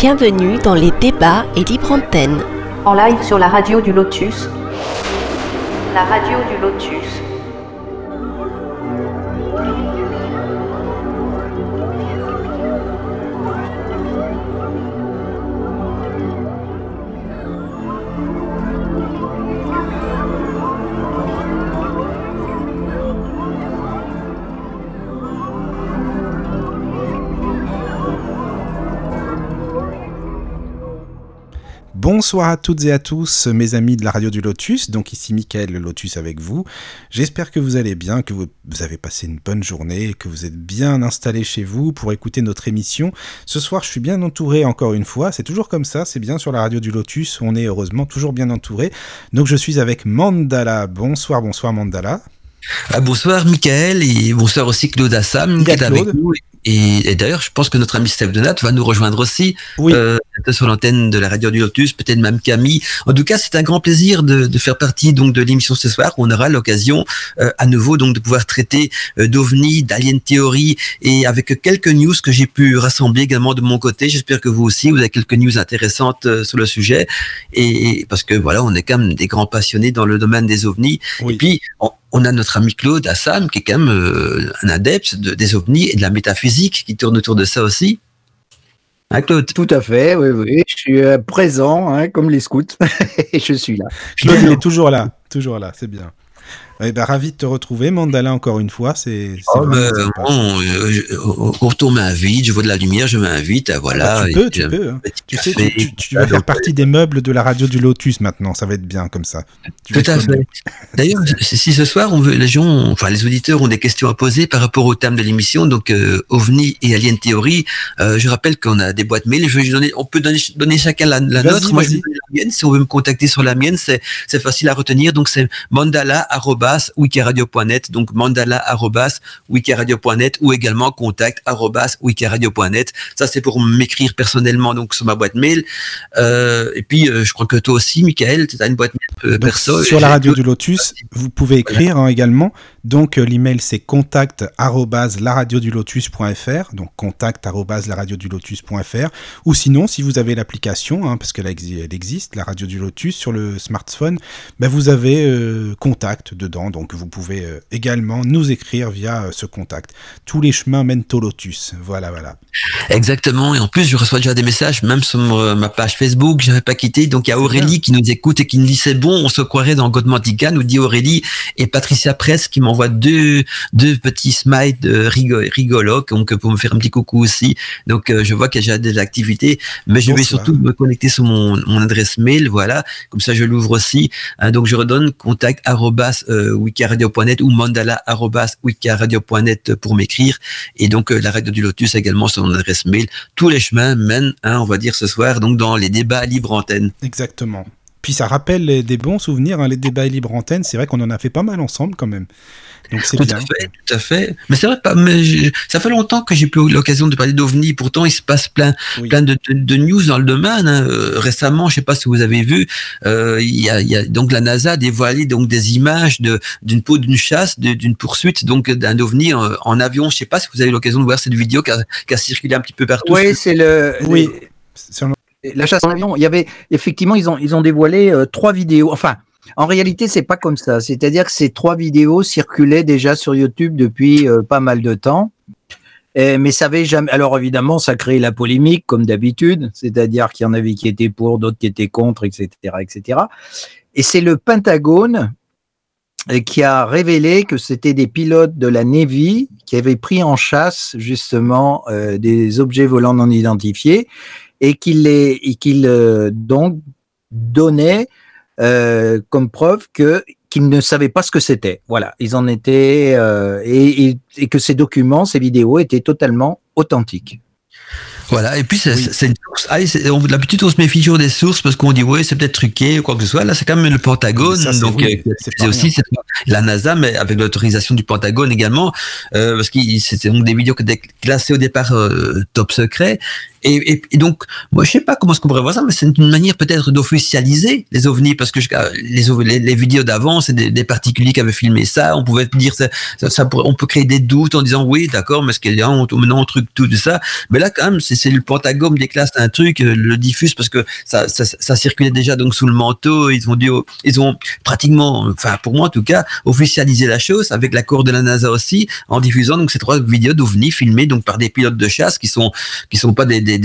Bienvenue dans les débats et libre antenne. En live sur la radio du Lotus. La radio du Lotus. Bonsoir à toutes et à tous, mes amis de la radio du Lotus. Donc ici Mickaël le Lotus avec vous. J'espère que vous allez bien, que vous, avez passé une bonne journée, que vous êtes bien installés chez vous pour écouter notre émission. Ce soir, je suis bien entouré encore une fois. C'est toujours comme ça, c'est bien sur la radio du Lotus. On est heureusement toujours bien entouré. Donc je suis avec Mandala. Bonsoir, bonsoir Mandala. Ah, bonsoir Michael et bonsoir aussi Claude Assam qui est avec nous et, d'ailleurs, je pense que notre ami Steph Donat va nous rejoindre aussi euh, sur l'antenne de la radio du Lotus, peut-être même Camille. En tout cas, c'est un grand plaisir de, de, faire partie donc de l'émission ce soir. On aura l'occasion euh, à nouveau donc de pouvoir traiter euh, d'ovni, d'alien théorie et avec quelques news que j'ai pu rassembler également de mon côté. J'espère que vous aussi, vous avez quelques news intéressantes euh, sur le sujet. Et, parce que voilà, on est quand même des grands passionnés dans le domaine des ovnis. Et puis, on, a notre ami Claude Assam qui est quand même euh, un adepte de, des ovnis et de la métaphysique qui tourne autour de ça aussi. Hein, Claude Tout à fait, oui, oui. Je suis euh, présent, hein, comme les scouts. et je suis là. Claude, il est toujours là, toujours là, c'est bien. Eh ben, ravi de te retrouver, Mandala, encore une fois. C'est, oh, ben, bon, euh, on m'invite, je vois de la lumière, je m'invite, ah, voilà. tu peux, tu peux. Hein. Tu, sais, tu, vas faire partie des meubles de la radio du Lotus maintenant, ça va être bien comme ça. Tout à fait. D'ailleurs, si ce soir, on veut, les gens, enfin, les auditeurs ont des questions à poser par rapport au thème de l'émission, donc euh, OVNI et Alien Theory, euh, je rappelle qu'on a des boîtes mail, je vais donner, on peut donner, donner chacun la, nôtre. Moi, je vais la mienne. Si on veut me contacter sur la mienne, c'est, c'est facile à retenir, donc c'est mandala@ wikiradio.net, donc mandala wikiradio.net ou également contact wikiradio.net. Ça, c'est pour m'écrire personnellement donc sur ma boîte mail. Euh, et puis, euh, je crois que toi aussi, Michael, tu as une boîte mail euh, perso. Sur la radio du Lotus, vous pouvez écrire hein, également. Donc, l'email, c'est contact laradiodulotus.fr. Donc, contact laradiodulotus.fr. Ou sinon, si vous avez l'application, hein, parce qu'elle elle existe, la radio du Lotus, sur le smartphone, ben, vous avez contact dedans donc vous pouvez euh, également nous écrire via euh, ce contact. Tous les chemins mènent au Lotus. Voilà, voilà. Exactement. Et en plus, je reçois déjà des messages, même sur ma page Facebook, je n'avais pas quitté. Donc il y a Aurélie qui nous écoute et qui nous dit c'est bon, on se croirait dans Godmantica, nous dit Aurélie. Et Patricia Presse qui m'envoie deux, deux petits smiles rigolos, donc pour me faire un petit coucou aussi. Donc euh, je vois qu'il y a déjà des activités, mais je vais surtout me connecter sur mon, adresse mail, voilà. Comme ça, je l'ouvre aussi. Hein, donc je redonne contact wikiradio.net ou mandala.wikiradio.net pour m'écrire. Et donc, euh, la radio du Lotus également sur mon adresse mail. Tous les chemins mènent, hein, on va dire ce soir, donc dans les débats libre antenne. Exactement. Puis ça rappelle des bons souvenirs, hein, les débats libre antenne. C'est vrai qu'on en a fait pas mal ensemble quand même. Donc c'est tout à fait, tout à fait. Mais c'est vrai, pas, mais ça fait longtemps que j'ai plus l'occasion de parler d'OVNI. Pourtant, il se passe plein, plein de, de, news dans le domaine. Hein. Euh, récemment, je sais pas si vous avez vu, euh, il, y a, il y, a, donc la NASA a dévoilé donc des images de d'une peau d'une chasse, d'une poursuite donc d'un OVNI en, avion. Je sais pas si vous avez l'occasion de voir cette vidéo qui a, qui a circulé un petit peu partout. Oui, c'est le. Oui. La chasse en avion. Il y avait effectivement, ils ont ils ont dévoilé euh, trois vidéos. Enfin, en réalité, c'est pas comme ça. C'est-à-dire que ces trois vidéos circulaient déjà sur YouTube depuis euh, pas mal de temps. mais ça avait jamais. Alors évidemment, ça créait la polémique comme d'habitude, c'est-à-dire qu'il y en avait qui étaient pour, d'autres qui étaient contre, etc., etc. Et c'est le Pentagone euh, qui a révélé que c'était des pilotes de la Navy qui avaient pris en chasse justement euh, des objets volants non identifiés et qu'ils les, donc donnaient euh, comme preuve que qu'ils ne savaient pas ce que c'était. Voilà, ils en étaient euh, et, et, que ces documents, ces vidéos étaient totalement authentiques. Voilà, et puis c'est une source. Ah, D'habitude, on se méfie toujours des sources parce qu'on dit, ouais, c'est peut-être truqué ou quoi que ce soit. Là, c'est quand même le Pentagone. donc, euh, c'est aussi la NASA, mais avec l'autorisation du Pentagone également, euh, parce que c'était donc des vidéos qui étaient classées au départ euh, top secret. Et, et, donc, moi, je sais pas comment est-ce qu'on pourrait voir ça, mais c'est une manière peut-être d'officialiser les ovnis, parce que les, les, vidéos d'avant, c'est des, particuliers qui avaient filmé ça. On pouvait dire ça, ça, on peut créer des doutes en disant oui, d'accord, mais ce qu'il y a maintenant on truc tout ça. Mais là, quand même, c'est c'est le Pentagone déclasse un truc, le diffuse parce que ça, circulait déjà donc sous le manteau. Ils ont ils ont pratiquement, enfin pour moi en tout cas, officialisé la chose avec l'accord de la NASA aussi en diffusant donc ces trois vidéos d'OVNI filmées donc par des pilotes de chasse qui sont qui sont pas des des,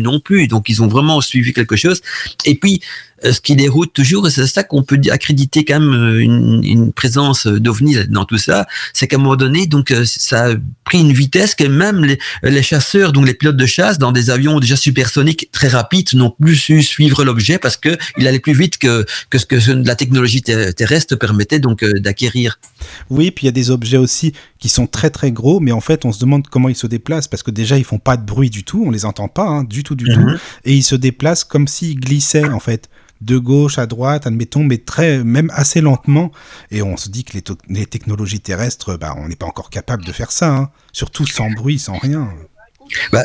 non plus. Donc ils ont vraiment suivi quelque chose. Et puis euh, ce qui déroute toujours, et c'est ça qu'on peut accréditer quand même euh, une, une présence d'OVNI dans tout ça, c'est qu'à un moment donné, donc euh, ça a pris une vitesse que même les, les, chasseurs, donc les pilotes de chasse, dans des avions déjà supersoniques très rapides, n'ont plus su suivre l'objet parce que il allait plus vite que, que ce que la technologie terrestre permettait donc d'acquérir. Oui, puis il y a des objets aussi qui sont très très gros, mais en fait on se demande comment ils se déplacent parce que déjà ils font pas de bruit du tout, on les entend pas hein, du tout du tout, mhm. et ils se déplacent comme s'ils glissaient en fait de gauche à droite, admettons, mais très, même assez lentement. Et on se dit que les, technologies terrestres, bah, on n'est pas encore capable de faire ça, hein. surtout sans bruit, sans rien. Bah,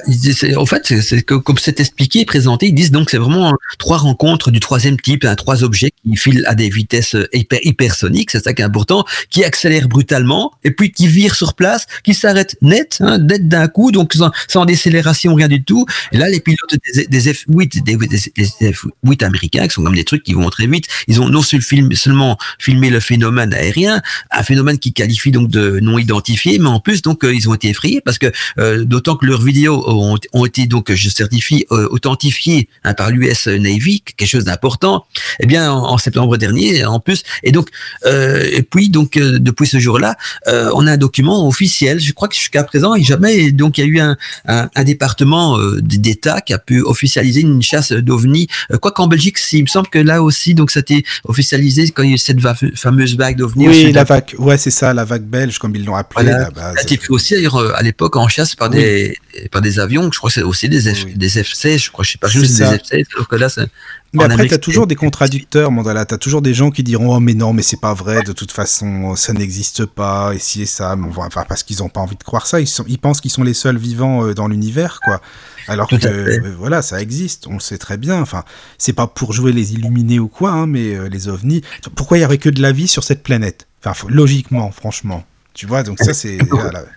en fait, c'est comme c'est expliqué et présenté, ils disent donc c'est vraiment trois rencontres du troisième type, hein, trois objets qui filent à des vitesses hyper, hypersoniques, c'est ça qui est important, qui accélèrent brutalement et puis qui virent sur place, qui s'arrêtent net, hein, net d'un coup, donc sans, décélération, rien du tout. Et là, les pilotes des, F8, des, F8 américains, qui sont comme des trucs qui vont très vite, ils ont non seulement filmé le phénomène aérien, un phénomène qui qualifie donc de non identifié, mais en plus donc euh, ils ont été effrayés parce que euh, d'autant que leur vidéo ont, été donc, je certifie, euh, authentifiées hein, par l'US Navy, quelque chose d'important. Eh bien, en, septembre dernier, en plus, et donc, euh, et puis donc euh, depuis ce jour-là, on a un document officiel. Je crois que jusqu'à présent, jamais donc il y a eu un, un, département d'État qui a pu officialiser une chasse d'ovnis. Quoi qu'en Belgique, il me semble que là aussi, donc ça a été officialisé quand il y a eu cette fameuse vague d'ovnis. Oui, la vague, ouais, c'est ça, la vague belge, comme ils l'ont appelé. Voilà. Ça a été fait aussi à l'époque en chasse par des pas des avions, je crois que c'est aussi des, F, des F-16, je crois, je sais pas, juste des F-16, alors que là, c'est. Mais après, tu as toujours des contradicteurs, Mandala. Tu as toujours des gens qui diront Oh, mais non, mais c'est pas vrai, de toute façon, ça n'existe pas, et si et ça. Enfin, parce qu'ils n'ont pas envie de croire ça. Ils, sont, ils pensent qu'ils sont les seuls vivants euh, dans l'univers, quoi. Alors que, euh, voilà, ça existe, on le sait très bien. Enfin, c'est pas pour jouer les illuminés ou quoi, hein, mais euh, les ovnis. Pourquoi il y aurait que de la vie sur cette planète? Enfin, logiquement, franchement. Tu vois, donc ça c'est.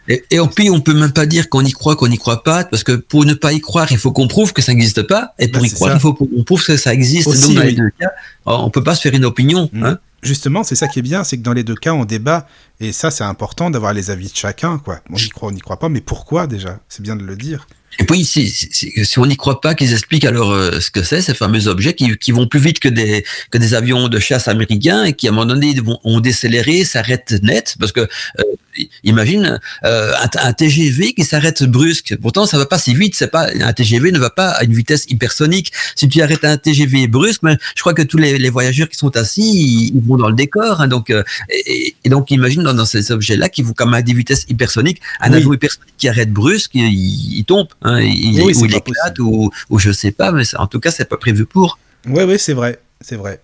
Et, et en plus, on peut même pas dire qu'on y croit, qu'on n'y croit pas, parce que pour ne pas y croire, il faut qu'on prouve que ça n'existe pas, et pour bah, y croire, il faut qu'on prouve que ça existe. donc dans les deux cas, on peut pas se faire une opinion. Mm. Hein Justement, c'est ça qui est bien, c'est que dans les deux cas, on débat, et ça c'est important d'avoir les avis de chacun, quoi. On y croit, on n'y croit pas, mais pourquoi déjà? C'est bien de le dire. Et puis, si, si, on n'y croit pas, qu'ils expliquent alors euh, ce que c'est, ces fameux objets qui, qui, vont plus vite que des, que des avions de chasse américains et qui, à un moment donné, vont, ont décéléré, s'arrêtent net, parce que euh, imagine euh, un, TGV qui s'arrête brusque. Pourtant, ça va pas si vite. C'est pas un TGV ne va pas à une vitesse hypersonique. Si tu arrêtes un TGV brusque, mais je crois que tous les, les voyageurs qui sont assis, ils, vont dans le décor. Hein, donc, et, donc, imagine dans, ces objets-là qui vont comme à des vitesses hypersoniques, un avion hypersonique qui arrête brusque, il, il tombe. Hein, il, ou il éclate, ou, ou, je sais pas, mais en tout cas, c'est pas prévu pour. Oui, oui, c'est vrai, c'est vrai.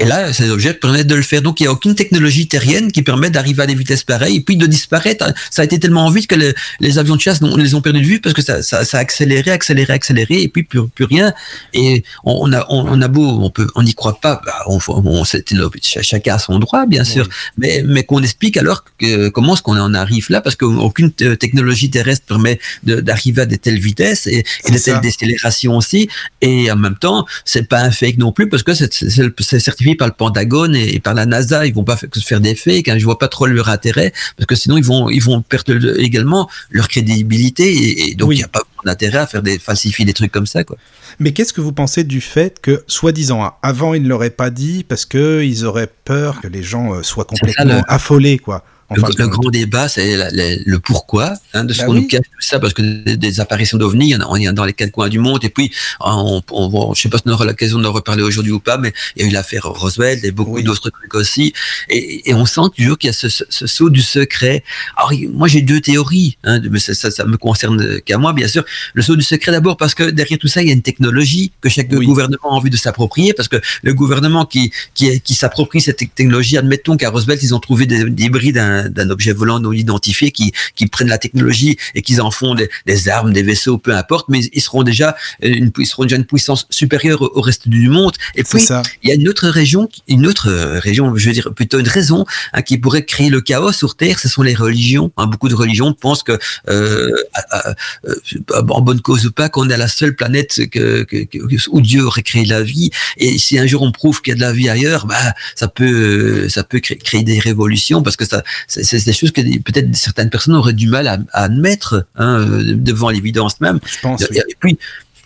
Et là, ces objets permettent de le faire. Donc, il n'y a aucune technologie terrienne qui permet d'arriver à des vitesses pareilles et puis de disparaître. Ça a été tellement vite que les avions de chasse, on les ont perdus de vue parce que ça, ça, ça a accéléré, accéléré, accéléré et puis plus, plus rien. Et on, a, on, a beau, on peut, on n'y croit pas. Bah, on, on, chacun a son droit, bien sûr. Mais, mais qu'on explique alors que, comment est-ce qu'on en arrive là? Parce qu'aucune technologie terrestre permet d'arriver à de telles vitesses et, et de telles décélérations aussi. Et en même temps, c'est pas un fake non plus parce que c'est certifié par le Pentagone et, par la NASA. Ils vont pas se faire des fakes. Hein, je vois pas trop leur intérêt parce que sinon ils vont ils vont perdre également leur crédibilité et, donc il n'y a pas d'intérêt à faire des falsifier des trucs comme ça quoi. Mais qu'est-ce que vous pensez du fait que, soi-disant, avant ils ne l'auraient pas dit parce qu'ils auraient peur que les gens euh, soient complètement affolés, quoi le, grand débat, c'est le pourquoi hein, de ce bah qu'on nous cache tout ça, parce que des, apparitions d'OVNI, il y en a dans les quatre coins du monde, et puis on, on, je sais pas si on aura l'occasion de reparler aujourd'hui ou pas, mais il y a eu l'affaire Roswell et beaucoup d'autres trucs aussi, et, et, on sent toujours qu'il y a ce, ce, saut du secret. Alors moi j'ai deux théories, hein, mais ça, ça, ça, me concerne qu'à moi bien sûr. Le saut du secret d'abord parce que derrière tout ça il y a une technologie que chaque gouvernement a envie de s'approprier, parce que le gouvernement qui qui, qui s'approprie cette technologie, admettons qu'à Roswell ils ont trouvé des, des bris d'un d'un objet volant non identifié, qui, qui prennent la technologie et qu'ils en font des, armes, des vaisseaux, peu importe, mais ils seront déjà une, ils seront déjà une puissance supérieure au, reste du monde. Et puis, il y a une autre région, une autre région, je veux dire plutôt une raison hein, qui pourrait créer le chaos sur Terre, ce sont les religions. Hein. Beaucoup de religions pensent que, euh, en bonne cause ou pas, qu'on est la seule planète que, où Dieu aurait créé la vie. Et si un jour on prouve qu'il y a de la vie ailleurs, bah, ça peut, ça peut créer, des révolutions parce que ça, c'est des choses que peut-être certaines personnes auraient du mal à, admettre hein, devant l'évidence même. Je pense. Et, puis,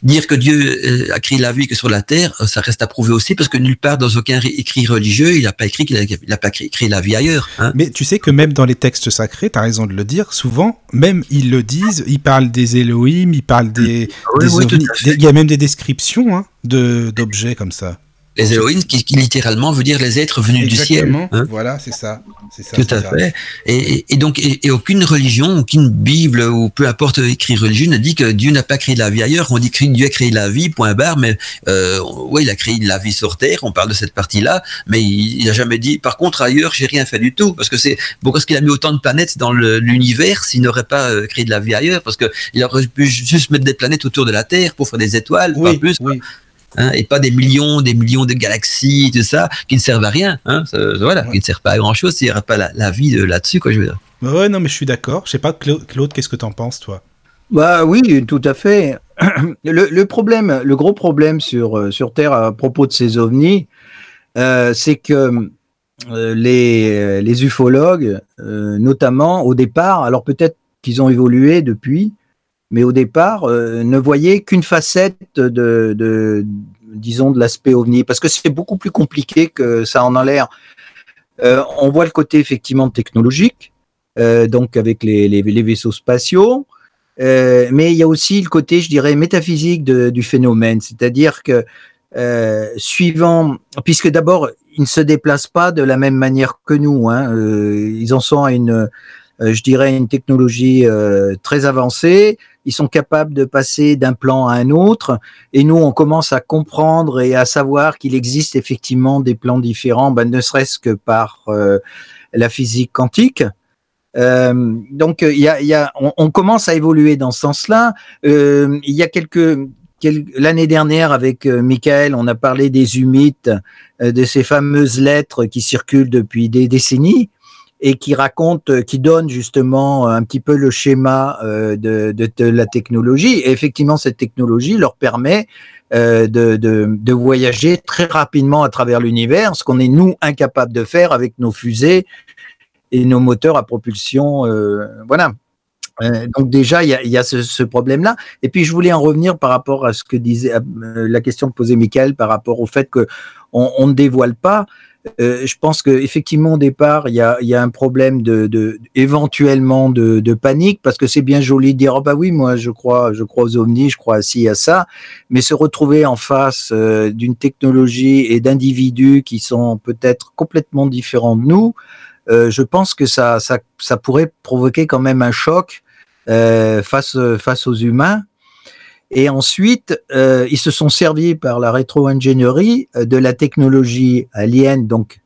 dire que Dieu euh, a créé la vie que sur la terre, euh, ça reste à prouver aussi parce que nulle part dans aucun écrit religieux, il n'a pas écrit qu'il n'a pas créé, la vie ailleurs. Hein. Mais tu sais que même dans les textes sacrés, tu as raison de le dire, souvent, même ils le disent, ils parlent des Elohim, ils parlent des, il y a même des descriptions hein, d'objets comme ça les Elohim, qui, qui, littéralement veut dire les êtres venus du ciel. Hein voilà, c'est ça, ça. Tout à fait. Et, et, donc, et, aucune religion, aucune Bible ou peu importe écrit religieux ne dit que Dieu n'a pas créé la vie ailleurs. On dit que Dieu a créé la vie, point barre. Mais euh, oui, il a créé la vie sur terre. On parle de cette partie-là, mais il n'a jamais dit. Par contre, ailleurs, j'ai rien fait du tout, parce que c'est pourquoi est-ce qu'il a mis autant de planètes dans l'univers s'il n'aurait pas euh, créé de la vie ailleurs? Parce que il aurait pu juste mettre des planètes autour de la Terre pour faire des étoiles, pas plus. Oui. Hein, et pas des millions, des millions de galaxies, tout ça, qui ne servent à rien. Hein, voilà, qui ne servent pas à grand chose s'il n'y aurait pas la, vie là-dessus, quoi, je veux dire. Ouais, non, mais je suis d'accord. Je sais pas, Claude, qu'est-ce que tu en penses, toi? Bah oui, tout à fait. Le, problème, le gros problème sur, euh, sur Terre à propos de ces ovnis, euh, c'est que euh, les, les ufologues, notamment au départ, alors peut-être qu'ils ont évolué depuis, mais au départ, euh, ne voyait qu'une facette de, disons, de l'aspect ovni, parce que c'est beaucoup plus compliqué que ça en a l'air. Euh, on voit le côté effectivement technologique, euh, donc avec les, vaisseaux spatiaux, mais il y a aussi le côté, je dirais, métaphysique du phénomène, c'est-à-dire que suivant, puisque d'abord, ils ne se déplacent pas de la même manière que nous, hein, ils en sont à une, je dirais, une technologie très avancée, ils sont capables de passer d'un plan à un autre, et nous, on commence à comprendre et à savoir qu'il existe effectivement des plans différents, ben, ne serait-ce que par euh, la physique quantique. Euh, donc, y a, y a, on, commence à évoluer dans ce sens-là. Euh, il y a quelques, L'année dernière, avec Michael, on a parlé des humites, de ces fameuses lettres qui circulent depuis des décennies et qui raconte, euh, qui donne justement un petit peu le schéma euh, de, la technologie. Et effectivement, cette technologie leur permet euh, de, de, voyager très rapidement à travers l'univers, ce qu'on est nous incapables de faire avec nos fusées et nos moteurs à propulsion. voilà. donc déjà, il y a, ce, problème-là. Et puis, je voulais en revenir par rapport à ce que disait la question que posait Michael par rapport au fait que on, on ne dévoile pas. Euh, je pense qu'effectivement, au départ, il y a, y a, un problème de, de éventuellement de, de, panique, parce que c'est bien joli de dire, oh bah oui, moi, je crois, je crois aux ovnis, je crois à ci, à ça, mais se retrouver en face euh, d'une technologie et d'individus qui sont peut-être complètement différents de nous, euh, je pense que ça, ça, ça, pourrait provoquer quand même un choc face, face aux humains. Et ensuite, euh, ils se sont servis par la rétro-ingénierie euh, de la technologie alien, donc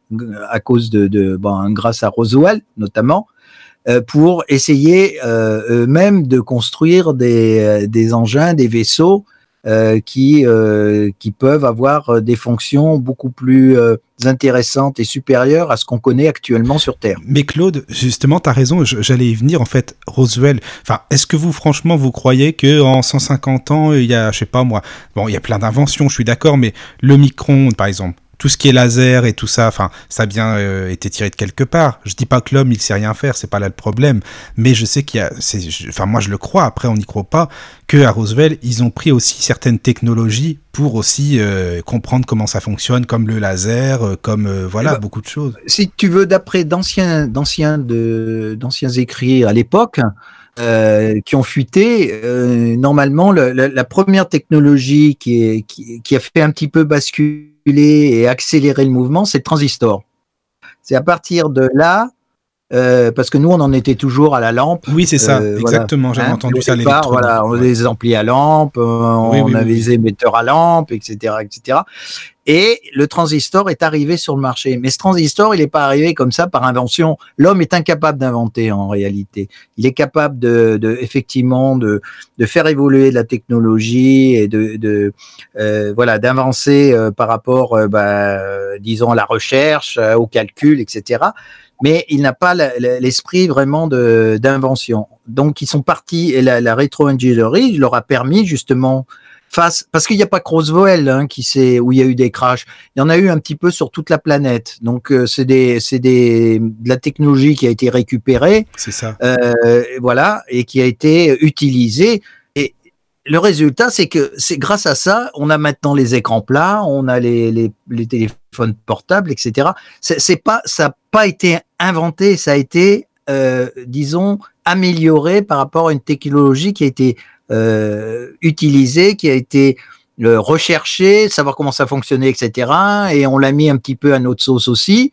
à cause de, de bon, grâce à Roswell notamment, euh, pour essayer eux-mêmes de construire des, des engins, des vaisseaux euh, qui, euh, qui peuvent avoir euh, des fonctions beaucoup plus intéressantes et supérieures à ce qu'on connaît actuellement sur Terre. Mais Claude, justement, tu as raison, j'allais y venir. En fait, Roswell, enfin, est-ce que vous, franchement, vous croyez que en 150 ans, il y a, je sais pas moi, bon, il y a plein d'inventions, je suis d'accord, mais le micro par exemple, tout ce qui est laser et tout ça, enfin, ça a bien euh, été tiré de quelque part. Je dis pas que l'homme il sait rien faire, c'est pas là le problème, mais je sais qu'il y a, enfin moi je le crois. Après on n'y croit pas que à Roosevelt ils ont pris aussi certaines technologies pour aussi euh, comprendre comment ça fonctionne, comme le laser, euh, comme voilà eh ben, beaucoup de choses. Si tu veux, d'après d'anciens d'anciens d'anciens écrits à l'époque. qui ont fuité. normalement, la, première technologie qui, est, qui, qui, a fait un petit peu basculer et accélérer le mouvement, c'est le transistor. C'est à partir de là euh, parce que nous, on en était toujours à la lampe. Oui, c'est ça, euh, exactement. J'avais hein, entendu ça. Départ, voilà, on avait des amplis à lampe, on avait des émetteurs à lampe, etc., etc. Et le transistor est arrivé sur le marché. Mais ce transistor, il n'est pas arrivé comme ça par invention. L'homme est incapable d'inventer en réalité. Il est capable de, de effectivement de, de, faire évoluer la technologie et de, de euh, voilà d'avancer euh, par rapport, euh, bah, disons, à la recherche, au calcul, etc. Mais il n'a pas l'esprit vraiment d'invention. Donc, ils sont partis et la, la rétro-ingénierie leur a permis justement face, parce qu'il n'y a pas que Roswell hein, qui sait où il y a eu des crashs. Il y en a eu un petit peu sur toute la planète. Donc euh, c'est des, c'est des, de la technologie qui a été récupérée. C'est ça. Euh, voilà, et qui a été utilisée. Le résultat, c'est que c'est grâce à ça, on a maintenant les écrans plats, on a les, téléphones portables, etc. C'est, pas, ça n'a pas été inventé, ça a été, euh, disons, amélioré par rapport à une technologie qui a été euh, utilisé, qui a été euh, recherché, savoir comment ça fonctionnait, etc. Et on l'a mis un petit peu à notre sauce aussi.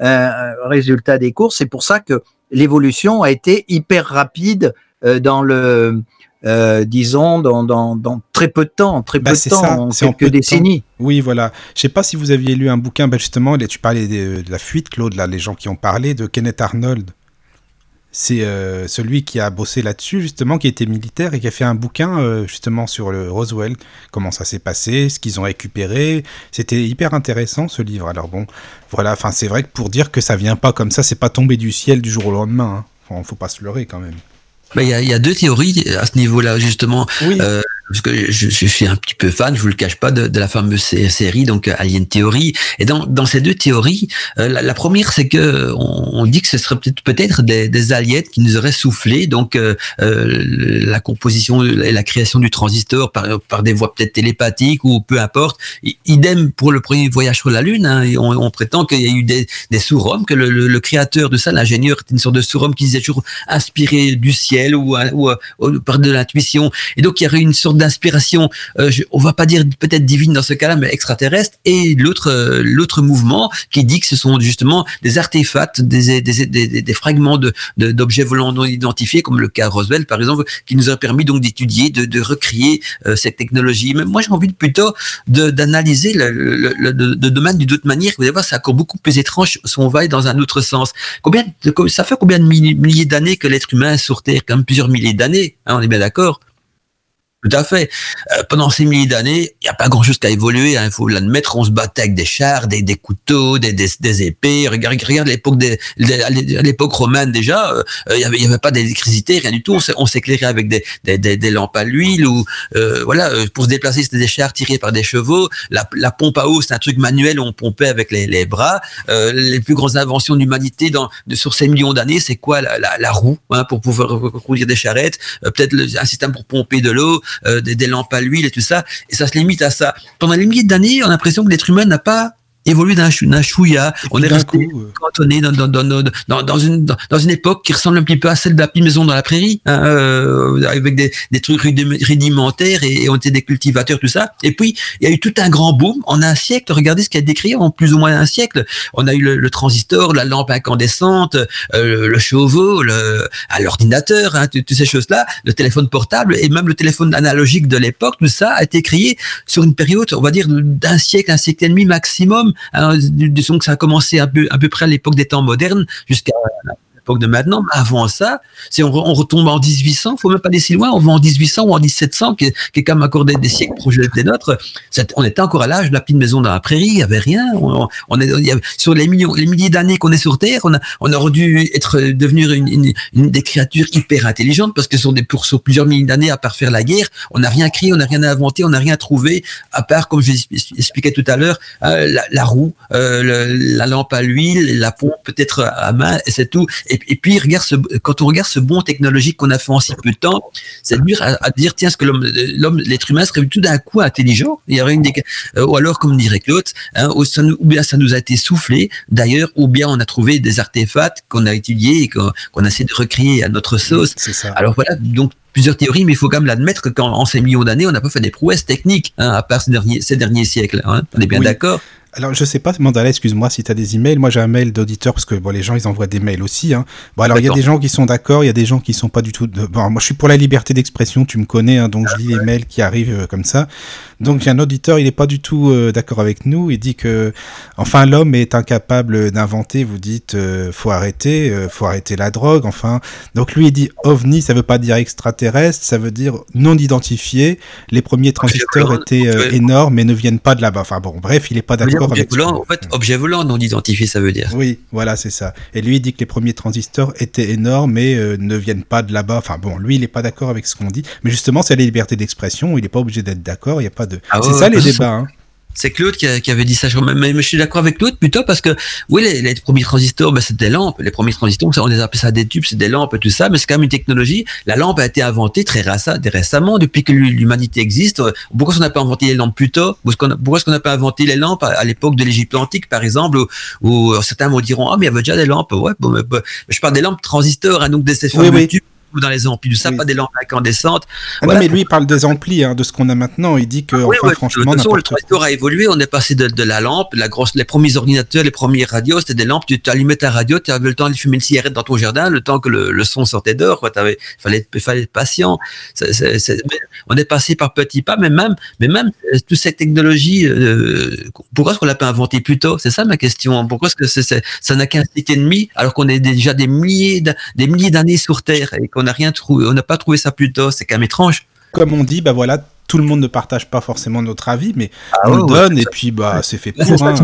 Résultat des courses, c'est pour ça que l'évolution a été hyper rapide dans le, euh, disons, dans, dans, dans, très peu de temps, très bah, peu de temps, ça, en quelques décennies. Oui, voilà. Je sais pas si vous aviez lu un bouquin, bah justement, tu parlais de, de, la fuite, Claude, là, les gens qui ont parlé de Kenneth Arnold c'est euh, celui qui a bossé là-dessus, justement, qui était militaire et qui a fait un bouquin, euh, justement, sur le Roswell, comment ça s'est passé, ce qu'ils ont récupéré. C'était hyper intéressant, ce livre. Alors bon, voilà, enfin, c'est vrai que pour dire que ça vient pas comme ça, c'est pas tombé du ciel du jour au lendemain. Hein. Enfin, faut pas se leurrer quand même. Il y, a, y, a, deux théories à ce niveau-là, justement. Oui. Euh, parce que je, suis un petit peu fan, je vous le cache pas, de, la fameuse série, donc euh, Alien Theory. Et dans, ces deux théories, euh, la, première, c'est que on, dit que ce serait peut-être des, des, aliens qui nous auraient soufflé, donc euh, la composition et la création du transistor par, des voies peut-être télépathiques ou peu importe. Idem pour le premier voyage sur la Lune. Hein, on, prétend qu'il y a eu des, des surhommes, que le, créateur de ça, l'ingénieur, était une sorte de surhomme qui disait toujours inspiré du ciel ou, ou, ou par de l'intuition. Et donc il y aurait une sorte d'inspiration, euh, on va pas dire peut-être divine dans ce cas-là, mais extraterrestre, et l'autre euh, l'autre mouvement qui dit que ce sont justement des artefacts, des, des, des, des fragments de d'objets volants non identifiés, comme le cas Roswell par exemple, qui nous a permis donc d'étudier, de, de recréer euh, cette technologie. Mais moi j'ai envie plutôt d'analyser le, le, le, le, domaine d'une autre manière. Vous allez voir, c'est encore beaucoup plus étrange si on va dans un autre sens. Combien, ça fait combien de milliers d'années que l'être humain est sur Terre? Quand même plusieurs milliers d'années, hein, on est bien d'accord tout à fait. Euh, pendant ces milliers d'années, il n'y a pas grand-chose qui a évolué. Hein, il faut l'admettre. On se battait avec des chars, des, des couteaux, des, des, des, épées. Regarde, regarde l'époque des, l'époque romaine déjà. Euh, il n'y avait, y avait pas d'électricité, rien du tout. On s'éclairait avec des, des, des, lampes à l'huile ou euh, voilà. Euh, pour se déplacer, c'était des chars tirés par des chevaux. La, la pompe à eau, c'est un truc manuel. On pompait avec les, les bras. Euh, les plus grandes inventions de l'humanité dans sur ces millions d'années, c'est quoi la, la, roue hein, pour pouvoir conduire des charrettes? Peut-être un système pour pomper de l'eau euh, des, des, lampes à l'huile et tout ça, et ça se limite à ça. Pendant les milliers d'années, on a l'impression que l'être humain n'a pas évolué d'un chouïa. On est resté coup, cantonné dans, dans, dans, dans, dans, une, dans, une époque qui ressemble un petit peu à celle de la petite maison dans la prairie, hein, euh, avec des, des trucs rudimentaires et, et, on était des cultivateurs, tout ça. Et puis, il y a eu tout un grand boom en un siècle. Regardez ce qui a décrit en plus ou moins un siècle. On a eu le, le transistor, la lampe incandescente, euh, le chauveau, l'ordinateur, hein, toutes ces choses-là, le téléphone portable et même le téléphone analogique de l'époque, tout ça a été créé sur une période, on va dire, d'un siècle, un siècle et demi maximum alors, disons que ça a commencé à peu, à peu près à l'époque des temps modernes jusqu'à l'époque de maintenant, mais avant ça, c'est on, retombe en 1800, faut même pas aller si loin, on va en 1800 ou en 1700, qui, qui est quand accordé des siècles proches des nôtres. On était encore à l'âge de la petite maison dans la prairie, il y avait rien. On, est, sur les millions, les milliers d'années qu'on est sur Terre, on, a, on aurait dû être devenir une, des créatures hyper intelligentes parce que sur des pour plusieurs milliers d'années à part faire la guerre, on n'a rien créé, on n'a rien inventé, on n'a rien trouvé à part comme je l'expliquais tout à l'heure, euh, la, roue, euh, la lampe à l'huile, la pompe peut-être à main, et c'est tout. Et, puis, regarde ce, quand on regarde ce bond technologique qu'on a fait en si peu de temps, c'est dur à, à, dire, tiens, est-ce que l'homme, l'être humain serait tout d'un coup intelligent? Il y aurait une des, euh, ou alors, comme dirait Claude, hein, ou, ça nous, ou, bien ça nous a été soufflé, d'ailleurs, ou bien on a trouvé des artefacts qu'on a étudiés et qu'on qu a essayé de recréer à notre sauce. Alors voilà, donc plusieurs théories, mais il faut quand même l'admettre qu'en ces millions d'années, on n'a pas fait des prouesses techniques, hein, à part ces derniers, ces derniers siècles. Hein. On est bien oui. d'accord? Alors, je sais pas, Mandala, excuse-moi si tu as des emails. Moi, j'ai un mail d'auditeur parce que bon, les gens, ils envoient des mails aussi. Hein. Bon, alors, il y a des gens qui sont d'accord, il y a des gens qui sont pas du tout. Bon, moi, je suis pour la liberté d'expression, tu me connais, hein, donc je lis les mails qui arrivent euh, comme ça. Donc, a un auditeur, il n'est pas du tout euh, d'accord avec nous. Il dit que, enfin, l'homme est incapable d'inventer. Vous dites, euh, faut arrêter, faut arrêter la drogue. Enfin, donc lui, il dit ovni, ça veut pas dire extraterrestre, ça veut dire non identifié. Les premiers transistors étaient énormes, mais ne viennent pas de là-bas. Enfin, bon, bref, il est pas d'accord objet volant, en fait, objet volant non identifié, ça veut dire. Oui, voilà, c'est ça. Et lui, il dit que les premiers transistors étaient énormes et euh, ne viennent pas de là-bas. Enfin bon, lui, il n'est pas d'accord avec ce qu'on dit. Mais justement, c'est la liberté d'expression. Il n'est pas obligé d'être d'accord. Il y a pas de. Ah c'est ça les débats. Hein. C'est Claude qui, avait dit ça. Mais, je suis d'accord avec Claude plutôt parce que oui, les, premiers transistors, ben, c'est des lampes. Les premiers transistors, on les appelle ça des tubes, c'est des lampes et tout ça, mais c'est quand même une technologie. La lampe a été inventée très récemment, depuis que l'humanité existe. Pourquoi est-ce qu'on n'a pas inventé les lampes plus tôt? Pourquoi est-ce qu'on n'a pas inventé les lampes à, l'époque de l'Égypte antique, par exemple, où, certains me diront ah mais il y avait déjà des lampes. Ouais, bon, mais, je parle des lampes transistors, hein, donc des oui, tubes ou dans les amplis, du ça, pas des lampes incandescentes. Ah non, mais lui, il parle des amplis, hein, de ce qu'on a maintenant. Il dit que, ah enfin, franchement, de toute façon, le transistor a évolué. On est passé de, de, la lampe, la grosse, les premiers ordinateurs, les premières radios, c'était des lampes. Tu allumais ta radio, tu avais le temps de fumer une cigarette dans ton jardin, le temps que le, le son sortait dehors. Il fallait, fallait être patient. on est passé par petits pas, mais même, mais même euh, toute cette technologie, euh, pourquoi est-ce qu'on l'a pas inventé plus tôt? C'est ça ma question. Pourquoi est-ce que ça n'a qu'un cycle et demi alors qu'on est déjà des milliers, des milliers d'années sur Terre et on n'a rien trouvé, on n'a pas trouvé ça plus tôt, c'est quand même étrange. Comme on dit, bah voilà, tout le monde ne partage pas forcément notre avis, mais ah on le donne et puis bah c'est fait pour. Hein.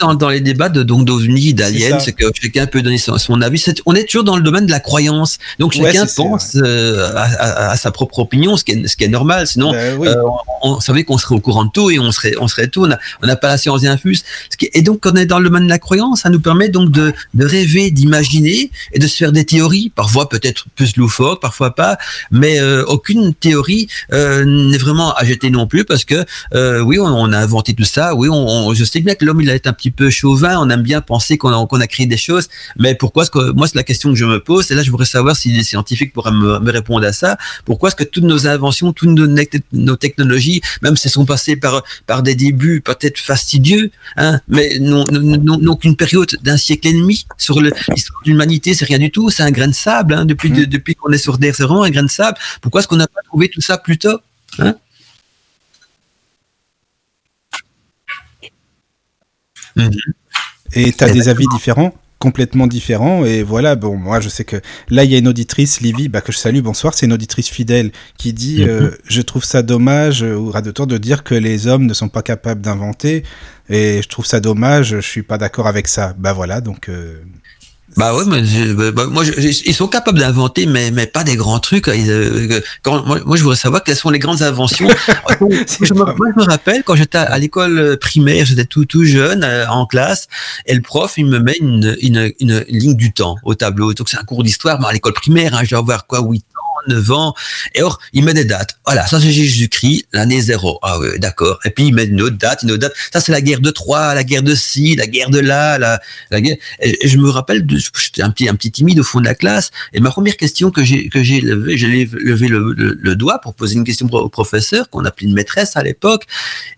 Dans, dans, les débats de donc d'ovni, d'aliens, c'est que chacun peut donner son, avis. on est toujours dans le domaine de la croyance, donc chacun pense euh, à, sa propre opinion, ce qui est, ce qui est normal. Sinon, ben euh, on, savait qu'on serait au courant de tout et on serait on serait tout. On n'a pas la science infuse. Ce qui, et donc quand on est dans le domaine de la croyance, ça nous permet donc de, de rêver, d'imaginer et de se faire des théories, parfois peut-être plus loufoques, parfois pas, mais euh, aucune théorie n'est vraiment à jeter non plus parce que euh, oui, on, a inventé tout ça. Oui, on, je sais bien que l'homme il a été un petit peu chauvin. On aime bien penser qu'on a, qu'on a créé des choses, mais pourquoi est-ce que moi c'est la question que je me pose. Et là, je voudrais savoir si les scientifiques pourraient me, répondre à ça. Pourquoi est-ce que toutes nos inventions, toutes nos, technologies, même si elles sont passées par par des débuts peut-être fastidieux, hein, mais n'ont qu'une période d'un siècle et demi sur l'histoire de l'humanité, c'est rien du tout. C'est un grain de sable hein, depuis mmh. depuis qu'on est sur Terre, c'est vraiment un grain de sable. Pourquoi est-ce qu'on n'a pas trouvé tout ça plus tôt hein? Et tu as des avis différents complètement différents et voilà bon moi je sais que là il y a une auditrice Livy bah, que je salue bonsoir c'est une auditrice fidèle qui dit mhm. euh, je trouve ça dommage euh, ou de de dire que les hommes ne sont pas capables d'inventer et je trouve ça dommage je suis pas d'accord avec ça bah voilà donc euh, bah ouais, mais bah, bah, moi, ils sont capables d'inventer, mais mais pas des grands trucs. Euh, quand, moi, moi, je voudrais savoir quelles sont les grandes inventions. je, me, moi, je me rappelle quand j'étais à l'école primaire, j'étais tout tout jeune euh, en classe, et le prof il me met une une, une, ligne du temps au tableau. Donc c'est un cours d'histoire, mais à l'école primaire, hein, je dois avoir quoi, 8 9 ans. Et or, il met des dates. Voilà, ça c'est Jésus-Christ, l'année zéro. Ah oui, d'accord. Et puis il met une autre date, une autre date. Ça c'est la guerre de Troie, la guerre de ci, la guerre de là, la, je me rappelle, j'étais un petit, un petit timide au fond de la classe. Et ma première question que j'ai, que j'ai levé, le, le, doigt pour poser une question au professeur qu'on appelait une maîtresse à l'époque.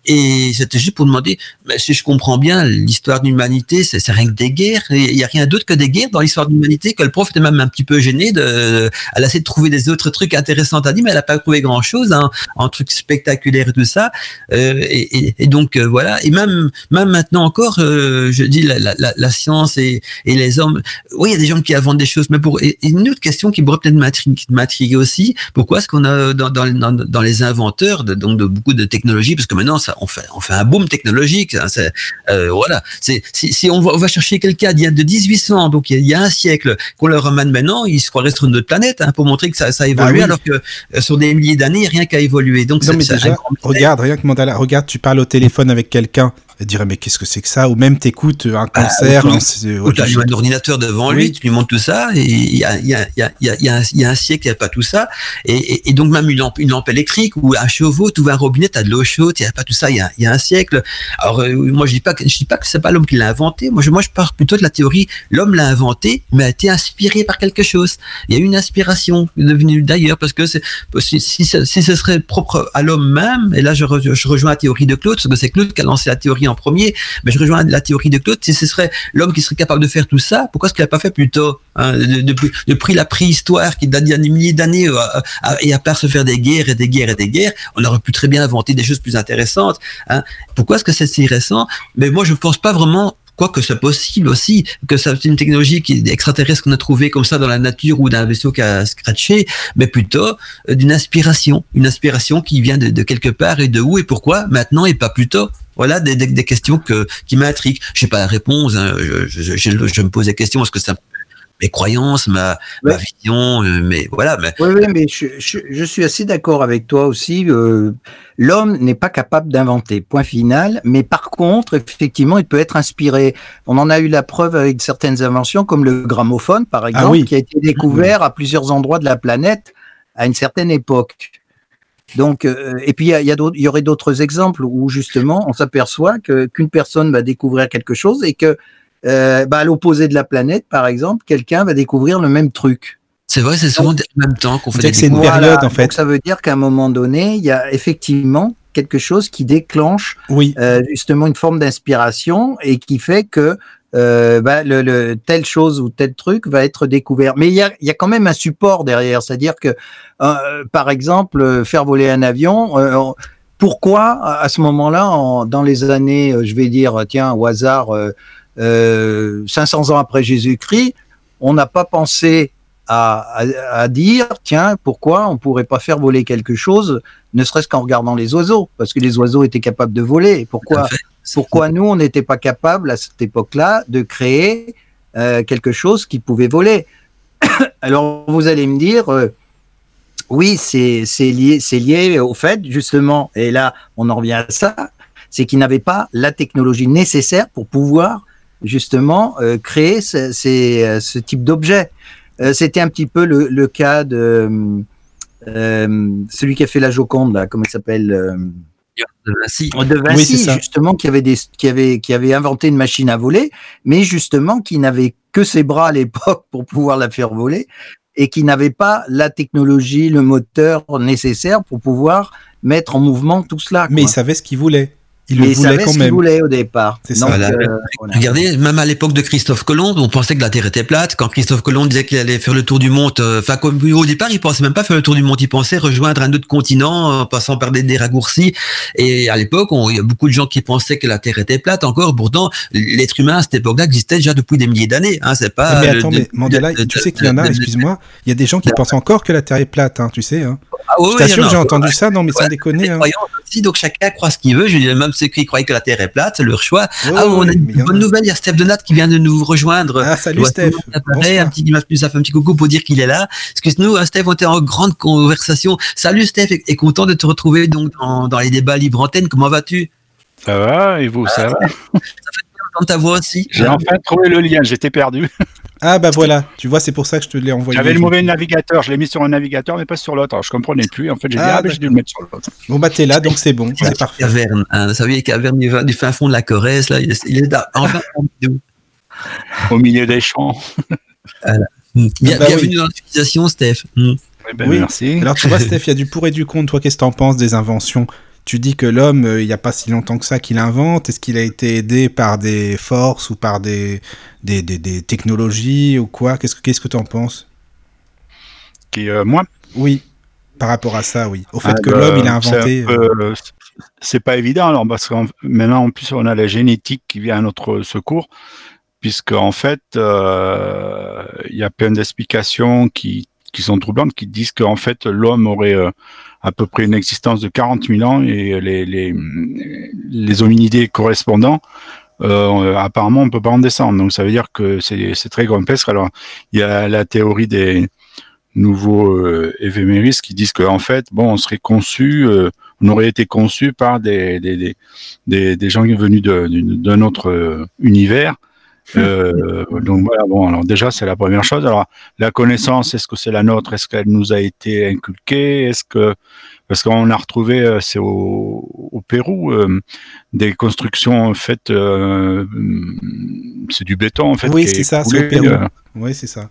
Et c'était juste pour demander, mais si je comprends bien, l'histoire de l'humanité, c'est, rien que des guerres. Il y a rien d'autre que des guerres dans l'histoire de l'humanité. Que le prof était même un petit peu gêné de, à essayer de trouver des autres trucs intéressants à dire, mais elle n'a pas trouvé grand chose, hein, un truc spectaculaire et tout ça. Euh, et, donc euh, voilà. Et même même maintenant encore, euh, je dis la, science et, les hommes. Oui, il y a des gens qui inventent des choses, mais pour une autre question qui pourrait peut-être m'intriguer aussi. Pourquoi est-ce qu'on a dans, les inventeurs de, donc beaucoup de technologies, parce que maintenant ça on fait on fait un boom technologique. Hein, voilà. Si, on va, chercher quelqu'un d'il y a de 1800, donc il y a, un siècle, qu'on leur ramène maintenant, ils se croiraient sur une autre planète hein, pour montrer que ça évolue, bah alors que euh, sur des milliers d'années, rien qu'à évoluer. Donc, non, mais déjà, regarde, rien que Mandala, regarde, tu parles au téléphone avec quelqu'un, elle dirait mais qu'est-ce que c'est que ça Ou même t'écoutes un ah, concert. Ah, tu as un ordinateur devant lui, tu lui montres tout ça, et il y a, y, a, y, a, y, a, y a un siècle, il n'y a pas tout ça. Et, et, donc même une lampe, une lampe électrique ou un chevaux, tu ouvres un robinet, tu as de l'eau chaude, il n'y a pas tout ça, il y a, y a un siècle. Alors euh, moi je dis pas que je dis pas que c'est pas l'homme qui l'a inventé, moi je, moi je parle plutôt de la théorie, l'homme l'a inventé, mais a été inspiré par quelque chose. Il y a une inspiration devenue d'ailleurs, parce que c'est, si, si, si, ce serait propre à l'homme même, et là je, je rejoins la théorie de Claude, parce que c'est Claude qui a lancé la théorie en premier. Mais je rejoins la théorie de Claude. Si ce serait l'homme qui serait capable de faire tout ça, pourquoi est-ce qu'il n'a pas fait plus tôt hein, depuis, la préhistoire qui date d'il y a des milliers d'années euh, et à part se faire des guerres et des guerres et des guerres, on aurait pu très bien inventer des choses plus intéressantes. Hein. Pourquoi est-ce que c'est si récent? Mais moi, je ne pense pas vraiment que c'est possible aussi, que c'est une technologie qui extraterrestre qu'on a trouvé comme ça dans la nature ou d'un vaisseau qui a scratché, mais plutôt euh, d'une inspiration, une inspiration qui vient de, quelque part et de où et pourquoi maintenant et pas plus tôt. Voilà des, des, questions que, qui m'intriguent. Je n'ai pas la réponse. Hein. Je, je, me pose des questions. Est-ce que ça mes croyances, ma, ma vision, euh, mais voilà. Mais... Oui, oui, mais je, je, suis assez d'accord avec toi aussi. Euh, L'homme n'est pas capable d'inventer, point final. Mais par contre, effectivement, il peut être inspiré. On en a eu la preuve avec certaines inventions, comme le gramophone, par ah exemple, qui a été découvert à plusieurs endroits de la planète à une certaine époque. Donc, euh, et puis il y, y, y, aurait d'autres exemples où justement on s'aperçoit que qu'une personne va découvrir quelque chose et que euh, bah, à l'opposé de la planète, par exemple, quelqu'un va découvrir le même truc. C'est vrai, c'est souvent en même temps qu'on fait des C'est une période, en fait. Donc, ça veut dire qu'à un moment donné, il y a effectivement quelque chose qui déclenche oui. euh, justement une forme d'inspiration et qui fait que euh, bah, le, le, telle chose ou tel truc va être découvert. Mais il y a, y a quand même un support derrière, c'est-à-dire que, euh, par exemple, faire voler un avion, euh, pourquoi à ce moment-là, dans les années, je vais dire, tiens, au hasard, 500 euh, ans après Jésus-Christ, on n'a pas pensé à, dire, tiens, pourquoi on pourrait pas faire voler quelque chose, ne serait-ce qu'en regardant les oiseaux, parce que les oiseaux étaient capables de voler. Pourquoi, pourquoi nous, on n'était pas capable à cette époque-là de créer euh, quelque chose qui pouvait voler? Alors, vous allez me dire, euh, oui, c'est lié, lié au fait, justement, et là, on en revient à ça, c'est qu'ils n'avaient pas la technologie nécessaire pour pouvoir justement euh, créer ce, euh, ce type d'objet. Euh, c'était un petit peu le, le cas de celui qui a fait la Joconde, là, comment il s'appelle de Vinci, de Vinci justement, qui avait, des, qui, avait, qui avait inventé une machine à voler, mais justement qui n'avait que ses bras à l'époque pour pouvoir la faire voler et qui n'avait pas la technologie, le moteur nécessaire pour pouvoir mettre en mouvement tout cela. Mais il savait ce qu'il voulait. Il le voulait quand même. voulait au départ. C'est ça. Euh, Regardez, même à l'époque de Christophe Colomb, on pensait que la Terre était plate. Quand Christophe Colomb disait qu'il allait faire le tour du monde, euh, enfin, au départ, il pensait même pas faire le tour du monde. Il pensait rejoindre un autre continent, en passant par des, raccourcis. Et à l'époque, il y a beaucoup de gens qui pensaient que la Terre était plate. Encore, pourtant, l'être humain à cette époque-là existait déjà depuis des milliers d'années. Hein, c'est pas. Mais attends, mais Mandela, tu sais qu'il y en a. Excuse-moi, il y a des gens qui pensent encore que la Terre est plate. Hein, tu sais. Hein. Ah, oui, je t'assure, j'ai entendu ça. Non, mais sans déconner. Hein. donc chacun croit ce qu'il veut. Je dis même ceux qui croyaient que la Terre est plate, c'est leur choix. ah, on a une bonne nouvelle. Il y a Steph Donat qui vient de nous rejoindre. Ah, salut Steph. Un petit, nous a fait un petit coucou pour dire qu'il est là. Excuse-nous, hein, Steph, on était en grande conversation. Salut Steph, et, content de te retrouver donc dans, les débats libre antenne. Comment vas-tu? Ça va, et vous, ça va? Ça fait bien ta voix aussi. J'ai enfin trouvé le lien, j'étais perdu. Ah bah voilà, tu vois, c'est pour ça que je te l'ai envoyé. J'avais le mauvais navigateur, je l'ai mis sur un navigateur, mais pas sur l'autre. Alors je comprenais plus. En fait, j'ai dit, ah, ah bah, j'ai dû le mettre sur l'autre. Bon bah t'es là, donc c'est bon, c'est parfait. Caverne, hein, vous savez, caverne du, fin fond de la Corrèze, là, il est, il est enfin, au milieu des champs. Voilà. Bien, bah bienvenue dans l'utilisation, Steph. Mm. Ben, oui, merci. Alors tu vois, Steph, il y a du pour et du contre. Toi, qu'est-ce que t'en penses des inventions? Tu dis que l'homme, euh, il n'y a pas si longtemps que ça qu'il invente. Est-ce qu'il a été aidé par des forces ou par des, des, des, technologies ou quoi? Qu'est-ce que tu en penses? Qui, euh, Moi? Oui, par rapport à ça, oui. Au fait ah, que l'homme, il a inventé. Euh, c'est pas évident, alors, parce que maintenant, en plus, on a la génétique qui vient à notre secours, puisque en fait, il y a plein d'explications qui, qui sont troublantes, qui disent qu'en fait, l'homme aurait à peu près une existence de 40 000 ans et les, les, les hominidés correspondants, euh, apparemment, on peut pas en descendre. Donc, ça veut dire que c'est très grotesque. Alors, il y a la théorie des nouveaux euh, éphéméristes qui disent qu'en fait, bon, on serait conçu, euh, on aurait été conçu par des, des, des, des, gens venus d'un autre euh, univers euh, donc voilà, bon, alors déjà, c'est la première chose. Alors, la connaissance, est-ce que c'est la nôtre? Est-ce qu'elle nous a été inculquée? Est-ce que. Parce qu'on a retrouvé, euh, c'est au, au, Pérou, euh, des constructions faites. Euh, c'est du béton, en fait. Oui, c'est ça, c'est au Pérou. oui, c'est ça.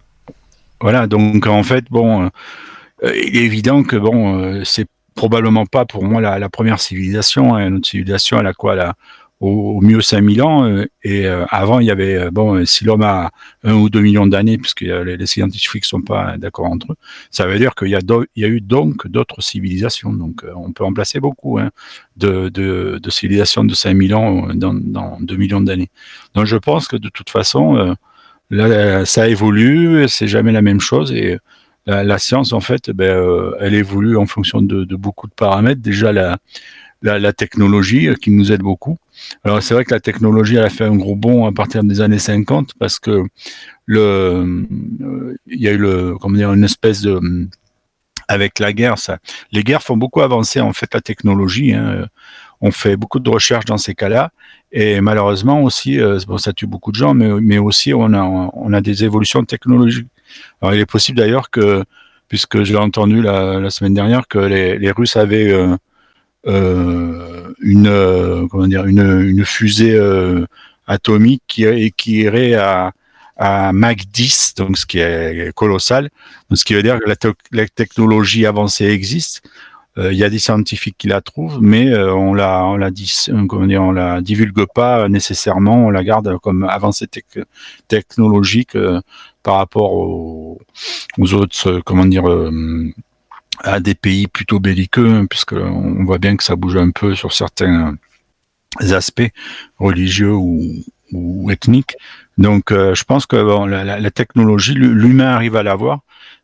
Voilà, donc en fait, bon, il est évident que, bon, c'est probablement pas pour moi la, la première civilisation. Hein, notre civilisation, elle a quoi? Là au, mieux 5000 ans. Euh, et euh, avant, il y avait, euh, bon, si l'homme a un ou deux millions d'années, puisque les, les scientifiques sont pas d'accord entre eux, ça veut dire qu'il y, a eu donc d'autres civilisations. Donc, on peut en placer beaucoup hein, de, civilisations de 5000 ans dans, dans 2 millions d'années. Donc, je pense que de toute façon, là, ça évolue, c'est jamais la même chose. Et la, science, en fait, ben, elle évolue en fonction de, beaucoup de paramètres. Déjà, la, la, technologie qui nous aide beaucoup. Alors c'est vrai que la technologie elle a fait un gros bond à partir des années 50 parce que le il y a eu le comment dire une espèce de avec la guerre ça les guerres font beaucoup avancer en fait la technologie hein. on fait beaucoup de recherches dans ces cas-là et malheureusement aussi euh, bon, ça tue beaucoup de gens mais, mais aussi on a on a des évolutions technologiques. Alors il est possible d'ailleurs que puisque j'ai entendu la, semaine dernière que les, Russes avaient euh, euh, une euh, comment dire une, une fusée euh, atomique qui, qui irait à, à Mach 10, donc ce qui est colossal. Ce qui veut dire que la, technologie avancée existe. Il y a des scientifiques qui la trouvent, mais on la, on la divulgue pas nécessairement. On la garde comme avancée technologique par rapport aux, aux autres, comment dire, à des pays plutôt belliqueux, hein, puisque on voit bien que ça bouge un peu sur certains aspects religieux ou, ethniques. Donc, euh, je pense que la, la technologie, l'humain arrive à l'avoir,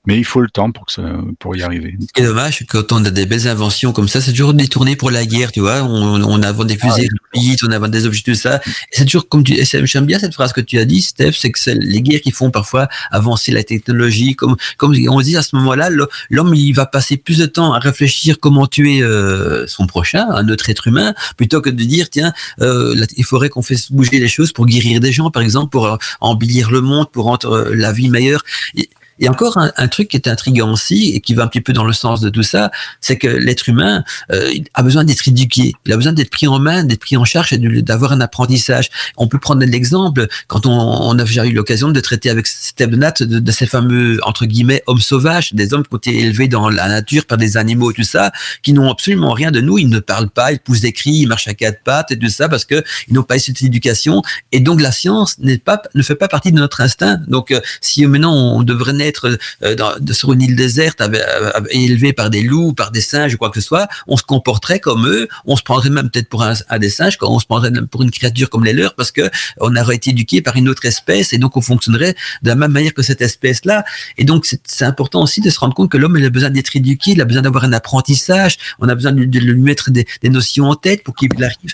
mais il faut le temps pour que ça, pour y arriver. Ce qui est dommage, quand on a des belles inventions comme ça, c'est toujours détourné pour la guerre, tu vois. On, on invente des fusées ah, on invente des objets, tout ça. C'est toujours comme tu, j'aime bien cette phrase que tu as dit, Steph, c'est que c'est les guerres qui font parfois avancer la technologie. Comme, comme on dit à ce moment-là, l'homme, il va passer plus de temps à réfléchir comment tuer euh, son prochain, un autre être humain, plutôt que de dire, tiens, euh, il faudrait qu'on fasse bouger les choses pour guérir des gens, par exemple, pour euh, embellir le monde, pour rendre euh, la vie meilleure. Et, et encore un, truc qui est intriguant aussi et qui va un petit peu dans le sens de tout ça, c'est que l'être humain euh, a besoin d'être éduqué, il a besoin d'être pris en main, d'être pris en charge et d'avoir un apprentissage. On peut prendre l'exemple quand on, a déjà eu l'occasion de traiter avec Steve Nat de, de, ces fameux entre guillemets hommes sauvages, des hommes qui ont été élevés dans la nature par des animaux et tout ça, qui n'ont absolument rien de nous, ils ne parlent pas, ils poussent des cris, ils marchent à quatre pattes et tout ça parce que ils n'ont pas eu cette éducation et donc la science n'est pas ne fait pas partie de notre instinct. Donc euh, si maintenant on devrait euh, sur une île déserte élevé par des loups, par des singes ou quoi que ce soit, on se comporterait comme eux, on se prendrait même peut-être pour un, des singes, on se prendrait même pour une créature comme les leurs parce que on aurait été éduqué par une autre espèce et donc on fonctionnerait de la même manière que cette espèce-là. Et donc c'est important aussi de se rendre compte que l'homme il a besoin d'être éduqué, il a besoin d'avoir un apprentissage, on a besoin de, lui mettre des, des notions en tête pour qu'il arrive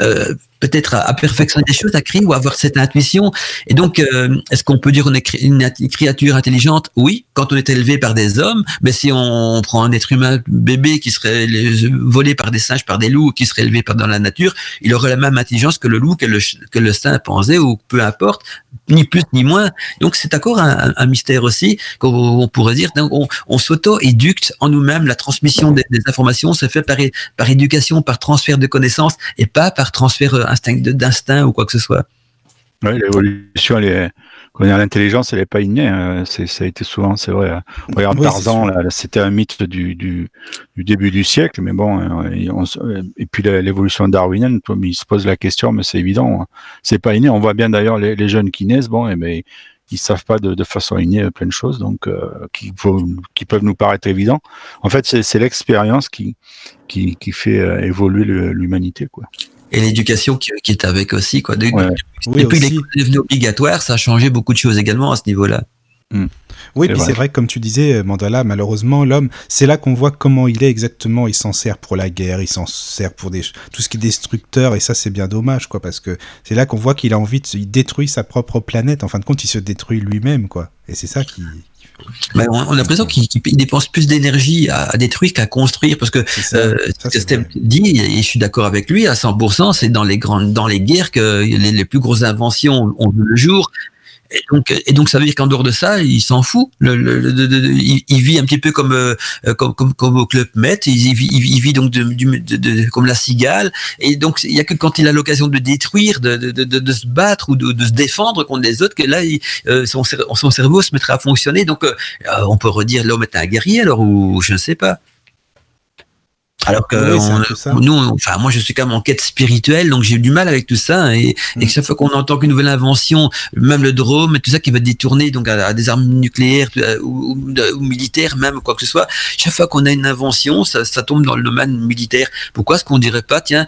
euh, peut-être à, perfectionner des choses, à créer ou à avoir cette intuition. Et donc, euh, est-ce qu'on peut dire on est une créature intelligente? Oui, quand on est élevé par des hommes, mais si on prend un être humain bébé qui serait volé par des singes, par des loups, qui serait élevé dans la nature, il aurait la même intelligence que le loup, que le, que le chimpanzé ou peu importe, ni plus ni moins. Donc c'est encore un, mystère aussi qu'on pourrait dire. Donc, on, s'auto-éducte en nous-mêmes. La transmission des, informations se fait par, par éducation, par transfert de connaissances et pas par transfert euh, d'instinct ou quoi que ce soit. Oui, l'évolution, l'intelligence, elle n'est pas innée. Hein. ça a été souvent, c'est vrai. Hein. Regarde Tarzan, c'était un mythe du, du, début du siècle, mais bon, hein, et, puis l'évolution darwinienne, il se pose la question, mais c'est évident, c'est pas inné. On voit bien d'ailleurs les, jeunes qui naissent, bon, et eh ben, ils savent pas de, façon innée plein de choses, donc euh, qui, qui, peuvent nous paraître évidents. En fait, c'est l'expérience qui, qui, qui fait euh, évoluer l'humanité, quoi et l'éducation qui, qui, est avec aussi. Quoi. Depuis, oui, depuis l'école est devenue obligatoire, ça a changé beaucoup de choses également à ce niveau-là. Hmm. Oui, puis c'est vrai, comme tu disais, Mandala, malheureusement, l'homme, c'est là qu'on voit comment il est exactement. Il s'en sert pour la guerre, il s'en sert pour des, tout ce qui est destructeur, et ça, c'est bien dommage, quoi, parce que c'est là qu'on voit qu'il a envie de, il détruit sa propre planète. En fin de compte, il se détruit lui-même, quoi. Et c'est ça qui, on, a l'impression qu'il dépense plus d'énergie à, détruire qu'à construire, parce que euh, ce que dit, et je suis d'accord avec lui à 100%, c'est dans les grandes, dans les guerres que les, les plus grosses inventions ont vu le jour. Et donc, et donc, ça veut dire qu'en dehors de ça, il s'en fout. Il, vit un petit peu comme euh, comme, comme, comme au club Met. Il, vit, il vit donc comme la cigale. Et donc, il y a que quand il a l'occasion de détruire, de, se battre ou de, se défendre contre les autres que là, euh, son, son, cerveau se mettra à fonctionner. Donc, euh, on peut redire l'homme est un guerrier alors ou je ne sais pas. Alors que nous, enfin moi je suis quand même en quête spirituelle, donc j'ai du mal avec tout ça. Hein, et, mm. chaque fois qu'on entend qu'une nouvelle invention, même le drone, tout ça qui va détourner donc à, des armes nucléaires ou, ou, militaires même quoi que ce soit, chaque fois qu'on a une invention, ça, ça, tombe dans le domaine militaire. Pourquoi? Est-ce qu'on dirait pas, tiens,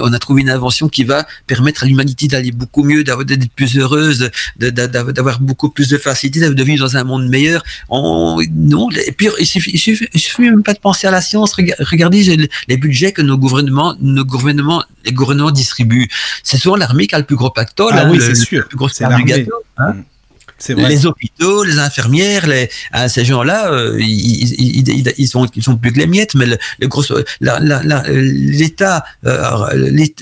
on a trouvé une invention qui va permettre à l'humanité d'aller beaucoup mieux, d'être plus heureuse, d'avoir beaucoup plus de facilité, de vivre dans un monde meilleur. On, non, et puis il suffit, il suffit, il suffit même pas de penser à la science. Regardez les budgets que nos gouvernements, nos gouvernements, les gouvernements distribuent. C'est souvent l'armée qui a le plus gros pactole, ah, hein, oui, c'est sûr. le plus gros du gâteau. Hein. Les hôpitaux, les infirmières, les, hein, ces gens-là, euh, ils, ils, sont, ils sont plus que les miettes, mais le, l'État euh,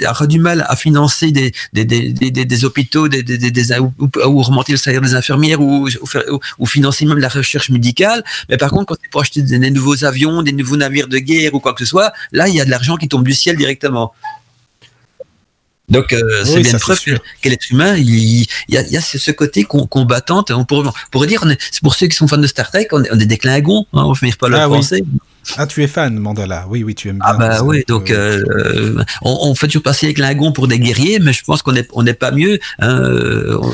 a du mal à financer des, des, des, des, hôpitaux, des, des, des, ou, ou, remonter le salaire des infirmières, ou, ou, ou, financer même la recherche médicale. Mais par contre, quand c'est pour acheter des, des nouveaux avions, des nouveaux navires de guerre ou quoi que ce soit, là, il y a de l'argent qui tombe du ciel directement. Donc euh, c'est bien une preuve que, l'être humain, il, y, a, il y a ce côté combattant. On pourrait, on pourrait dire, c'est pour ceux qui sont fans de Star Trek, on est, on est des clingons, hein, on finit pas le ah, penser. Ah, tu es fan, Mandala. Oui, oui, tu aimes ah, bien. Ah bah oui, donc euh, euh, on, on, fait toujours passer les clingons pour des guerriers, mais je pense qu'on n'est on pas mieux. Hein.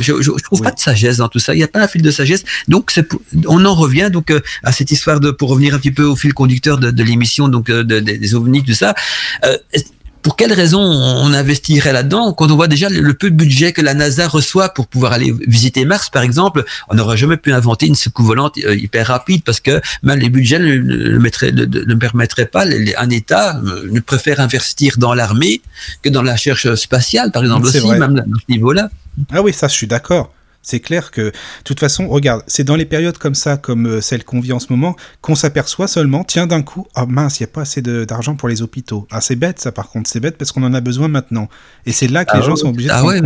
Je, je, trouve pas de sagesse dans tout ça. Il n'y a pas un fil de sagesse. Donc on en revient donc euh, à cette histoire de, pour revenir un petit peu au fil conducteur de, de l'émission, donc de, des ovnis, tout ça pour quelle raison on investirait là-dedans quand on voit déjà le peu de budget que la NASA reçoit pour pouvoir aller visiter Mars, par exemple, on n'aurait jamais pu inventer une soucoupe volante euh, hyper rapide parce que même les budgets ne, ne, permettraient pas. Un État euh, ne préfère investir dans l'armée que dans la recherche spatiale, par exemple aussi, même à ce niveau-là. Ah oui, ça, je suis d'accord. C'est clair que, de toute façon, regarde, c'est dans les périodes comme ça, comme euh, celle qu'on vit en ce moment, qu'on s'aperçoit seulement, tiens, d'un coup, oh mince, il n'y a pas assez d'argent pour les hôpitaux. Ah, c'est bête, ça, par contre, c'est bête parce qu'on en a besoin maintenant. Et c'est là que les ah gens sont obligés de ah ouais,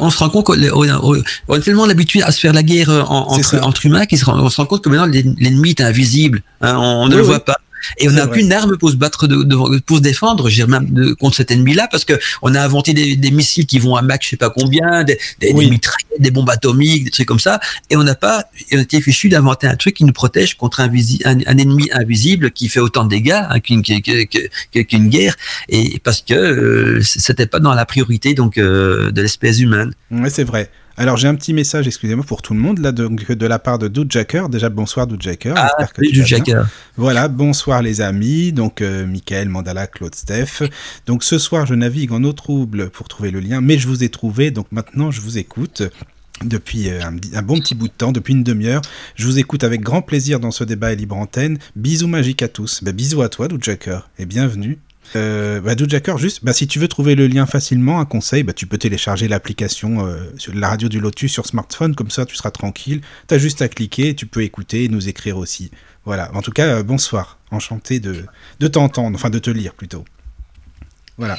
on, se rend compte qu'on a tellement l'habitude à se faire la guerre euh, entre, humains qu'on se, rend, se rend compte que maintenant l'ennemi est invisible. Hein, on, ne le voit pas. Et on n'a qu'une arme pour se battre, de, pour se défendre, je même de, contre cet ennemi-là, parce que on a inventé des, des, missiles qui vont à Mach, je sais pas combien, des, des, mitraillettes, des bombes atomiques, des trucs comme ça, et on n'a pas, on a été fichu d'inventer un truc qui nous protège contre un, un, ennemi invisible qui fait autant de dégâts hein, qu'une qu'une guerre, et parce que euh, c'était pas dans la priorité donc euh, de l'espèce humaine. Oui, c'est vrai. Alors j'ai un petit message, excusez-moi, pour tout le monde, là, de, de la part de Doudjacker. Déjà, bonsoir Doudjacker. Ah, Jacker. Voilà, bonsoir les amis. Donc, euh, Michael, Mandala, Claude, Steph. Donc, ce soir, je navigue en eau trouble pour trouver le lien, mais je vous ai trouvé, donc maintenant, je vous écoute depuis euh, un, bon petit bout de temps, depuis une demi-heure. Je vous écoute avec grand plaisir dans ce débat et libre antenne. Bisous magiques à tous. Ben, bisous à toi, Doudjacker, et bienvenue. Euh, bah, Jacker, juste, bah, si tu veux trouver le lien facilement, un conseil, bah, tu peux télécharger l'application euh, sur la radio du Lotus sur smartphone, comme ça tu seras tranquille. Tu as juste à cliquer, tu peux écouter et nous écrire aussi. Voilà, en tout cas, euh, bonsoir. Enchanté de, de t'entendre, enfin de te lire plutôt. Voilà.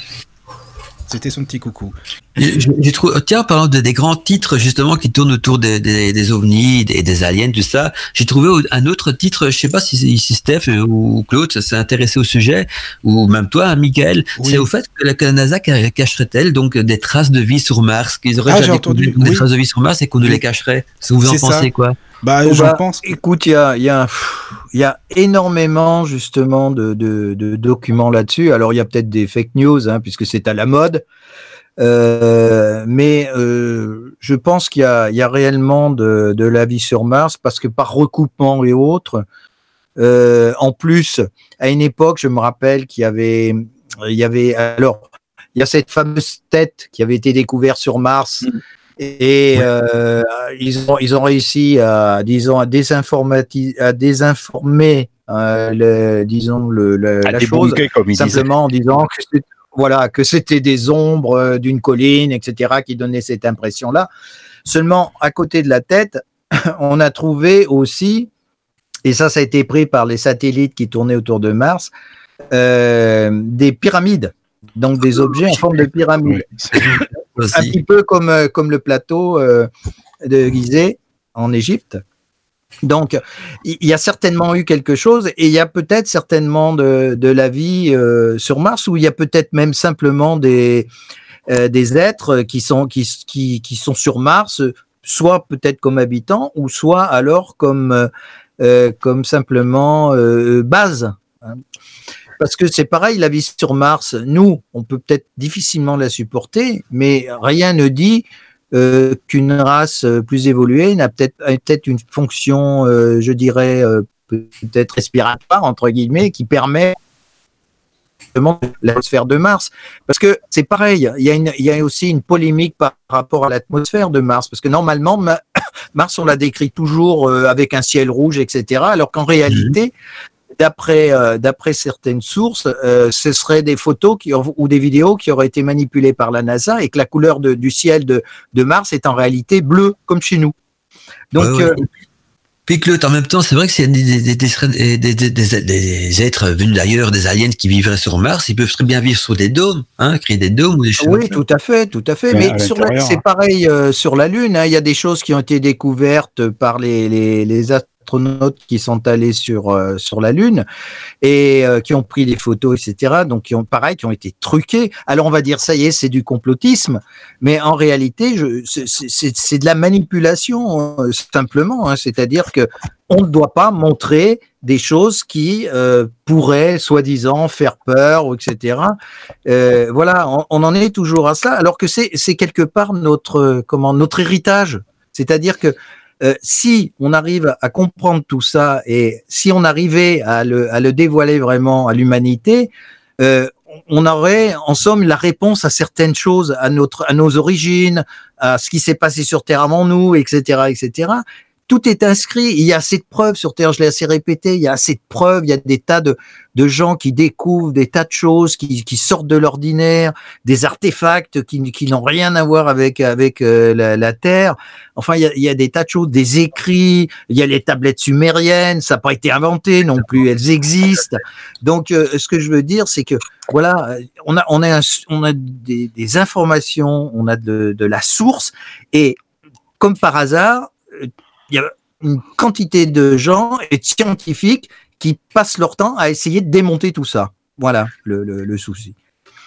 C'était son petit coucou. J'ai trouvé, tiens, parlant de, des grands titres justement qui tournent autour des, des, des ovnis, des, des, aliens, tout ça, j'ai trouvé un autre titre, je sais pas si, si Steph ou Claude s'est intéressé au sujet, ou même toi, Michael, c'est au fait que la, NASA cacherait-elle donc des traces de vie sur Mars, qu'ils auraient ah, déjà entendu, des traces de vie sur Mars et qu'on nous les cacherait. Vous en pensez quoi? Bah, je bah, pense. Écoute, il y a, y, a, y a énormément justement de, de, de documents là-dessus. Alors, il y a peut-être des fake news, hein, puisque c'est à la mode. Euh, mais euh, je pense qu'il y, y, a réellement de, de, la vie sur Mars parce que par recoupement et autres, euh, en plus, à une époque, je me rappelle qu'il y avait, il y avait alors, il y a cette fameuse tête qui avait été découverte sur Mars. Mm. Et ils, ont, ils ont réussi à, disons, à, à désinformer euh, le, disons, le, la chose, simplement en disant que voilà, que c'était des ombres euh, d'une colline, etc., qui donnaient cette impression-là. Seulement, à côté de la tête, on a trouvé aussi, et ça, ça a été pris par les satellites qui tournaient autour de Mars, euh, des pyramides, donc des objets en forme de pyramide. un petit peu comme, euh, comme le plateau euh, de Gizeh en Égypte. Donc, il y a certainement eu quelque chose et il y a peut-être certainement de, la vie euh, sur Mars où il y a peut-être même simplement des, des êtres qui sont, sur Mars, soit peut-être comme habitants ou soit alors comme, comme simplement base. Hein. parce que c'est pareil, la vie sur Mars, nous, on peut peut-être difficilement la supporter, mais rien ne dit euh, qu'une race euh, plus évoluée n'a peut-être peut-être une fonction, euh, je dirais, peut-être respiratoire entre guillemets, qui permet l'atmosphère de Mars. Parce que c'est pareil, il y, a une, il y a aussi une polémique par rapport à l'atmosphère de Mars, parce que normalement, Mars, on la décrit toujours avec un ciel rouge, etc., alors qu'en réalité, d'après euh, d'après certaines sources, euh, ce seraient des photos qui, ou des vidéos qui auraient été manipulées par la NASA et que la couleur de, du ciel de, de, Mars est en réalité bleue, comme chez nous. Donc, euh, puis que en même temps, c'est vrai que s'il y a des, des, des, des, êtres venus d'ailleurs, des aliens qui vivraient sur Mars, ils peuvent très bien vivre sur des dômes, hein, créer des dômes ou des choses. Oui, tout à fait, tout à fait. Mais, sur c'est pareil sur la Lune. Hein, il y a des choses qui ont été découvertes par les, les, les, astronautes qui sont allés sur euh, sur la Lune et euh, qui ont pris des photos, etc. Donc qui ont pareil, qui ont été truqués. Alors on va dire ça y est, c'est du complotisme, mais en réalité, c'est de la manipulation euh, simplement. Hein. C'est-à-dire que on ne doit pas montrer des choses qui pourraient, soi-disant, faire peur, etc. voilà, on, en est toujours à ça, alors que c'est quelque part notre comment notre héritage. C'est-à-dire que euh, si on arrive à comprendre tout ça et si on arrivait à le, à le dévoiler vraiment à l'humanité, euh, on aurait en somme la réponse à certaines choses, à notre, à nos origines, à ce qui s'est passé sur Terre avant nous, etc., etc tout est inscrit. Il y a assez de preuves sur Terre, je l'ai assez répété, il y a assez de preuves, il y a des tas de, de gens qui découvrent des tas de choses qui, qui sortent de l'ordinaire, des artefacts qui, qui n'ont rien à voir avec, avec euh, la, la, Terre. Enfin, il y, a, il y, a, des tas de choses, des écrits, il y a les tablettes sumériennes, ça n'a pas été inventé non plus, elles existent. Donc, euh, ce que je veux dire, c'est que voilà, on a, on a, on a des, des informations, on a de, de la source, et comme par hasard, il y a une quantité de gens et de scientifiques qui passent leur temps à essayer de démonter tout ça. Voilà le, le, le souci.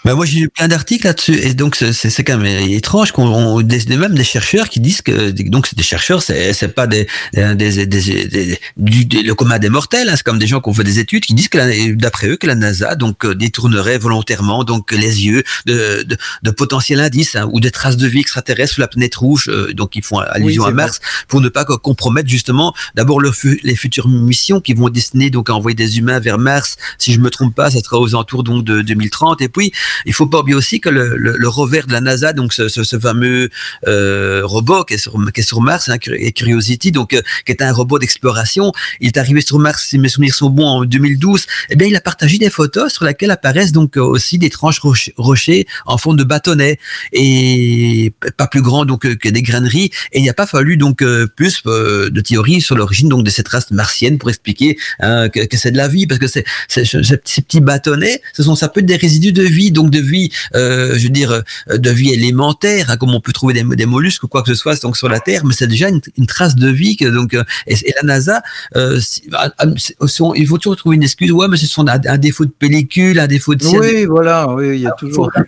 Ben moi j'ai lu plein d'articles là-dessus. Et donc c'est quand même étrange qu'on même des chercheurs qui disent que donc c'est des chercheurs c'est c'est pas des des, des, des, du, le commun des mortels hein, c'est comme des gens qui ont fait des études qui disent que d'après eux que la NASA donc euh, détournerait volontairement donc les yeux de de, de potentiels indices hein, ou des traces de vie extraterrestre sur la planète rouge euh, donc ils font allusion à Mars pour ne pas compromettre justement d'abord le, les futures missions qui vont destiner donc à envoyer des humains vers Mars. Si je me trompe pas ça sera aux alentours donc de 2030 et puis il faut pas oublier aussi que le, le, le rover de la NASA, donc ce, ce, ce fameux euh, robot qui est, sur, qui est sur Mars, hein, Curiosity, donc euh, qui est un robot d'exploration, il est arrivé sur Mars, si mes souvenirs sont bons, en 2012. Eh bien, il a partagé des photos sur lesquelles apparaissent donc euh, aussi des tranches rochers en forme de bâtonnet et pas plus grand donc que des graineries. Et il n'y a pas fallu donc plus de théories sur l'origine donc de cette race martienne pour expliquer hein, que, que c'est de la vie, parce que c'est ces petits bâtonnets, ce sont ça peut être des résidus de vie de vie, euh, je veux dire, euh, de vie élémentaire, hein, comme on peut trouver des, des, mollusques ou quoi que ce soit donc sur la Terre, mais c'est déjà une, une, trace de vie. Que, donc, euh, et, et, la NASA, euh, ah, ah, il faut toujours trouver une excuse. Ouais, mais ce sont un, un, défaut de pellicule, un défaut de. Oui, voilà, oui, il y a toujours.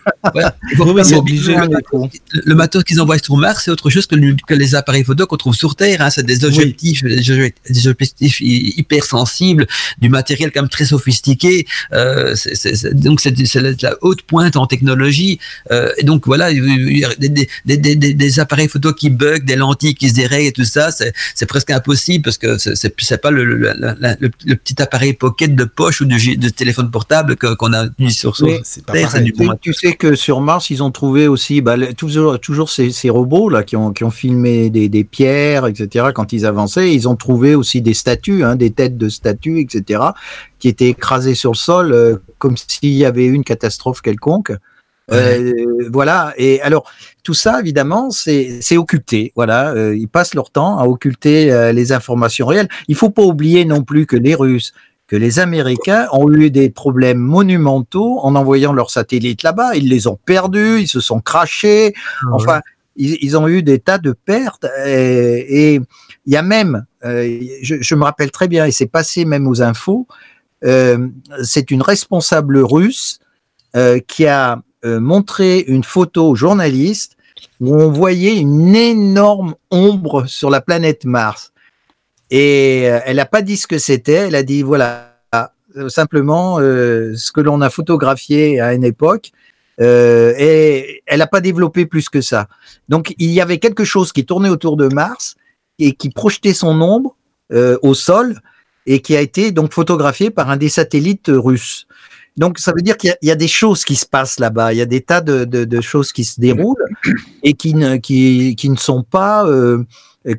obligé. Le, matos qu'ils envoient sur Mars, c'est autre chose que, que, les appareils photo qu'on trouve sur Terre. Hein, c'est des objectifs, des objectifs hyper sensibles, du matériel quand même très sophistiqué. Euh, c est, c est, donc c'est la haute pointe en technologie. Euh, et donc voilà, des, des, des, des, appareils photo qui bug, des lentilles qui se dérèglent et tout ça, c'est presque impossible parce que c'est pas le, le, le, le, petit appareil pocket de poche ou de, de téléphone portable qu'on a mis sur son tu, tu sais que sur Mars, ils ont trouvé aussi bah, toujours, toujours ces, ces, robots là qui ont, qui ont filmé des, des, pierres, etc. Quand ils avançaient, ils ont trouvé aussi des statues, hein, des têtes de statues, etc. qui étaient écrasées sur le sol euh, comme s'il y avait eu une catastrophe quelconque. Euh, voilà. Et alors, tout ça, évidemment, c'est occulté. Voilà. Euh, ils passent leur temps à occulter euh, les informations réelles. Il faut pas oublier non plus que les Russes, que les Américains ont eu des problèmes monumentaux en envoyant leurs satellites là-bas. Ils les ont perdus, ils se sont crachés. Ah enfin, ils, ils, ont eu des tas de pertes. Et il y a même, je, je, me rappelle très bien, et c'est passé même aux infos, c'est une responsable russe euh, qui a euh, montré une photo aux journalistes où on voyait une énorme ombre sur la planète Mars. Et elle n'a pas dit ce que c'était, elle a dit voilà, simplement ce que l'on a photographié à une époque. et elle n'a pas développé plus que ça. Donc il y avait quelque chose qui tournait autour de Mars et qui projetait son ombre au sol et qui a été donc photographié par un des satellites russes. Donc ça veut dire qu'il y, a des choses qui se passent là-bas, il y a des tas de, de, de, choses qui se déroulent et qui ne, qui, qui ne sont pas, euh,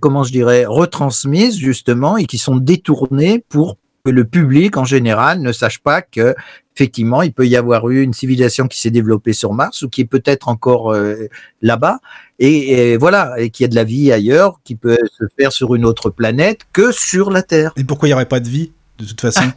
comment je dirais, retransmises justement et qui sont détournées pour que le public en général ne sache pas que effectivement il peut y avoir eu une civilisation qui s'est développée sur Mars ou qui est peut-être encore euh, là-bas. Et, voilà. Et qu'il y a de la vie ailleurs qui peut se faire sur une autre planète que sur la Terre. Et pourquoi il n'y aurait pas de vie de toute façon?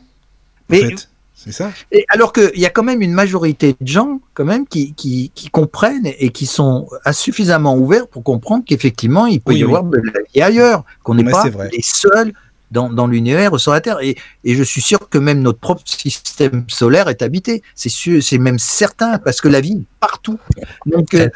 Mais c'est ça. Et alors qu'il y a quand même une majorité de gens, quand même, qui, qui, qui comprennent et qui sont suffisamment ouverts pour comprendre qu'effectivement, il peut y avoir de la vie ailleurs, qu'on n'est pas les seuls dans, dans l'univers sur la Terre. Et, et, je suis sûr que même notre propre système solaire est habité. C'est sûr, c'est même certain parce que la vie partout. Donc, euh,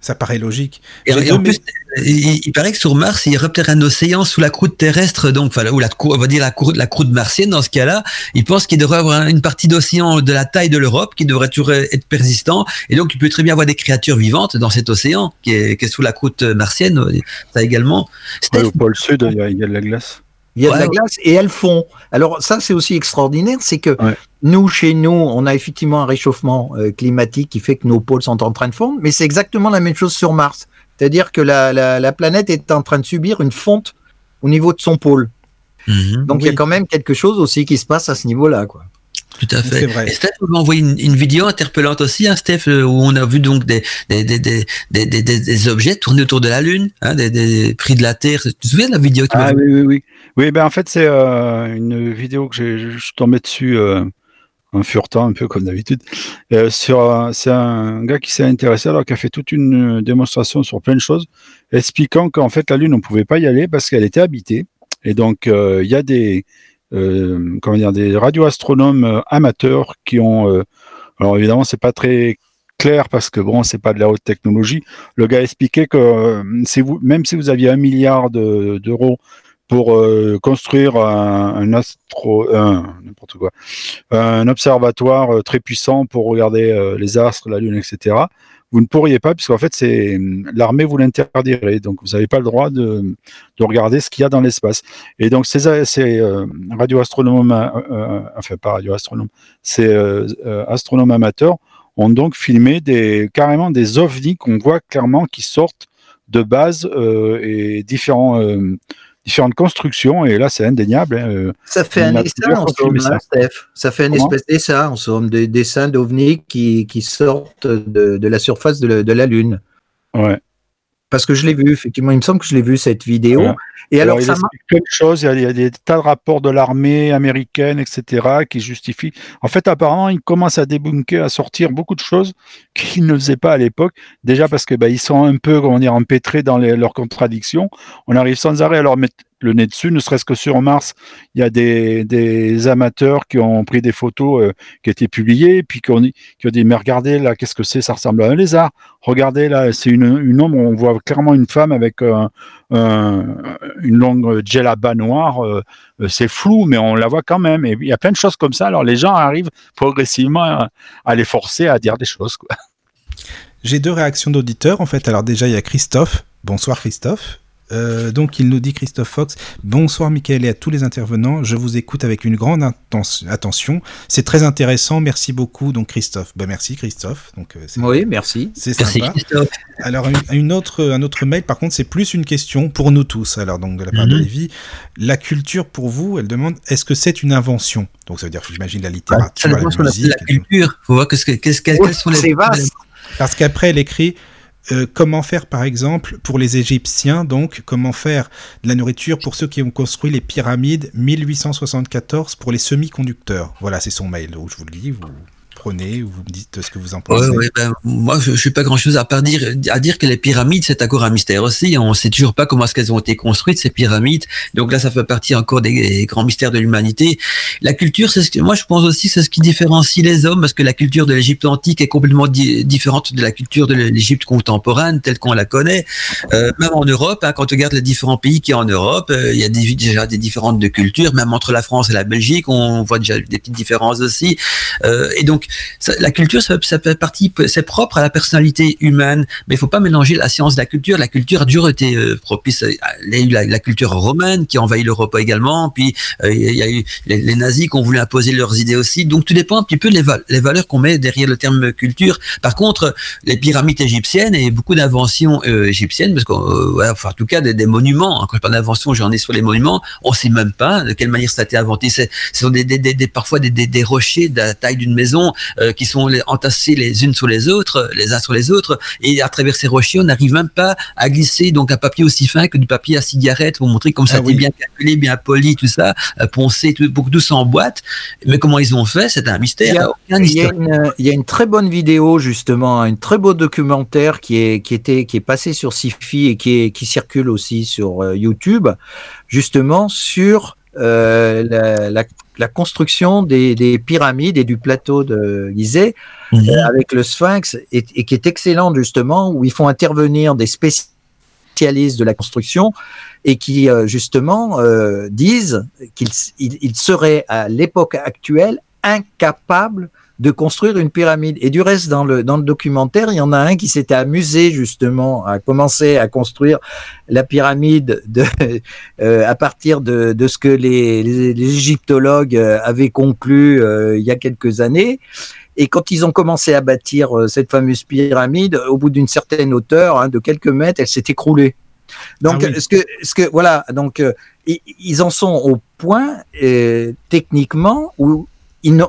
ça paraît logique. Et, en plus, il, paraît que sur Mars, il y aurait peut-être un océan sous la croûte terrestre, donc enfin, ou la, on va dire la, croûte, la croûte martienne. Dans ce cas-là, il pense qu'il devrait avoir une partie d'océan de la taille de l'Europe qui devrait toujours être persistant, et donc il peut très bien avoir des créatures vivantes dans cet océan qui est, qui est sous la croûte martienne. Ça également. au pôle sud, il y a de la glace. Il y a de la glace et elles fond. Alors ça, c'est aussi extraordinaire, c'est que nous, chez nous, on a effectivement un réchauffement euh, climatique qui fait que nos pôles sont en train de fondre, mais c'est exactement la même chose sur Mars. C'est-à-dire que la, la, planète est en train de subir une fonte au niveau de son pôle. Mhm. Donc il y a quand même quelque chose aussi qui se passe à ce niveau-là, quoi. Tout à fait. Et Steph m'a envoyé une, une, vidéo interpellante aussi, hein, Steph, euh, où on a vu donc des, des, des, des, des, des objets tourner autour de la Lune, hein, des, des prix de la Terre. Tu te souviens de la vidéo Ah oui, oui, oui. Oui, ben en fait, c'est euh, une vidéo que je suis tombé dessus euh, en furetant, un peu comme d'habitude. Euh, sur, c'est un gars qui s'est intéressé, alors qui a fait toute une démonstration sur plein de choses, expliquant qu'en fait, la Lune, on ne pouvait pas y aller parce qu'elle était habitée. Et donc, euh, il y a des euh, comment dire, des radioastronomes euh, amateurs qui ont. Euh, alors évidemment, c'est pas très clair parce que bon, c'est pas de la haute technologie. Le gars expliquait que même si vous aviez un milliard d'euros pour construire un, astro, un observatoire très puissant pour regarder les astres, la lune, etc vous ne pourriez pas, puisqu'en fait, c'est l'armée vous l'interdirait. Donc, vous n'avez pas le droit de, de regarder ce qu'il y a dans l'espace. Et donc, ces, ces euh, radioastronomes, euh, euh, enfin, pas radioastronomes, ces astronomes amateurs ont donc filmé des, carrément des ovnis qu'on voit clairement qui sortent de base et différents différentes constructions, et là, c'est indéniable. Hein, euh, ça fait un dessin, en somme, hein, Steph. Ça fait un espèce dessin, en somme, des dessins d'ovnis qui, qui sortent de, de, la surface de, de la Lune. Ouais. Parce que je l'ai vu, effectivement, il me semble que je l'ai vu cette vidéo. Et alors, ça il il y, a, des tas de rapports de l'armée américaine, etc., qui justifient. En fait, apparemment, ils commencent à débunker, à sortir beaucoup de choses qu'ils ne faisaient pas à l'époque. Déjà parce que bah, ils sont un peu, comment dire, empêtrés dans leurs contradictions. On arrive sans arrêt à leur mettre le nez dessus, ne serait-ce que sur Mars, il y a des, amateurs qui ont pris des photos euh, qui étaient publiées, puis qui ont, dit, mais regardez là, qu'est-ce que c'est Ça ressemble à un lézard. Regardez là, c'est une, ombre, on voit clairement une femme avec un, une longue djellaba noire. Euh, euh, c'est flou, mais on la voit quand même. Et il y a plein de choses comme ça. Alors les gens arrivent progressivement à, à les forcer à dire des choses. J'ai deux réactions d'auditeurs, en fait. Alors déjà, il y a Christophe. Bonsoir Christophe. Euh, donc il nous dit Christophe Fox, bonsoir Michael et à tous les intervenants, je vous écoute avec une grande attention, c'est très intéressant, merci beaucoup. Donc Christophe. Ben, merci Christophe. Donc, euh, oui, merci. C'est sympa. Alors une, autre, un autre mail. Par contre c'est plus une question pour nous tous, alors donc de la part de Lévi, la culture pour vous, elle demande est-ce que c'est une invention? Donc ça veut dire j'imagine la littérature, la musique. La culture, faut voir qu'est-ce qu'est-ce qu'elles sont les... Parce qu'après elle écrit euh, comment faire par exemple pour les Égyptiens, donc comment faire de la nourriture pour ceux qui ont construit les pyramides 1874 pour les semi-conducteurs? Voilà, c'est son mail, je vous le dis. Vous... prenez ou vous me dites ce que vous en pensez. Ben, moi, je, ne suis pas grand-chose à part dire à dire que les pyramides, c'est encore un mystère aussi. On ne sait toujours pas comment est-ce qu'elles ont été construites ces pyramides. Donc là, ça fait partie encore des, grands mystères de l'humanité. La culture, c'est ce que moi je pense aussi, c'est ce qui différencie les hommes parce que la culture de l'Égypte antique est complètement différente de la culture de l'Égypte contemporaine telle qu'on la connaît. Euh, même en Europe, hein, quand on regarde les différents pays qui y a en Europe, euh, il y a déjà des différentes de culture. Même entre la France et la Belgique, on voit déjà des petites différences aussi. Euh, et donc, la culture, ça, fait partie, c'est propre à la personnalité humaine, mais il faut pas mélanger la science et la culture. La culture a toujours été euh, propice. Il y a eu la, culture romaine qui a envahi l'Europe également, puis euh, il y a eu les, nazis qui ont voulu imposer leurs idées aussi. Donc, tout dépend un petit peu des les valeurs qu'on met derrière le terme culture. Par contre, les pyramides égyptiennes et beaucoup d'inventions égyptiennes, parce que, enfin, en tout cas, des, monuments. Hein, quand je parle d'invention, j'en ai sur les monuments. On sait même pas de quelle manière ça a été inventé. Ce sont des, des, des parfois des, des, rochers de la taille d'une maison euh, qui sont entassés les unes sur les autres, les uns sur les autres, et à travers ces rochers, on n'arrive même pas à glisser donc un papier aussi fin que du papier à cigarette pour montrer comme ça ah, bien calculé, bien poli, tout ça, euh, poncé, tout, beaucoup tout ça en boîte. Mais comment ils ont fait, c'est un mystère. Il y, a, une, il y, a une, très bonne vidéo justement, un très beau documentaire qui est qui était qui est passé sur Sifi et qui est, qui circule aussi sur euh, YouTube, justement sur euh, la, la, la construction des, des, pyramides et du plateau de Gizeh mhm. euh, avec le Sphinx et, et, qui est excellent justement où ils font intervenir des spécialistes de la construction et qui euh, justement disent qu'ils ils, seraient à l'époque actuelle incapables de construire une pyramide. Et du reste, dans le, dans le documentaire, il y en a un qui s'était amusé justement à commencer à construire la pyramide de, euh, à partir de, de ce que les, les, égyptologues euh, avaient conclu euh, il y a quelques années. Et quand ils ont commencé à bâtir cette fameuse pyramide, au bout d'une certaine hauteur, hein, de quelques mètres, elle s'est écroulée. Donc, ah ce que, ce que, voilà, donc ils en sont au point techniquement où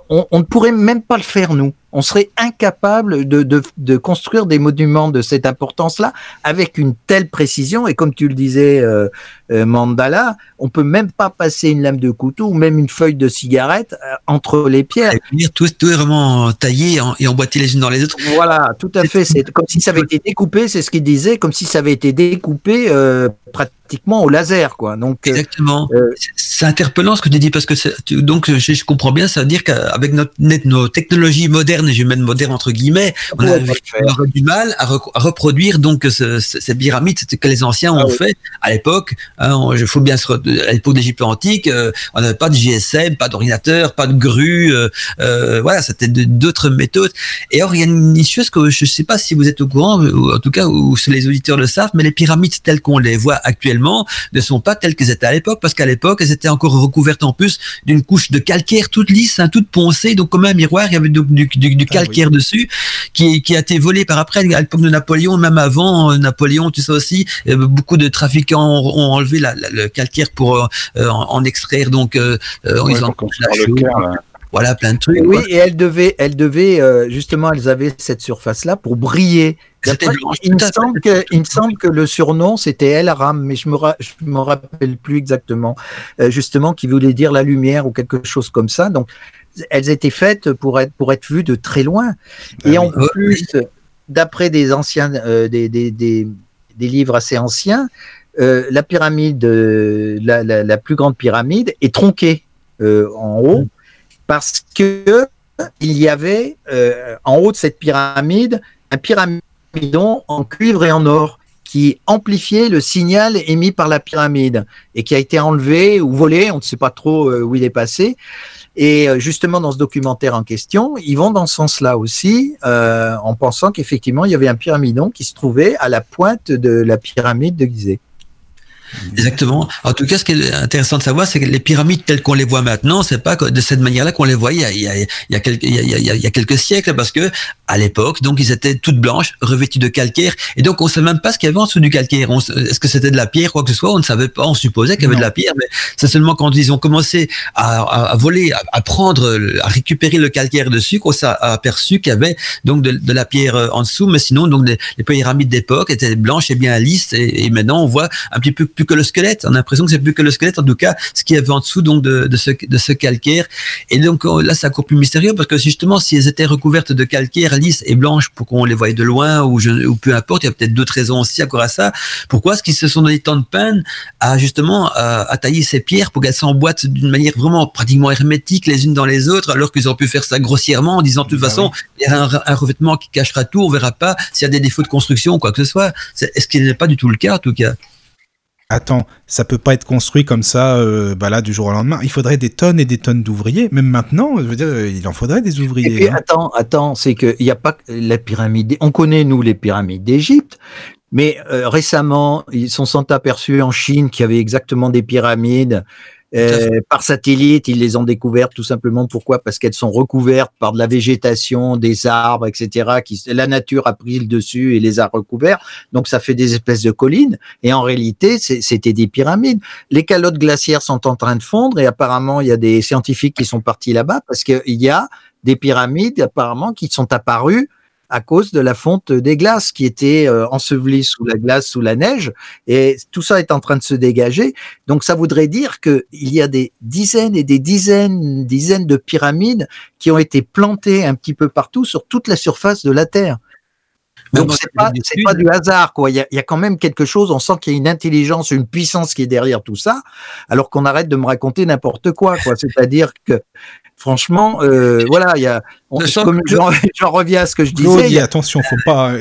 on, ne pourrait même pas le faire nous. On serait incapable de, construire des monuments de cette importance-là avec une telle précision. Et comme tu le disais, euh, euh, Mandala, on peut même pas passer une lame de couteau ou même une feuille de cigarette euh, entre les pierres. tout, tout, est vraiment taillé et emboîté les unes dans les autres. Voilà, tout à fait. C'est comme si ça avait été découpé, c'est ce qu'il disait, comme si ça avait été découpé pratiquement au laser, quoi. Donc exactement. c'est interpellant ce que tu dis parce que donc je, comprends bien, ça veut dire qu'avec notre, nos technologies modernes, et je mets moderne entre guillemets, on a, du mal à, reproduire donc ce, ces pyramides que les anciens ont ah fait à l'époque Hein, il faut bien se à l'époque d'Égypte antique, euh, on n'avait pas de GSM, pas d'ordinateur, pas de grue, euh, euh, voilà, c'était d'autres méthodes. Et or, il y a une chose que je ne sais pas si vous êtes au courant, ou en tout cas, ou les auditeurs le savent, mais les pyramides telles qu'on les voit actuellement ne sont pas telles qu'elles étaient à l'époque, parce qu'à l'époque, elles étaient encore recouvertes en plus d'une couche de calcaire toute lisse, hein, toute poncée, donc comme un miroir, il y avait du, du, ah calcaire dessus, qui, qui, a été volé par après, à l'époque de Napoléon, même avant Napoléon, tu sais aussi, beaucoup de trafiquants ont enlevé le calcaire pour euh, euh, en, extraire. Donc, euh, ils ont voilà, plein de trucs. Oui, et elle devait, elle devait justement, elles avaient cette surface-là pour briller. il, me semble que, il me semble que le surnom c'était El Aram, mais je me, je me rappelle plus exactement. justement, qui voulait dire la lumière ou quelque chose comme ça. Donc, elles étaient faites pour être pour être vues de très loin. Ah et en plus, d'après des anciens, des, des, des, des, livres assez anciens, euh, la pyramide, euh, la, plus grande pyramide, est tronquée euh, en haut parce que il y avait en haut de cette pyramide un pyramidon en cuivre et en or qui amplifiait le signal émis par la pyramide et qui a été enlevé ou volé, on ne sait pas trop où il est passé. Et justement, dans ce documentaire en question, ils vont dans ce sens-là aussi, en pensant qu'effectivement, il y avait un pyramidon qui se trouvait à la pointe de la pyramide de Gizeh. Exactement. En tout cas, ce qui est intéressant de savoir, c'est que les pyramides telles qu'on les voit maintenant, c'est pas de cette manière-là qu'on les voyait il y a, il y a, quelques, il y a, il y a quelques siècles, parce que à l'époque, donc ils étaient toutes blanches, revêtues de calcaire, et donc on sait même pas ce qu'il y avait en dessous du calcaire. Est-ce que c'était de la pierre, quoi que ce soit? On ne savait pas. On supposait qu'il y avait de la pierre, mais c'est seulement quand ils ont commencé à, à, voler, à, prendre, à récupérer le calcaire dessus qu'on s'est aperçu qu'il y avait donc de, de, la pierre euh, en dessous. Mais sinon, donc les, pyramides d'époque étaient blanches et bien lisses, et, et maintenant on voit un petit peu plus que le squelette. On a l'impression que c'est plus que le squelette, en tout cas, ce qu'il y avait en dessous donc de, de, ce, de ce calcaire. Et donc là, c'est encore plus mystérieux parce que justement, si elles étaient recouvertes de calcaire lisse et blanche pour qu'on les voie de loin ou, je, ou peu importe, il y a peut-être d'autres raisons aussi encore à ça. Pourquoi est-ce qu'ils se sont donné tant de peine à justement à, tailler ces pierres pour qu'elles s'emboîtent d'une manière vraiment pratiquement hermétique les unes dans les autres, alors qu'ils auraient pu faire ça grossièrement en disant de toute bah façon, il y a un, revêtement qui cachera tout, on verra pas s'il y a des défauts de construction ou quoi que ce soit. Est-ce qu'il n'est pas du tout le cas en tout cas? Attends, ça peut pas être construit comme ça, euh, bah là, du jour au lendemain. Il faudrait des tonnes et des tonnes d'ouvriers. Même maintenant, je veux dire, il en faudrait des ouvriers. Et puis, hein. attends, attends, c'est qu'il n'y a pas la pyramide. On connaît, nous, les pyramides d'Égypte, mais euh, récemment, ils se sont aperçus en Chine qu'il y avait exactement des pyramides euh, par satellite, ils les ont découvertes tout simplement pourquoi? Parce qu'elles sont recouvertes par de la végétation, des arbres, etc. La nature a pris le dessus et les a recouverts. Donc ça fait des espèces de collines. Et en réalité, c'était des pyramides. Les calottes glaciaires sont en train de fondre et apparemment il y a des scientifiques qui sont partis là-bas parce qu'il y a des pyramides apparemment qui sont apparues à cause de la fonte des glaces qui était euh, ensevelie sous la glace, sous la neige, et tout ça est en train de se dégager. Donc ça voudrait dire qu'il y a des dizaines et des dizaines, dizaines de pyramides qui ont été plantées un petit peu partout sur toute la surface de la Terre. Donc c'est pas pas du hasard quoi. Il y a, il y a quand même quelque chose. On sent qu'il y a une intelligence, une puissance qui est derrière tout ça. Alors qu'on arrête de me raconter n'importe quoi quoi. C'est-à-dire que franchement, euh, voilà, il y a. j'en, reviens à ce que je disais. Dis, attention, faut pas.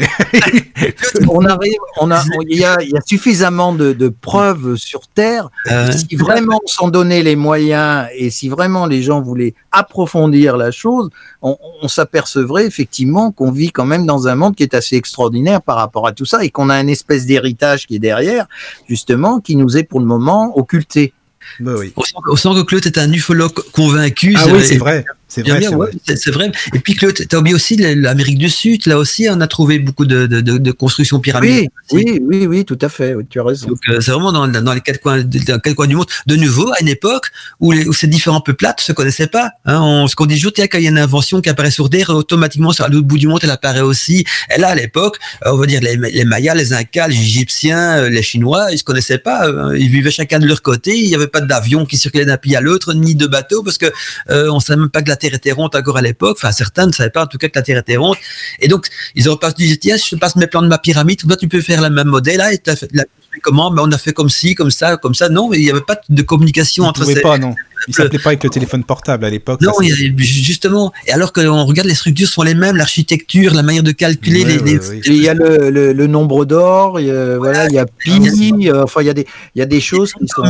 on arrive, on a, il y a, y a, suffisamment de, de, preuves sur Terre. Euh, si vraiment on s'en donnait les moyens et si vraiment les gens voulaient approfondir la chose, on, on s'apercevrait effectivement qu'on vit quand même dans un monde qui est assez extraordinaire par rapport à tout ça et qu'on a un espèce d'héritage qui est derrière, justement, qui nous est pour le moment occulté. Bah oui. on, sent, que Claude est un ufologue convaincu. Ah oui, c'est vrai. C'est vrai, c'est vrai. Et puis Claude, tu as oublié aussi l'Amérique du Sud. Là aussi, on a trouvé beaucoup de, de, de, constructions pyramidiques. Oui, oui, oui, tout à fait. tu as raison. Donc euh, c'est vraiment dans, dans, les quatre coins, dans quatre coins du monde. De nouveau, à une époque où, les, où ces différents peuplades se connaissaient pas. Hein, on, ce qu'on dit toujours, quand il y a une invention qui apparaît sur Terre, automatiquement sur l'autre bout du monde, elle apparaît aussi. Et là, à l'époque, euh, on va dire les, les, Mayas, les Incas, les Égyptiens, euh, les Chinois, ils se connaissaient pas. Ils vivaient chacun de leur côté. Il n'y avait pas d'avion qui circulait d'un pays à l'autre, ni de bateau, parce que euh, on savait même pas que la Terre était ronde encore à l'époque. Enfin, certains ne savaient pas en tout cas que la Terre était ronde. Et donc, ils auraient pas dit, tiens, je passe mes plans de ma pyramide, toi, tu peux faire le même modèle, là, et tu as fait la comment ben, On a fait comme ci, comme ça, comme ça. Non, il n'y avait pas de communication entre ces. pas, non. Il s'appelait pas avec le téléphone portable à l'époque. Non, justement. Et alors qu'on regarde, les structures sont les mêmes, l'architecture, la manière de calculer les, Il y a le, le, nombre d'or, il y a, voilà, il y a pi, euh, enfin il y a des, il y a des choses qui sont,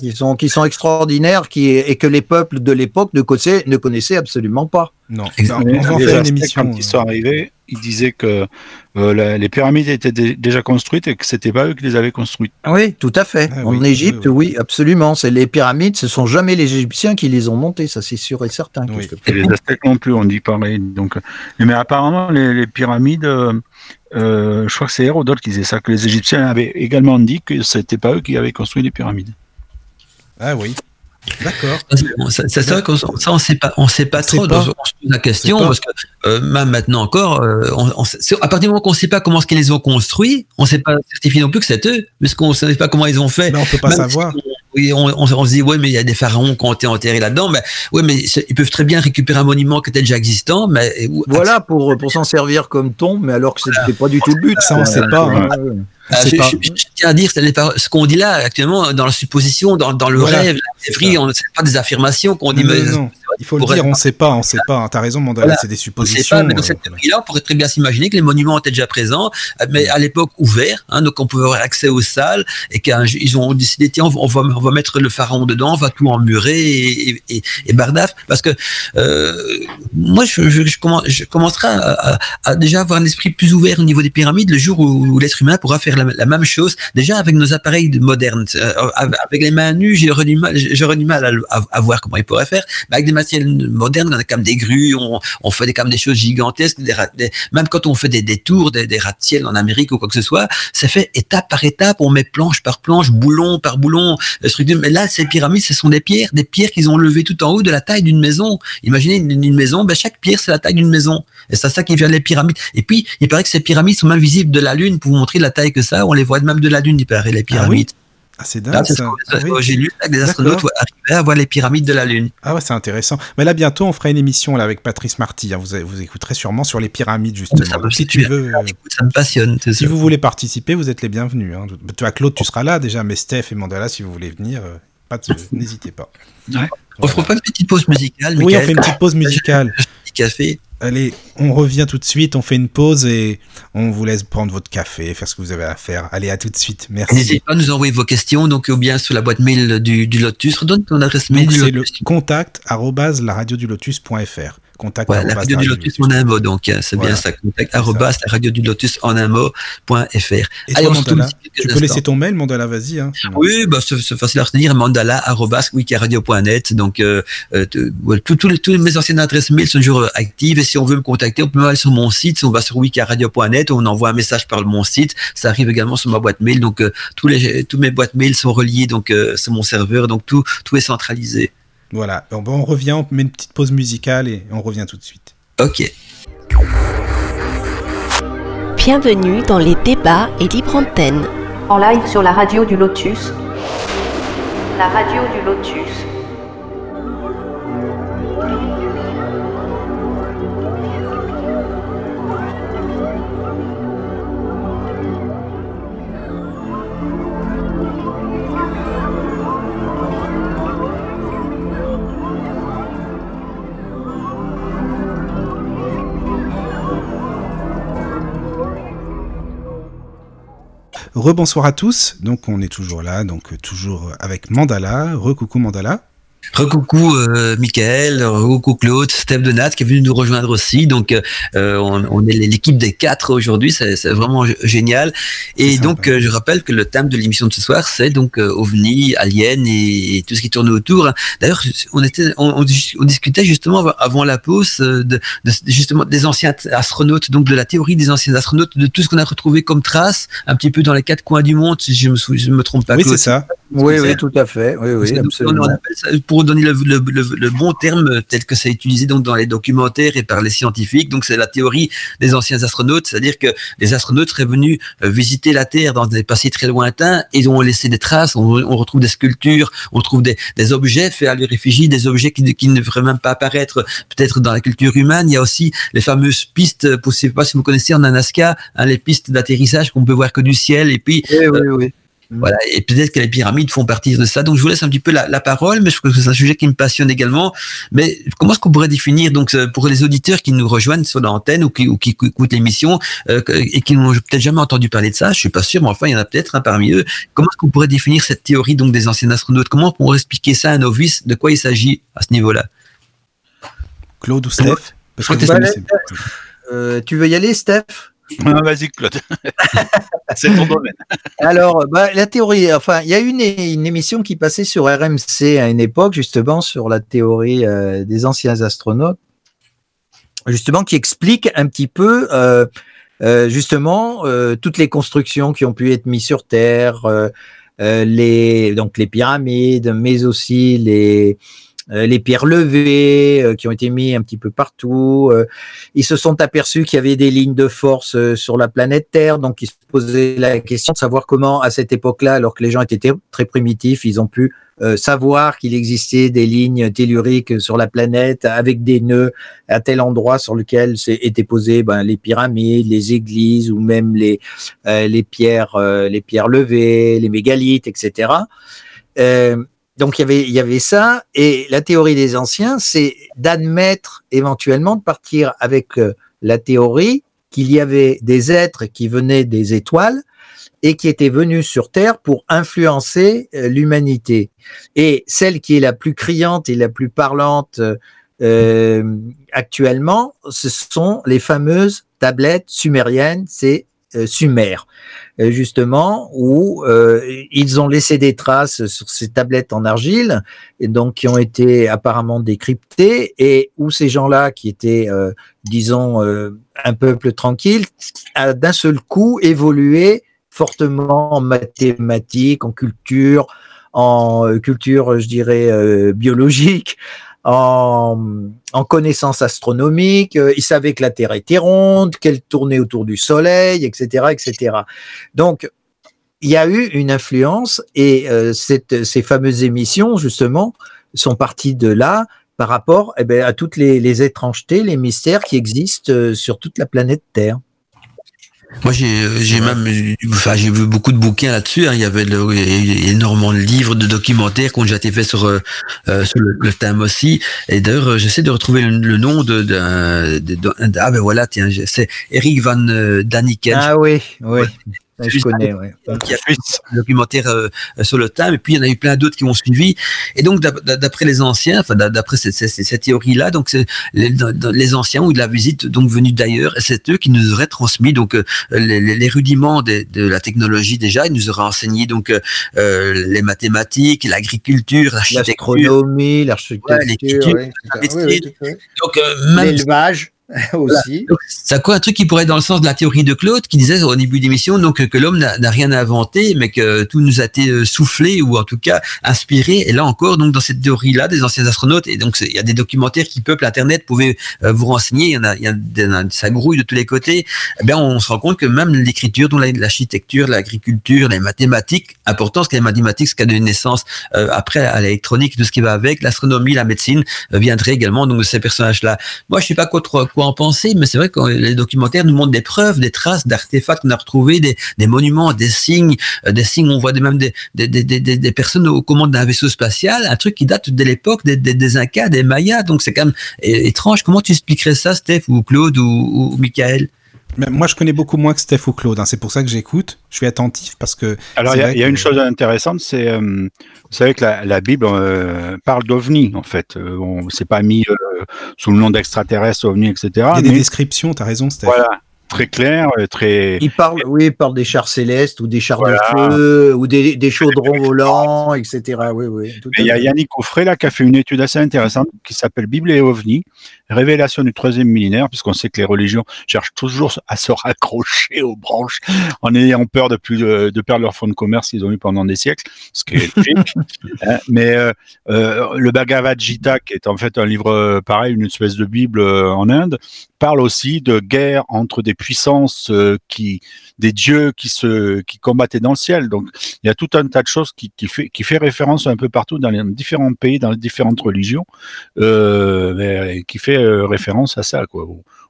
qui sont, qui sont extraordinaires, qui et que les peuples de l'époque ne connaissaient, ne connaissaient absolument pas. Non. On va faire une émission. Quand ils sont arrivés, ils disaient que euh, les pyramides étaient déjà construites et que c'était pas eux qui les avaient construites. Oui, tout à fait. Ah en Égypte, oui, absolument. C'est les pyramides, ce sont jamais les Égyptiens qui les ont montées, ça c'est sûr et certain. Et les Aztèques non plus, on dit pareil. Donc, mais apparemment, les, pyramides, euh, euh, je crois que c'est Hérodote qui disait ça, que les Égyptiens avaient également dit que c'était pas eux qui avaient construit les pyramides. Ah oui. D'accord. C'est vrai qu'on ça on sait pas, on sait pas trop. On se pose la question parce que euh, même maintenant encore, euh, on, à partir du moment qu'on ne sait pas comment ce qu'ils les ont construits, on ne sait pas certifier non plus que c'est eux, parce qu'on ne sait pas comment ils ont fait. Mais on peut pas savoir. Oui, on, on, se dit ouais, mais il y a des pharaons qui ont été enterrés là-dedans. Mais ouais, mais ils peuvent très bien récupérer un monument qui était déjà existant. Mais voilà pour pour s'en servir comme tombe, mais alors que c'était pas du tout le but. Ça, on ne sait pas. Hein. Euh, je, tiens à dire, ce qu'on dit là actuellement dans la supposition, dans, dans le rêve, la on ne sait pas des affirmations qu'on dit. mais, il faut le dire, on ne sait pas, on ne sait pas. T'as raison, Mandala, c'est des suppositions. Pas, mais dans cette théorie-là, on pourrait très bien s'imaginer que les monuments étaient déjà présents, mais à l'époque ouverts, hein, donc on pouvait avoir accès aux salles, et qu'ils ont décidé, tiens, on va, on va, mettre le pharaon dedans, on va tout emmurer et, et, et bardaf, parce que euh, moi, je, je, je, commencerai à, à, déjà avoir un esprit plus ouvert au niveau des pyramides le jour où, l'être humain pourra faire la, même chose, déjà avec nos appareils modernes. Euh, avec les mains nues, j'aurais du mal, j'aurais du mal à, à, voir comment ils pourraient faire, mais avec des moderne, on a comme des grues, on, on fait des, comme des choses gigantesques, des, même quand on fait des, des tours, des, des ciel en Amérique ou quoi que ce soit, ça fait étape par étape, on met planche par planche, boulon par boulon, structure. Mais là, ces pyramides, ce sont des pierres, des pierres qu'ils ont levées tout en haut de la taille d'une maison. Imaginez une, maison, ben chaque pierre, c'est la taille d'une maison. Et c'est ça qui vient les pyramides. Et puis, il paraît que ces pyramides sont même visibles de la Lune pour vous montrer la taille que ça. On les voit même de la Lune, il paraît, les ah pyramides. Ah, c'est dingue. ça. J'ai lu que les astronautes arrivaient à voir les pyramides de la Lune. Ah ouais, c'est intéressant. Mais là, bientôt, on fera une émission là, avec Patrice Marty. Hein. Vous, vous écouterez sûrement sur les pyramides, justement. Ça si tu veux. ça me passionne. Si vous voulez participer, vous êtes les bienvenus. Hein. Tu vois, Claude, tu seras là déjà, mais Steph et Mandela, si vous voulez venir, euh, n'hésitez pas. On fera pas une petite pause musicale Oui, on fait une petite pause musicale. café. Allez, on revient tout de suite, on fait une pause et on vous laisse prendre votre café, faire ce que vous avez à faire. Allez, à tout de suite. Merci. N'hésitez pas à nous envoyer vos questions, donc ou bien sur la boîte mail du, Lotus. Redonne ton adresse mail. C'est le contact lotus.fr contact la radio du lotus en un mot, donc c'est bien ça, contact arrobas la radio du lotus en un mot.fr. Allez, on Mandala, tu peux laisser ton mail, Mandala, vas-y. Hein, oui, bah, c'est facile à retenir, mandala arrobas wikiradio.net. Donc, euh, euh, toutes les, mes anciennes adresses mail sont toujours euh, actives et si on veut me contacter, on peut aller sur mon site, on va sur wikiradio.net, on envoie un message par mon site, ça arrive également sur ma boîte mail. Donc, tous, les, tous mes boîtes mail sont reliées donc, sur mon serveur, donc tout, tout est centralisé. Voilà, on, on revient, on met une petite pause musicale et on revient tout de suite. Ok. Bienvenue dans les débats et libre antenne. En live sur la radio du Lotus. La radio du Lotus. Rebonsoir à tous, donc on est toujours là, donc toujours avec Mandala. Recoucou Mandala. Recoucou euh, Michael, recoucou Claude, Steph Donat qui est venu nous rejoindre aussi. Donc euh, on, on, est l'équipe des quatre aujourd'hui, c'est vraiment génial. Et donc euh, je rappelle que le thème de l'émission de ce soir c'est donc euh, ovni, alien et, tout ce qui tourne autour. D'ailleurs on était, on, on, discutait justement avant la pause de, de, justement des anciens astronautes, donc de la théorie des anciens astronautes, de tout ce qu'on a retrouvé comme traces un petit peu dans les quatre coins du monde, si je me, je me trompe pas. Oui c'est ça. Oui oui tout à fait. Oui oui absolument. On appelle ça, pour donner le, le, le, bon terme tel que c'est utilisé donc dans les documentaires et par les scientifiques. Donc c'est la théorie des anciens astronautes, c'est-à-dire que les astronautes seraient venus euh, visiter la Terre dans des passés très lointains et ont laissé des traces. On, on retrouve des sculptures, on trouve des, des, objets faits à l'effigie, des objets qui, qui, ne devraient même pas apparaître peut-être dans la culture humaine. Il y a aussi les fameuses pistes, je ne sais pas si vous connaissez en Alaska, hein, les pistes d'atterrissage qu'on peut voir que du ciel. Et puis, oui, oui, oui. Voilà, et peut-être que les pyramides font partie de ça. Donc je vous laisse un petit peu la, la parole, mais je trouve que c'est un sujet qui me passionne également. Mais comment est-ce qu'on pourrait définir donc euh, pour les auditeurs qui nous rejoignent sur l'antenne ou qui, ou qui écoutent l'émission euh, et qui n'ont peut-être jamais entendu parler de ça, je suis pas sûr, mais enfin il y en a peut-être un parmi eux. Comment est-ce qu'on pourrait définir cette théorie donc des anciens astronautes? Comment on pourrait expliquer ça à un novice De quoi il s'agit à ce niveau-là? Claude ou Steph? Parce que euh, tu veux y aller, Steph? Ah, Vas-y, Claude. C'est ton domaine. Alors, bah, la théorie, enfin, il y a une, une émission qui passait sur RMC à une époque, justement, sur la théorie euh, des anciens astronautes, justement, qui explique un petit peu, euh, euh, justement, toutes les constructions qui ont pu être mises sur Terre, les, donc les pyramides, mais aussi les, les pierres levées euh, qui ont été mis un petit peu partout. Euh, ils se sont aperçus qu'il y avait des lignes de force sur la planète Terre, donc ils se posaient la question de savoir comment, à cette époque-là, alors que les gens étaient très primitifs, ils ont pu savoir qu'il existait des lignes telluriques sur la planète avec des nœuds à tel endroit sur lequel étaient posées ben, les pyramides, les églises ou même les les pierres les pierres levées, les mégalithes, etc. Donc il y avait ça et la théorie des anciens, c'est d'admettre éventuellement de partir avec euh, la théorie qu'il y avait des êtres qui venaient des étoiles et qui étaient venus sur Terre pour influencer euh, l'humanité. Et celle qui est la plus criante et la plus parlante euh, actuellement, ce sont les fameuses tablettes sumériennes, c'est Sumer, justement, où euh, ils ont laissé des traces sur ces tablettes en argile, et donc qui ont été apparemment décryptées, et où ces gens-là, qui étaient, disons, un peuple tranquille, a d'un seul coup évolué fortement en mathématiques, en culture, en culture, je dirais, biologique, en, en connaissances astronomiques, euh, il savait que la Terre était ronde, qu'elle tournait autour du Soleil, etc., etc. Donc, il y a eu une influence et cette, ces fameuses émissions, justement, sont parties de là par rapport eh ben, à toutes les, les, étrangetés, les mystères qui existent sur toute la planète Terre. Moi, j'ai, même, enfin, j'ai vu beaucoup de bouquins là-dessus. Hein. Il y avait énormément de livres, de documentaires qui ont déjà été faits sur, euh, euh, sur le, thème aussi. Et d'ailleurs, euh, j'essaie de retrouver le, nom de, de, ah ben voilà, tiens, c'est Eric Van Daniken. Ah oui, oui je connais, ouais. Qui a fait un documentaire euh, sur le thème, et puis il y en a eu plein d'autres qui ont suivi. Et donc, d'après les anciens, enfin, d'après cette, cette, théorie-là, donc les, les, anciens ont eu de la visite donc venus d'ailleurs, et c'est eux qui nous auraient transmis donc euh, les, les, rudiments de, de, la technologie déjà. Ils nous auraient enseigné donc euh, les mathématiques, l'agriculture, l'architecture, l'astronomie, l'architecture, ouais, ouais, donc même l'élevage. aussi. Ça quoi un truc qui pourrait être dans le sens de la théorie de Claude qui disait au début d'émission donc que l'homme n'a rien inventé mais que tout nous a été euh, soufflé ou en tout cas inspiré. Et là encore donc dans cette théorie là des anciens astronautes et donc il y a des documentaires qui peuplent internet pouvez euh, vous renseigner il y en a, il y a ça grouille de tous les côtés. Eh bien on se rend compte que même l'écriture dont l'architecture l'agriculture les mathématiques important ce que les mathématiques ce qui a donné naissance euh, après à l'électronique tout ce qui va avec l'astronomie la médecine viendrait également donc de ces personnages là moi je suis pas contre en penser, mais c'est vrai que les documentaires nous montrent des preuves, des traces d'artefacts qu'on a retrouvés, des, monuments, des signes, euh, des signes, on voit même des, des, personnes aux commandes d'un vaisseau spatial, un truc qui date de l'époque des, des, Incas, des Mayas, donc c'est quand même étrange. Comment tu expliquerais ça, Steph, ou Claude, ou Michael? Moi, je connais beaucoup moins que Steph ou Claude. Hein. C'est pour ça que j'écoute. Je suis attentif parce que. Alors, il y, a une chose intéressante, c'est, euh, vous savez que la, Bible euh, parle d'ovnis, en fait. Euh, on s'est pas mis sous le nom d'extraterrestres, ovnis, etc. Il y a des descriptions. tu as raison, Steph. Voilà très clair, euh, très. Il parle, oui, il parle des chars célestes ou des chars de feu ou des, des chaudrons volants, etc. Oui, oui. Il y a Yannick Offray là qui a fait une étude assez intéressante qui s'appelle Bible et OVNI, révélation du troisième millénaire, puisqu'on sait que les religions cherchent toujours à se raccrocher aux branches en ayant peur de plus de, perdre leur fonds de commerce qu'ils ont eu pendant des siècles, ce qui est logique. Hein, mais euh, euh, le Bhagavad Gita, qui est en fait un livre pareil, une espèce de Bible en Inde, parle aussi de guerre entre des puissances euh, qui, des dieux qui se, qui combattaient dans le ciel. Donc, il y a tout un tas de choses qui, qui fait, qui fait référence un peu partout dans les différents pays, dans les différentes religions, euh, qui fait euh, référence à ça, quoi.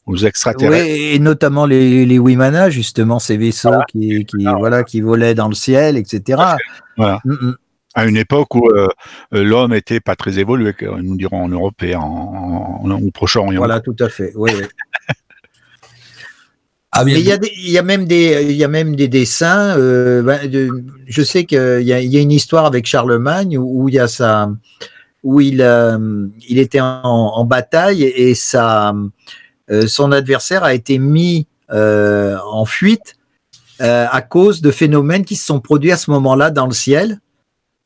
Aux, extraterrestres. Oui, et notamment les, les Wimana, justement, ces vaisseaux qui, qui, voilà, qui volaient dans le ciel, etc. Voilà. Mm, mm à une époque où euh, euh, l'homme était pas très évolué, nous dirons en Europe et en, au Proche-Orient. Voilà, tout à fait. Oui, ah, il y, a il y, a même des, il y a même des dessins. Euh, ben, je sais qu'il y, y a une histoire avec Charlemagne où, il y a ça, où il, il était en, bataille et sa, son adversaire a été mis en fuite à cause de phénomènes qui se sont produits à ce moment-là dans le ciel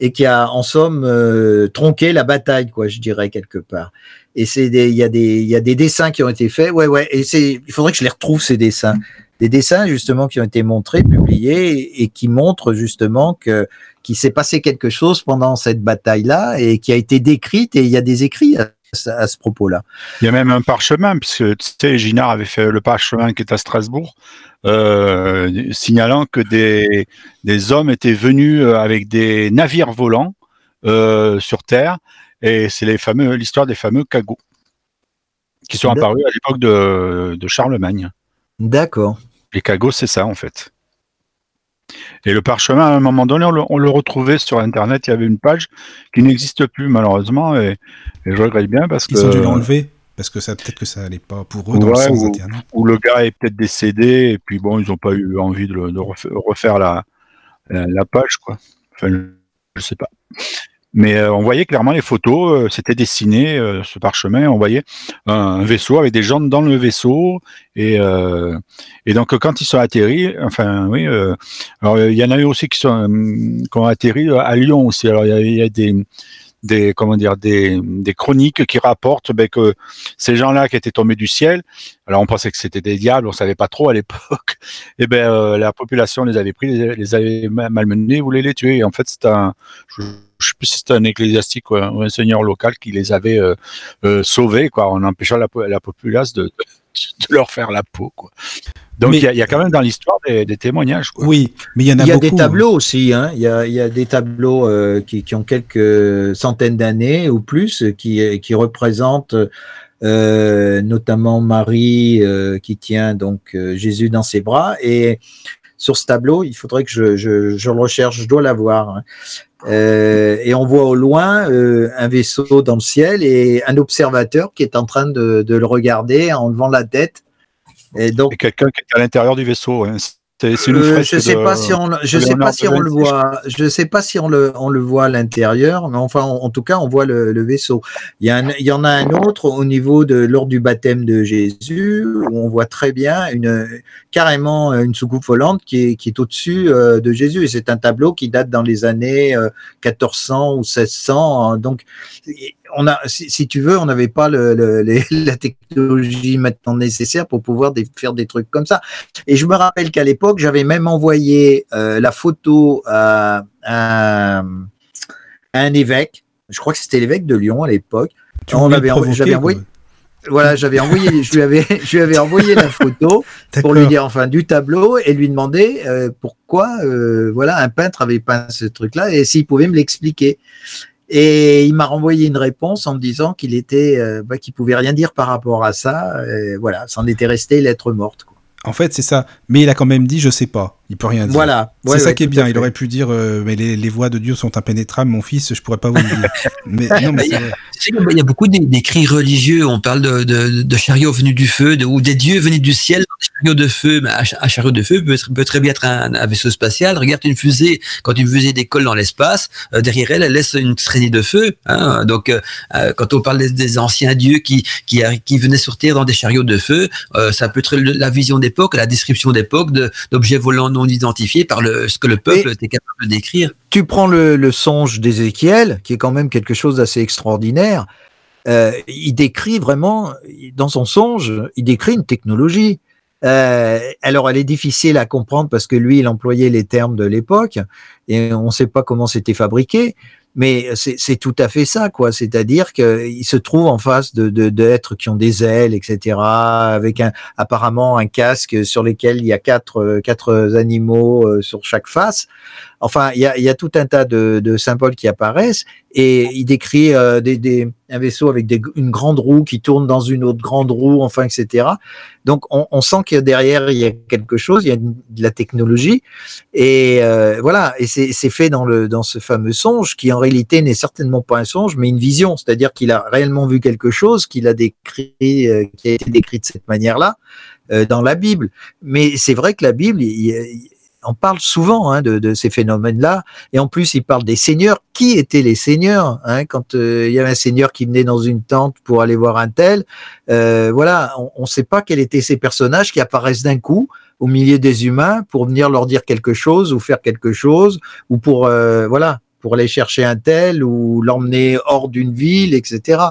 et qui a en somme euh, tronqué la bataille, quoi, je dirais quelque part. Et c'est il y a des y a des dessins qui ont été faits, ouais ouais, et c'est il faudrait que je les retrouve ces dessins, des dessins justement qui ont été montrés, publiés et, qui montrent justement que qu'il s'est passé quelque chose pendant cette bataille là et qui a été décrite et il y a des écrits à, à ce propos-là. Il y a même un parchemin, puisque tu sais, Ginard avait fait le parchemin qui est à Strasbourg, euh, signalant que des, des, hommes étaient venus euh, avec des navires volants euh, sur Terre, et c'est les fameux l'histoire des fameux cagots qui sont apparus à l'époque de, de Charlemagne. D'accord. Les cagots, c'est ça en fait. Et le parchemin, à un moment donné, on le, retrouvait sur Internet. Il y avait une page qui n'existe plus, malheureusement. Et, je regrette bien parce Ils que. Ils ont dû l'enlever parce que ça peut-être que ça allait pas pour eux dans le sens ou, ou, le gars est peut-être décédé et puis bon ils n'ont pas eu envie de, refaire la, la, page quoi. Enfin je sais pas. Mais euh, on voyait clairement les photos, euh, c'était dessiné euh, ce parchemin, on voyait un, vaisseau avec des gens dans le vaisseau et et donc quand ils sont atterris, enfin oui, alors il y en a eu aussi qui sont qui ont atterri à Lyon aussi. Alors il y a des des comment dire des, des chroniques qui rapportent ben, que ces gens-là qui étaient tombés du ciel, alors on pensait que c'était des diables, on savait pas trop à l'époque, et ben euh, la population les avait pris, les, avait malmenés, voulait les tuer. En fait, c'est un, je, je sais plus si c'était un ecclésiastique ou un, seigneur local qui les avait euh, euh, sauvés, quoi, en empêchant la, la populace de de leur faire la peau. Quoi. Donc il y, a quand même dans l'histoire des, témoignages. Oui, mais il y en a beaucoup. Il y a des tableaux aussi. Hein. Il, y a, il y, a, des tableaux euh, qui, qui, ont quelques centaines d'années ou plus, qui, qui représentent euh, notamment Marie euh, qui tient donc euh, Jésus dans ses bras. Et sur ce tableau, il faudrait que je, je, je le recherche. Je dois l'avoir. Hein. Euh, et on voit au loin euh, un vaisseau dans le ciel et un observateur qui est en train de, de le regarder en levant la tête et donc, quelqu'un qui est à l'intérieur du vaisseau. Hein. Euh, je sais pas si on, je sais pas si on le voit, je sais pas si on le, on le voit à l'intérieur, mais enfin, en, tout cas, on voit le, le, vaisseau. Il y, a il y en a un autre au niveau de lors du baptême de Jésus où on voit très bien une carrément une soucoupe volante qui est, qui est au-dessus euh, de Jésus et c'est un tableau qui date dans les années 1400 euh, ou 1600. Donc, on a, si, tu veux, on n'avait pas le, la technologie maintenant nécessaire pour pouvoir faire des trucs comme ça. Et je me rappelle qu'à l'époque, j'avais même envoyé euh, la photo à, un évêque. Je crois que c'était l'évêque de Lyon à l'époque. On avait, j'avais envoyé. Voilà, j'avais envoyé, je lui avais, je lui avais envoyé la photo pour lui dire enfin du tableau et lui demander euh, pourquoi, euh, voilà, un peintre avait peint ce truc-là et s'il pouvait me l'expliquer. Et il m'a renvoyé une réponse en me disant qu'il était, euh, bah, qu'il pouvait rien dire par rapport à ça. Et voilà, c'en était resté lettre morte. Quoi. En fait, c'est ça. Mais il a quand même dit, je sais pas. Il peut rien dire. Voilà. c'est ça qui est bien. Il aurait pu dire, euh, mais les, les, voix de Dieu sont impénétrables, mon fils, je pourrais pas vous le dire. mais non, mais il y a beaucoup d'écrits religieux. On parle de, de, de chariots venus du feu, de, ou des dieux venus du ciel, des chariots de feu. Mais un, chariot de feu peut, peut très bien être un, vaisseau spatial. Regarde une fusée. Quand une fusée décolle dans l'espace, euh, derrière elle, elle laisse une traînée de feu. Hein. Donc, euh, euh, quand on parle des, des, anciens dieux qui, qui, qui venaient sur Terre dans des chariots de feu, ça peut être la vision d'époque, la description d'époque d'objets volants non identifié par le, ce que le peuple était capable décrire. Tu prends le, le songe d'Ézéchiel, qui est quand même quelque chose d'assez extraordinaire. Euh, il décrit vraiment, dans son songe, il décrit une technologie. Euh, alors, elle est difficile à comprendre parce que lui, il employait les termes de l'époque et on ne sait pas comment c'était fabriqué. Mais c'est tout à fait ça, quoi. C'est-à-dire qu'il se trouve en face de d'êtres qui ont des ailes, etc., avec un, apparemment un casque sur lequel il y a quatre, quatre animaux euh, sur chaque face. Enfin, il y a, y a tout un tas de, de, symboles qui apparaissent et il décrit euh, des, des, un vaisseau avec des, une grande roue qui tourne dans une autre grande roue, enfin, etc. Donc, on, on sent que derrière, il y a quelque chose, il y a de la technologie. Et euh, voilà, et c'est fait dans, le, dans ce fameux songe qui, en réalité, n'est certainement pas un songe, mais une vision. C'est-à-dire qu'il a réellement vu quelque chose, qu'il a décrit, euh, qui a été décrit de cette manière-là euh, dans la Bible. Mais c'est vrai que la Bible, on parle souvent hein, de, ces phénomènes-là, et en plus, il parle des seigneurs. Qui étaient les seigneurs hein, Quand euh, il y avait un seigneur qui venait dans une tente pour aller voir un tel, euh, voilà, on ne sait pas quels étaient ces personnages qui apparaissent d'un coup au milieu des humains pour venir leur dire quelque chose ou faire quelque chose, ou pour euh, voilà, pour aller chercher un tel ou l'emmener hors d'une ville, etc.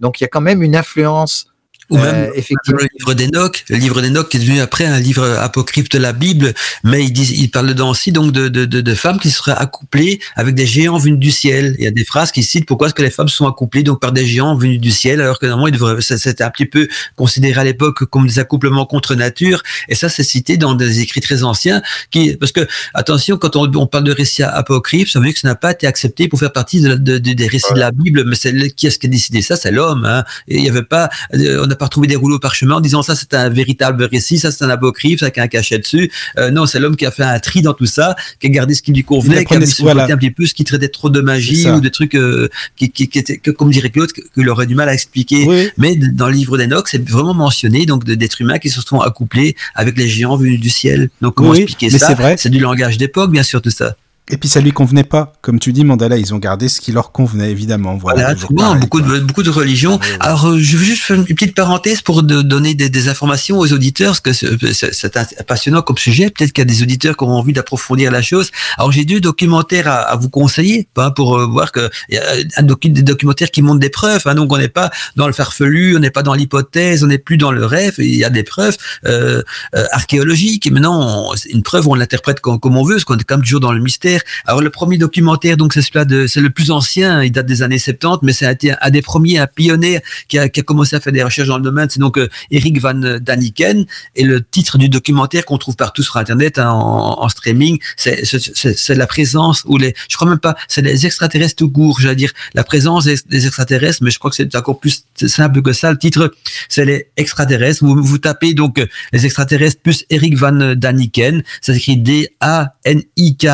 Donc il y a quand même une influence ou même euh, effectivement le livre d'Enoch, le livre d'Enoch qui est devenu après un livre apocryphe de la Bible, mais il, dit, il parle dedans aussi donc de, de, de, de, femmes qui seraient accouplées avec des géants venus du ciel. Il y a des phrases qui citent pourquoi est-ce que les femmes sont accouplées donc par des géants venus du ciel, alors que normalement c'était un petit peu considéré à l'époque comme des accouplements contre nature. Et ça c'est cité dans des écrits très anciens, qui parce que attention quand on, on parle de récits apocryphes, ça veut dire que ça n'a pas été accepté pour faire partie de, des récits de la Bible, mais c'est qui est-ce qui a décidé ça? C'est l'homme. Hein. Et il y avait pas, on n'a pas retrouvé des rouleaux parchemin en disant ça c'est un véritable récit, ça c'est un apocryphe, ça a un cachet dessus. Euh, non, c'est l'homme qui a fait un tri dans tout ça, qui a gardé ce qui lui convenait, qui a mis un petit peu ce qui traitait trop de magie ou des trucs euh, qui, qui, qui étaient, que, comme dirait Claude, qu'il aurait du mal à expliquer. Mais dans le livre d'Enoch, c'est vraiment mentionné donc d'êtres humains qui se sont accouplés avec les géants venus du ciel. Donc comment expliquer ça? C'est du langage d'époque, bien sûr, tout ça. Et puis ça lui convenait pas, comme tu dis, Mandala. Ils ont gardé ce qui leur convenait évidemment. Voilà, voilà beaucoup de beaucoup de religions. Ah Alors euh, je veux juste faire une petite parenthèse pour de, donner des, des, informations aux auditeurs, parce que c'est passionnant comme sujet. Peut-être qu'il y a des auditeurs qui auront envie d'approfondir la chose. Alors j'ai deux documentaires à, à vous conseiller, pas pour euh, voir que y a un docu, des documentaires qui montrent des preuves. Hein, donc on n'est pas dans le farfelu, on n'est pas dans l'hypothèse, on n'est plus dans le rêve. Il y a des preuves euh, euh archéologiques. Et maintenant, on, une preuve, on l'interprète comme, comme on veut, parce qu'on est quand même toujours dans le mystère Alors le premier documentaire, donc c'est celui-là de, c'est le plus ancien, il date des années 70, mais c'est un, un, des premiers, un pionnier qui a, qui a, commencé à faire des recherches dans le domaine. C'est donc euh, Eric Van Daniken et le titre du documentaire qu'on trouve partout sur Internet hein, en, en, streaming, c'est, c'est, la présence ou les, je crois même pas, c'est les extraterrestres tout court, j'allais dire la présence des, extraterrestres, mais je crois que c'est encore plus simple que ça. Le titre, c'est les extraterrestres. Vous, vous tapez donc euh, les extraterrestres plus Eric Van Daniken, ça s'écrit D-A-N-I-K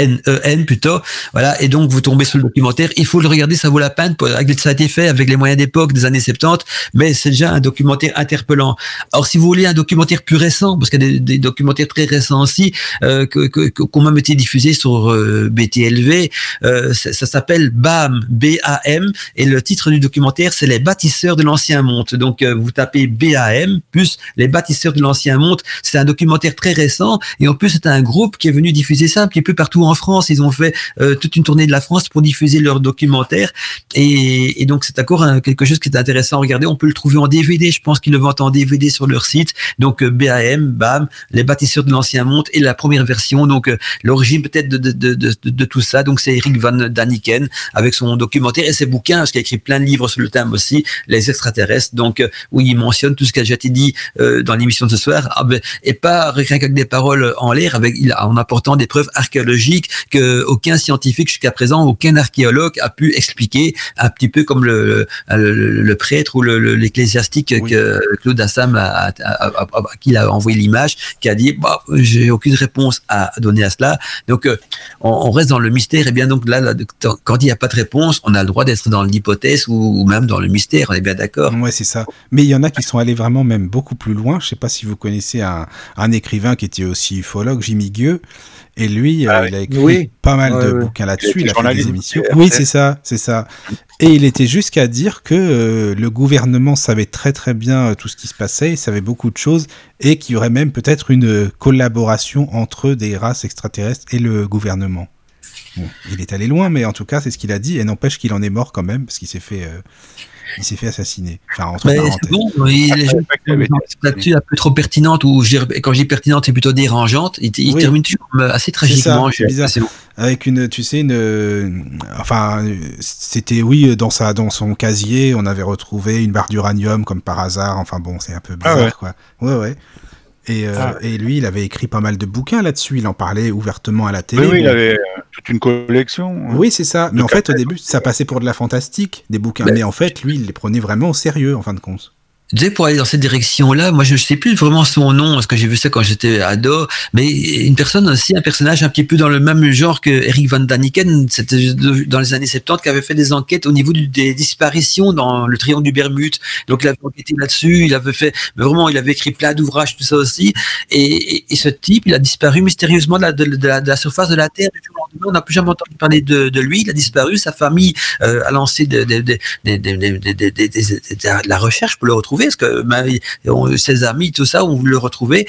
N-E-N plutôt. Voilà. Et donc, vous tombez sur le documentaire. Il faut le regarder, ça vaut la peine. Ça a été fait avec les moyens d'époque des années 70, mais c'est déjà un documentaire interpellant. Alors, si vous voulez un documentaire plus récent, parce qu'il y a des, documentaires très récents aussi, euh, que, que, qu'on m'a été diffusés sur euh, BTLV, euh, ça, s'appelle BAM, B-A-M, et le titre du documentaire, c'est Les bâtisseurs de l'ancien monde. Donc, euh, vous tapez B-A-M, plus Les bâtisseurs de l'ancien monde. C'est un documentaire très récent, et en plus, c'est un groupe qui est venu diffuser ça un petit peu partout en France. Ils ont fait euh, toute une tournée de la France pour diffuser leurs documentaires. Et, donc, c'est encore quelque chose qui est intéressant à regarder. On peut le trouver en DVD. Je pense qu'ils le vendent en DVD sur leur site. Donc, euh, BAM, BAM, les bâtisseurs de l'ancien monde et la première version. Donc, euh, l'origine peut-être de, tout ça. Donc, c'est Eric Van Daniken avec son documentaire et ses bouquins, parce qu'il a écrit plein de livres sur le thème aussi, les extraterrestres. Donc, où il mentionne tout ce déjà été dit dans l'émission de ce soir. Ah ben, et pas rien qu'avec des paroles en l'air, avec, en apportant des preuves archéologiques que aucun scientifique jusqu'à présent, aucun archéologue a pu expliquer, un petit peu comme le, le, prêtre ou l'ecclésiastique que Claude Assam a, a, a, qui a envoyé l'image, qui a dit bah, j'ai aucune réponse à donner à cela. Donc euh, on, reste dans le mystère. Et bien donc là, quand il n'y a pas de réponse, on a le droit d'être dans l'hypothèse ou, même dans le mystère. On est bien d'accord. Ouais, c'est ça. Mais il y en a qui sont allés vraiment même beaucoup plus loin. Je ne sais pas si vous connaissez un, un écrivain qui était aussi ufologue, Jimmy Gueux. Et lui, euh, ah il a écrit pas mal de bouquins là-dessus. Il a fait des émissions. Oui, c'est ça, c'est ça. Et il était jusqu'à dire que euh, le gouvernement savait très très bien euh, tout ce qui se passait, il savait beaucoup de choses, et qu'il y aurait même peut-être une collaboration entre des races extraterrestres et le gouvernement. Bon, il est allé loin, mais en tout cas, c'est ce qu'il a dit, et n'empêche qu'il en est mort quand même, parce qu'il s'est fait il s'est fait assassiner. Enfin, entre mais c'est bon, oui, les gens là-dessus un peu trop pertinente, ou quand je dis pertinente, c'est plutôt dérangeante, il, il termine toujours assez tragiquement. C'est bizarre. Avec une, tu sais, une, enfin, c'était oui dans sa, dans son casier, on avait retrouvé une barre d'uranium comme par hasard. Enfin bon, c'est un peu bizarre, ah quoi. Ouais, ouais. Et, euh, ah. et, lui, il avait écrit pas mal de bouquins là-dessus. Il en parlait ouvertement à la télé. Oui, oui il avait euh, toute une collection. Hein. Oui, c'est ça. Mais en fait, au début, ça passait pour de la fantastique, des bouquins. Mais en fait, lui, il les prenait vraiment au sérieux, en fin de compte sais, pour aller dans cette direction-là, moi je ne sais plus vraiment son nom, parce que j'ai vu ça quand j'étais ado, mais une personne aussi, un personnage un petit peu dans le même genre que Eric Van Daniken, c'était dans les années 70, qui avait fait des enquêtes au niveau des disparitions dans le triangle du Bermude. Donc il avait enquêté là-dessus, il avait fait, mais vraiment, il avait écrit plein d'ouvrages, tout ça aussi. Et, ce type, il a disparu mystérieusement de la, surface de la Terre. On n'a plus jamais entendu parler de, de, lui, il a disparu, sa famille euh, a lancé de, de, la recherche pour le retrouver est-ce que ben, ses amis, tout ça, on voulu le retrouver.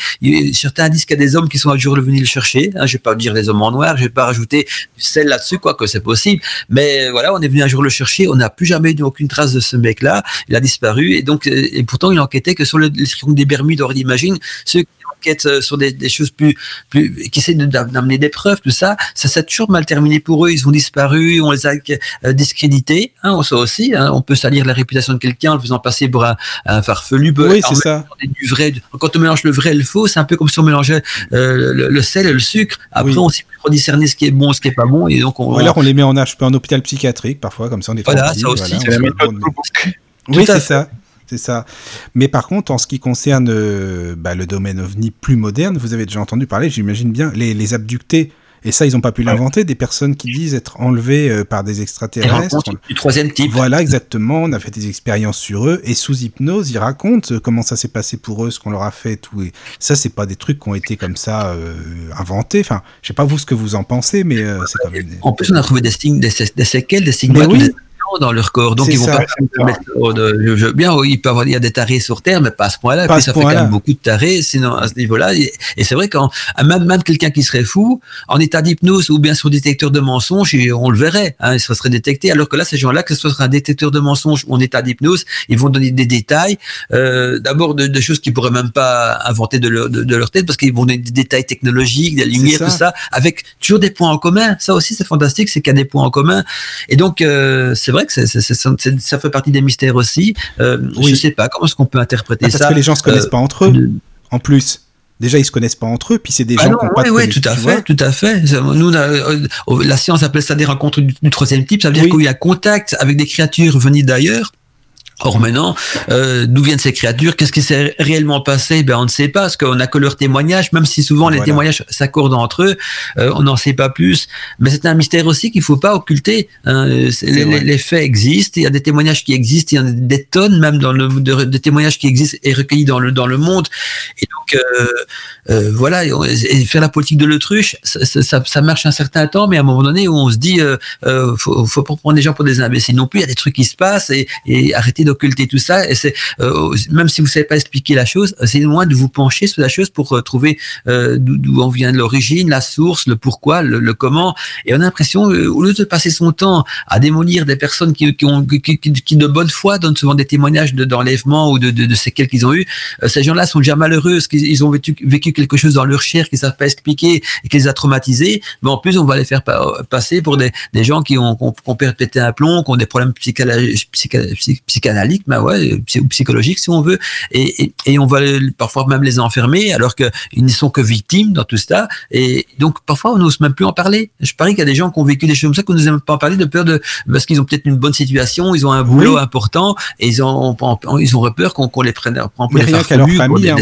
certains disent qu'il y a des hommes qui sont un jour venus le chercher. Hein, je vais pas dire les hommes en noir, je vais pas rajouter celle là-dessus, quoi que c'est possible. Mais voilà, on est venu un jour le chercher. On n'a plus jamais eu aucune trace de ce mec-là. Il a disparu et donc pourtant il enquêtait que sur le, les des Bermudes. On imagine ceux euh, sur des, choses plus, plus qui essaient d'amener des preuves, tout ça, ça s'est toujours mal terminé pour eux. Ils ont disparu, on les a euh, discrédités. Hein, on sait aussi, hein, on peut salir la réputation de quelqu'un en le faisant passer pour un, farfelu. Oui, c'est ça. Du vrai, quand on mélange le vrai et le faux, c'est un peu comme si on mélangeait euh, le, sel et le sucre. Après, on sait plus discerner ce qui est bon, ce qui est pas bon, et donc on. Ou alors on les met en âge, en hôpital psychiatrique parfois, comme ça on est. Voilà, ça aussi. Oui, c'est ça c'est ça. Mais par contre, en ce qui concerne euh, bah, le domaine ovni plus moderne, vous avez déjà entendu parler, j'imagine bien, les, abductés. Et ça, ils n'ont pas pu l'inventer. Des personnes qui disent être enlevées euh, par des extraterrestres. Du troisième type. Voilà, exactement. On a fait des expériences sur eux. Et sous hypnose, ils racontent euh, comment ça s'est passé pour eux, ce qu'on leur a fait, tout. Et ça, c'est pas des trucs qui ont été comme ça inventés. Enfin, je sais pas vous ce que vous en pensez, mais c'est quand même. En plus, on a trouvé des, signes, des, séquelles, des signes. oui dans leur corps, donc ils vont pas mettre de, bien, il peut avoir, il y a des tarés sur Terre, mais pas à ce point-là. Puis ça fait quand même beaucoup de tarés, sinon à ce niveau-là. Et, c'est vrai quand même, même quelqu'un qui serait fou, en état d'hypnose ou bien sur détecteur de mensonges, on le verrait, hein, il serait détecté. Alors que là, ces gens-là, que ce soit un détecteur de mensonges ou en état d'hypnose, ils vont donner des détails, euh, d'abord de, choses qu'ils pourraient même pas inventer de leur, de, leur tête, parce qu'ils vont donner des détails technologiques, des lumières, tout ça, avec toujours des points en commun. Ça aussi, c'est fantastique, c'est qu'il y a des points en commun. Et donc, euh, c'est vrai que ça fait partie des mystères aussi. Euh, oui. Je sais pas comment est-ce qu'on peut interpréter bah, ça. Parce que les gens se connaissent pas entre eux, en plus. Déjà, ils se connaissent pas entre eux, puis c'est des ah gens qui n'ont pas de Oui, tout à fait, tout à fait. Nous, la science appelle ça des rencontres du, troisième type. Ça veut dire qu'il y a contact avec des créatures venues d'ailleurs Or maintenant, euh, d'où viennent ces créatures? Qu'est-ce qui s'est réellement passé? Ben on ne sait pas, parce qu'on n'a que leurs témoignages, même si souvent les témoignages s'accordent entre eux, euh, on n'en sait pas plus. Mais c'est un mystère aussi qu'il faut pas occulter. Hein. Les, faits existent, il y a des témoignages qui existent, il y en a des tonnes même dans le de, témoignages qui existent et recueillis dans le dans le monde. Et donc euh, euh voilà, et faire la politique de l'autruche, ça, ça, ça, marche un certain temps, mais à un moment donné où on se dit, euh, euh faut, faut pas prendre les gens pour des imbéciles non plus. Il y a des trucs qui se passent et, et arrêter de occulter tout ça. Et c'est euh, même si vous savez pas expliquer la chose, c'est loin de vous pencher sur la chose pour euh, trouver euh, d'où on vient de l'origine, la source, le pourquoi, le, comment. Et on a l'impression, au lieu de passer son temps à démolir des personnes qui, qui ont qui, qui, de bonne foi donnent souvent des témoignages d'enlèvement ou de, de, de, séquelles qu'ils ont eu, ces gens-là sont déjà malheureux, parce qu'ils ont vécu, vécu, quelque chose dans leur chair qu'ils savent pas expliquer et qui les a traumatisés. Mais en plus, on va les faire passer pour des, des gens qui ont, qui ont, pété un plomb, qui ont des problèmes psychanalytiques, bah ouais, psychologique si on veut, et, et, on va parfois même les enfermer alors qu'ils ne sont que victimes dans tout ça, et donc parfois on n'ose même plus en parler. Je parie qu'il y a des gens qui ont vécu des choses comme ça qu'on nous aime pas en parler de peur de parce qu'ils ont peut-être une bonne situation, ils ont un boulot important et ils ont ils ont peur qu'on les prenne pour Mais rien qu'à leur famille, à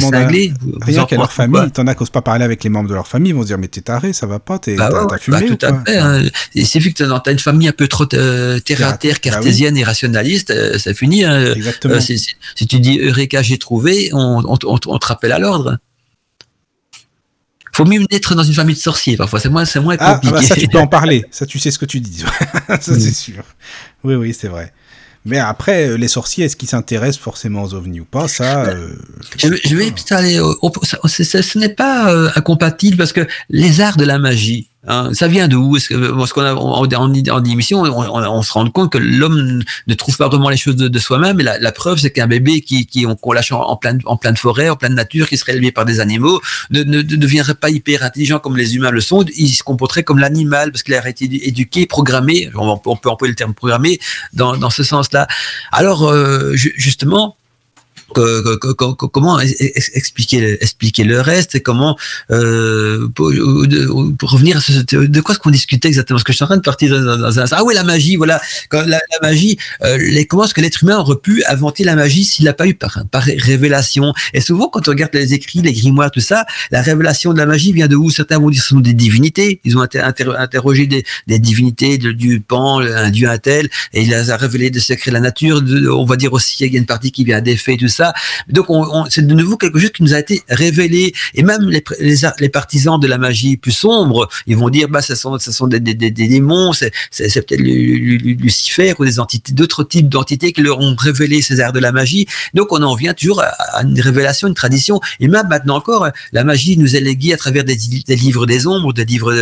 rien qu'à leur famille, t'en as qu'osent pas parler avec les membres de leur famille, ils vont se dire mais t'es taré, ça va pas, t'es bah fumé bah, tout à fait. Hein. C'est vu que t'as une famille un peu trop euh, terre à terre, bah cartésienne et rationaliste, euh, ça finit. Hein. Euh, si, tu dis Eureka, j'ai trouvé, on, te rappelle à l'ordre. Faut mieux être dans une famille de sorciers parfois, c'est moins, c'est moins ah, compliqué. Ah ça, tu peux en parler, ça, tu sais ce que tu dis. ça, c'est sûr. Oui, oui, c'est vrai. Mais après, euh, les sorciers, est-ce qu'ils s'intéressent forcément aux ovnis ou pas? Ça, euh, je, vais aller. ce n'est pas incompatible parce que les arts de la magie, Hein, ça vient d'où ce qu'on a en, en, émission, on, se rend compte que l'homme ne trouve pas vraiment les choses de, soi-même. Et la, preuve, c'est qu'un bébé qui, qui qu'on lâche en, en pleine forêt, en pleine nature, qui serait élevé par des animaux, ne, ne, deviendrait pas hyper intelligent comme les humains le sont. Il se comporterait comme l'animal parce qu'il a été éduqué, programmé. On, peut employer le terme programmé dans, dans ce sens-là. Alors, euh, justement, comment expliquer expliquer le reste et comment euh, pour, revenir à ce, de quoi est-ce qu'on discutait exactement? Parce que je suis en train de partir dans, un ah oui la magie voilà. La, la magie euh, les, comment est-ce que l'être humain aurait pu inventer la magie s'il n'a pas eu par, par révélation? Et souvent quand on regarde les écrits les grimoires tout ça la révélation de la magie vient de où? Certains vont dire ce sont des divinités. Ils ont interrogé des, des divinités de dieu Pan un dieu un tel et il a révélé des secrets de la nature on va dire aussi il y a une partie qui vient des faits tout ça donc c'est de nouveau quelque chose qui nous a été révélé. Et même les, les, partisans de la magie plus sombre, ils vont dire bah ce sont, ce sont des, des, des démons, c'est peut-être Lucifer ou des entités, d'autres types d'entités qui leur ont révélé ces arts de la magie. Donc on en vient toujours à, une révélation, une tradition. Et même maintenant encore, la magie nous est léguée à travers des, livres des ombres, des livres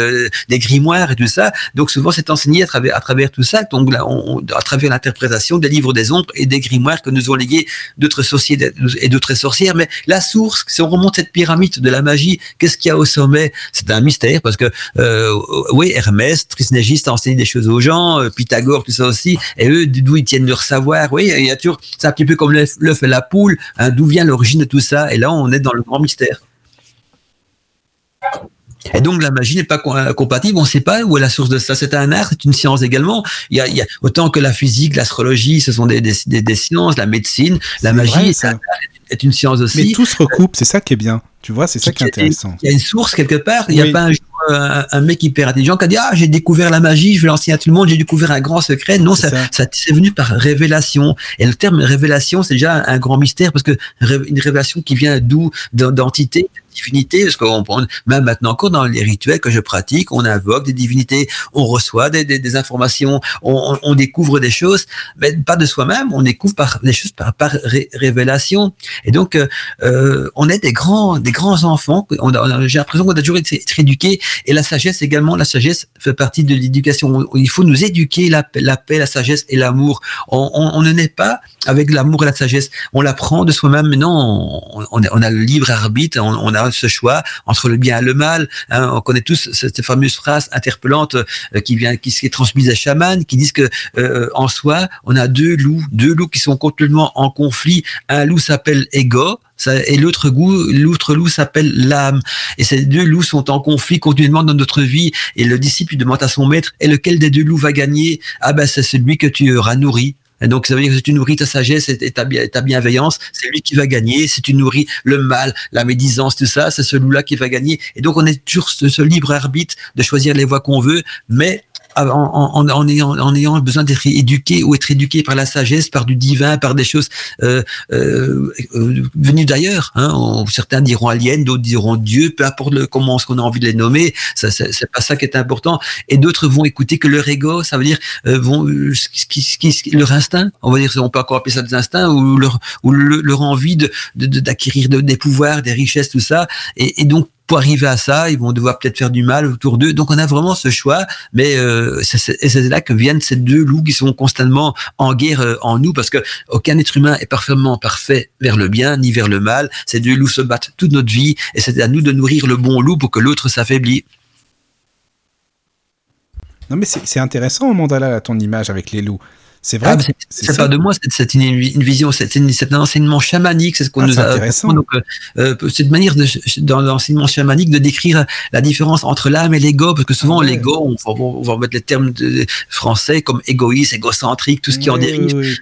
des grimoires et tout ça. Donc souvent c'est enseigné à travers à travers tout ça. Donc là, on, à travers l'interprétation des livres des ombres et des grimoires que nous ont légués d'autres sociétés et d'autres sorcières, mais la source, si on remonte cette pyramide de la magie, qu'est-ce qu'il y a au sommet? C'est un mystère parce que euh, oui, Hermès, Trismégiste a enseigné des choses aux gens, euh, Pythagore, tout ça aussi, et eux, d'où ils tiennent leur savoir Oui, il y a toujours, c'est un petit peu comme l'œuf et la poule, hein, d'où vient l'origine de tout ça, et là, on est dans le grand mystère. Et donc la magie n'est pas compatible, on ne sait pas où est la source de ça. C'est un art, c'est une science également. Il y, a, il y a, autant que la physique, l'astrologie, ce sont des, des, des, sciences, la médecine, la magie est, une science aussi. Mais tout se recoupe, c'est ça qui est bien. Tu vois, c'est ça qui est intéressant. Il y a une source quelque part. Il n'y a pas un, un, mec hyper intelligent qui a dit ah j'ai découvert la magie, je vais l'enseigner à tout le monde, j'ai découvert un grand secret. Non, ça, ça. c'est venu par révélation. Et le terme révélation, c'est déjà un grand mystère parce que une révélation qui vient d'où d'entité divinités, parce qu'on même maintenant encore dans les rituels que je pratique, on invoque des divinités, on reçoit des, des, des informations, on, on, découvre des choses, mais pas de soi-même, on découvre par des choses par, par révélation. Et donc, euh, euh, on est des grands, des grands enfants. J'ai l'impression qu'on a toujours été, été éduqués. Et la sagesse également, la sagesse fait partie de l'éducation. Il faut nous éduquer la, la paix, la sagesse et l'amour. On, on, on, ne naît pas avec l'amour et la sagesse. On l'apprend de soi-même. Non, on, on, a le libre arbitre. On, on, ce choix entre le bien et le mal. Hein, on connaît tous cette fameuse phrase interpellante euh, qui vient, qui transmise à chaman, qui disent que euh, en soi, on a deux loups, deux loups qui sont complètement en conflit. Un loup s'appelle ego, et l'autre l'autre loup s'appelle l'âme. Et ces deux loups sont en conflit continuellement dans notre vie. Et le disciple demande à son maître, et lequel des deux loups va gagner? Ah ben c'est celui que tu auras nourri. Et donc, ça veut dire que si tu nourris ta sagesse et ta, bienveillance, c'est lui qui va gagner. Si tu nourris le mal, la médisance, tout ça, c'est celui-là qui va gagner. Et donc, on est toujours ce, ce libre arbitre de choisir les voies qu'on veut, mais en, ayant, en ayant besoin d'être éduqué ou être éduqué par la sagesse, par du divin, par des choses euh, euh, euh venues d'ailleurs. Hein. Certains diront alien, d'autres diront Dieu, peu importe le, comment ce qu'on a envie de les nommer, ça, c'est pas ça qui est important. Et d'autres vont écouter que leur ego, ça veut dire euh, vont euh, leur instinct, on va dire, on peut encore appeler ça des instincts ou leur ou leur envie de d'acquérir de, des pouvoirs, des richesses, tout ça. Et donc pour arriver à ça, ils vont devoir peut-être faire du mal autour d'eux. Donc on a vraiment ce choix, mais euh, c'est là que viennent ces deux loups qui sont constamment en guerre euh, en nous, parce que aucun être humain est parfaitement parfait vers le bien ni vers le mal. Ces deux loups se battent toute notre vie, et c'est à nous de nourrir le bon loup pour que l'autre s'affaiblit. Non mais c'est intéressant, Mandala, ton image avec les loups. C'est vrai. Ah, c'est pas de moi, c'est une, une, vision, c'est un enseignement chamanique, c'est ce qu'on ah, nous a. Intéressant. Donc, euh, euh cette manière de, dans l'enseignement chamanique de décrire la différence entre l'âme et l'ego, parce que souvent ouais. l'ego, on, on, va mettre les termes de, français comme égoïste, égocentrique, tout ce qui oui, en dérive. Oui, oui.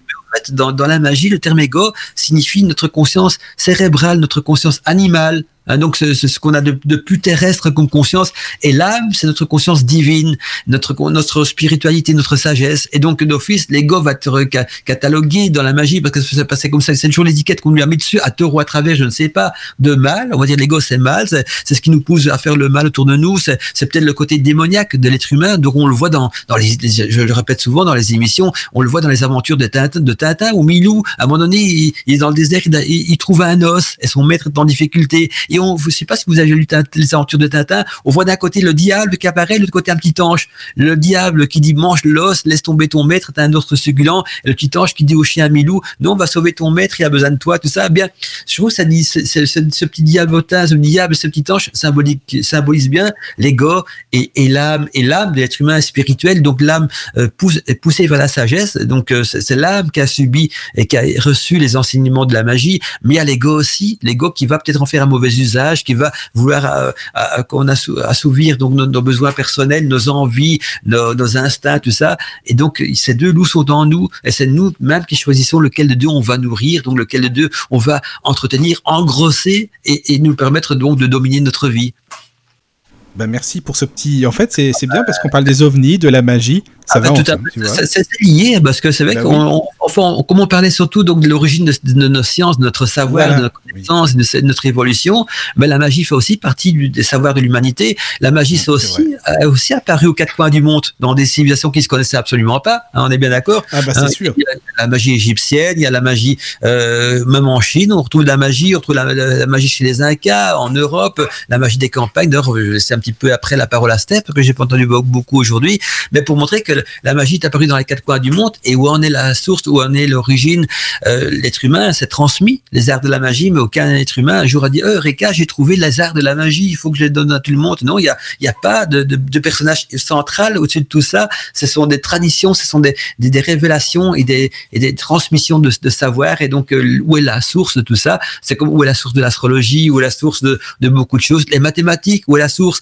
Dans, dans la magie, le terme ego signifie notre conscience cérébrale, notre conscience animale, donc c'est ce qu'on a de, de, plus terrestre comme conscience. Et l'âme, c'est notre conscience divine, notre notre spiritualité, notre sagesse. Et donc d'office, l'ego va être catalogué dans la magie parce que ça s'est passé comme ça. C'est toujours l'étiquette qu'on lui a mis dessus, à taureau à travers, je ne sais pas, de mal. On va dire l'ego c'est mal, c'est ce qui nous pousse à faire le mal autour de nous. C'est peut-être le côté démoniaque de l'être humain. Donc on le voit dans dans les, je le répète souvent dans les émissions, on le voit dans les aventures de Tintin, de Tintin où Milou, à un moment donné, il, il est dans le désert, il, il, trouve un os et son maître est en difficulté. Et on, je sais pas si vous avez lu les aventures de Tintin, on voit d'un côté le diable qui apparaît, de l'autre côté un petit ange. Le diable qui dit mange l'os, laisse tomber ton maître, t'as un autre succulent. Et le petit ange qui dit au chien Milou, non, on va sauver ton maître, il a besoin de toi, tout ça. Bien, je trouve ça dit, ce, ce, petit diable, ce petit ange symbolise bien l'ego et, l'âme, et l'âme de l'être humain spirituel. Donc l'âme euh, poussée vers la sagesse. Donc euh, c'est l'âme qui a subi et qui a reçu les enseignements de la magie. Mais il y a l'ego aussi, l'ego qui va peut-être en faire un mauvais usage, qui va vouloir euh, qu'on assouvir donc nos, nos, besoins personnels, nos envies, nos, nos, instincts, tout ça. Et donc ces deux loups sont en nous, et c'est nous même qui choisissons lequel de deux on va nourrir, donc lequel de deux on va entretenir, engrosser et, et nous permettre donc de dominer notre vie. Ben merci pour ce petit. En fait, c'est bien parce qu'on parle des ovnis, de la magie. Ça ah va bah, C'est lié parce que c'est vrai bah, qu'on, oui. Enfin, comme on parlait surtout donc de l'origine de, de, nos sciences, de notre savoir, voilà. de notre connaissance, oui. de, de, notre évolution. Mais la magie fait aussi partie du, des savoirs de l'humanité. La magie, c'est aussi, a aussi apparu aux quatre coins du monde dans des civilisations qui se connaissaient absolument pas. Hein, on est bien d'accord. Ah bah hein, sûr. Il y a la magie égyptienne, il y a la magie euh, même en Chine, on retrouve la magie, on retrouve la, la, la, magie chez les Incas, en Europe, la magie des campagnes. D'ailleurs, c'est un petit peu après la parole à Steph que j'ai pas entendu beaucoup aujourd'hui, mais pour montrer que la magie est apparue dans les quatre coins du monde et où en est la source, où en est l'origine. Euh, l'être humain s'est transmis les arts de la magie, mais aucun être humain un jour a dit oh, Reka, j'ai trouvé les arts de la magie, il faut que je les donne à tout le monde. Non, il n'y a, y a pas de, de, de personnage central au-dessus de tout ça. Ce sont des traditions, ce sont des, des, révélations et des, et des transmissions de, de savoir. Et donc, euh, où est la source de tout ça? C'est comme où est la source de l'astrologie, où est la source de, de beaucoup de choses? Les mathématiques, où est la source?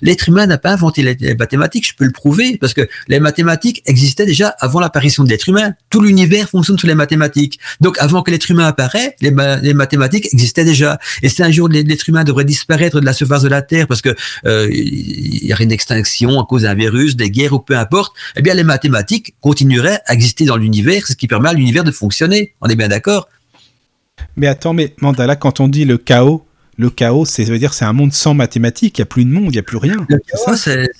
L'être humain n'a pas inventé les, les mathématiques, je peux le prouver, parce que les mathématiques existait déjà avant l'apparition de l'être humain. Tout l'univers fonctionne sous les mathématiques. Donc, avant que l'être humain apparaît, les, mathématiques existaient déjà. Et si un jour l'être humain devrait disparaître de la surface de la Terre parce que euh, y aurait une extinction à cause d'un virus, des guerres ou peu importe, eh bien, les mathématiques continueraient à exister dans l'univers, ce qui permet à l'univers de fonctionner. On est bien d'accord? Mais attends, mais Mandala, quand on dit le chaos, le chaos, ça veut dire c'est un monde sans mathématiques, il n'y a plus de monde, il n'y a plus rien. Le chaos,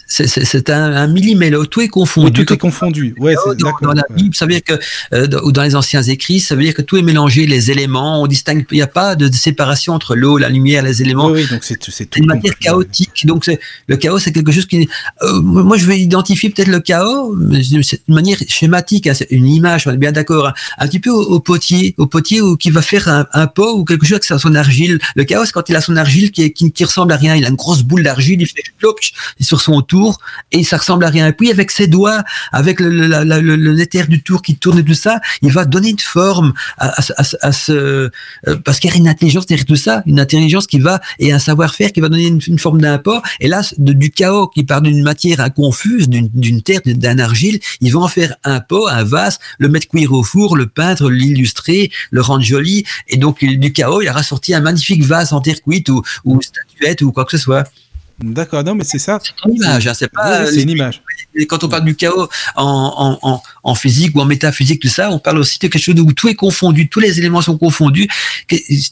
c'est un, un millimélo, tout est confondu. tout est confondu, ouais, dans, dans, la Bible, ça veut dire que, euh, ou dans les anciens écrits, ça veut dire que tout est mélangé, les éléments, on distingue, il n'y a pas de séparation entre l'eau, la lumière, les éléments. Oui, donc c'est une matière chaotique. Donc le chaos, c'est quelque chose qui. Euh, moi, je vais identifier peut-être le chaos, d'une manière schématique, hein, une image, on est bien d'accord, hein. un petit peu au, potier, au potier où, qui va faire un, un pot ou quelque chose avec son argile. Le chaos, quand il a son argile qui, qui, qui, ressemble à rien, il a une grosse boule d'argile, il fait plopch sur son tour et ça ressemble à rien. Et puis avec ses doigts, avec le, nether du tour qui tourne et tout ça, il va donner une forme à, ce euh, parce qu'il y a une intelligence derrière tout ça, une intelligence qui va et un savoir-faire qui va donner une, une forme d'import. Et là, du chaos qui part d'une matière inconfuse, d'une terre, d'un argile, ils vont en faire un pot, un vase, le mettre cuire au four, le peindre, l'illustrer, le rendre joli. Et donc du chaos, il a ressorti un magnifique vase en terre cuite ou, ou statuette ou quoi que ce soit. D'accord, non, mais c'est ça. C'est une image, hein, c'est pas. c'est une image. Quand on parle du chaos en, en, en, physique ou en métaphysique, tout ça, on parle aussi de quelque chose où tout est confondu, tous les éléments sont confondus.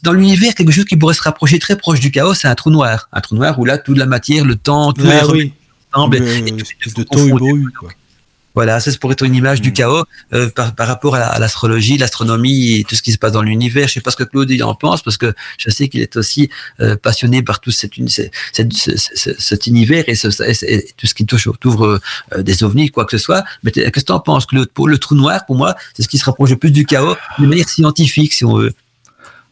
Dans l'univers, quelque chose qui pourrait se rapprocher très proche du chaos, c'est un trou noir. Un trou noir où là, toute la matière, le temps, tout ah, est oui. ensemble. et, de taux quoi. Voilà, ça pourrait être une image du mm. chaos euh, par, par, rapport à l'astrologie, l'astronomie et tout ce qui se passe dans l'univers. Je sais pas ce que Claude en pense parce que je sais qu'il est aussi euh, passionné par tout cet, cet, cet univers et, ce, et, tout ce qui touche autour euh, des ovnis, quoi que ce soit. Mais qu'est-ce que tu en penses, Claude? Pour le trou noir, pour moi, c'est ce qui se rapproche le plus du chaos de manière scientifique, si on veut.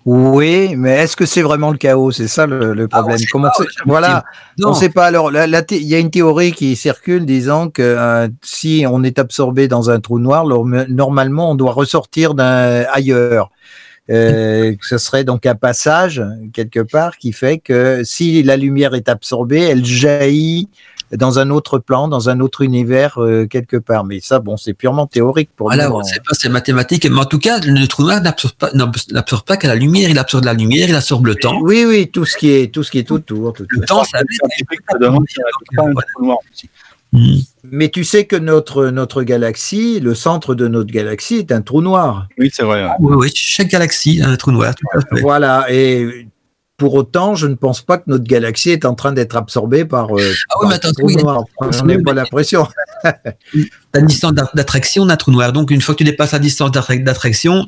Oui, mais est-ce que c'est vraiment le chaos? C'est ça le, le problème. Ah, Comment pas, voilà, on ne sait pas. Alors, il y a une théorie qui circule disant que euh, si on est absorbé dans un trou noir, normalement, on doit ressortir d'un ailleurs. Euh, ce serait donc un passage quelque part qui fait que si la lumière est absorbée, elle jaillit dans un autre plan, dans un autre univers euh, quelque part. Mais ça, bon, c'est purement théorique pour voilà, on sait pas, c'est mathématique. Mais en tout cas, le trou noir n'absorbe pas, n'absorbe pas qu'à la lumière. Il absorbe la lumière, il absorbe le temps. Oui, oui, tout ce qui est, tout ce qui est autour. Tout le temps, ça. Mais tu sais que notre, notre galaxie, le centre de notre galaxie est un trou noir. Oui, c'est vrai. Oui, oui, chaque galaxie a un trou noir. Tout à fait. Voilà, et pour autant, je ne pense pas que notre galaxie est en train d'être absorbée par. Euh, ah oui, mais attends, oui, on n'a pas l'impression. la distance d'attraction d'un trou noir. Donc, une fois que tu dépasses la distance d'attraction,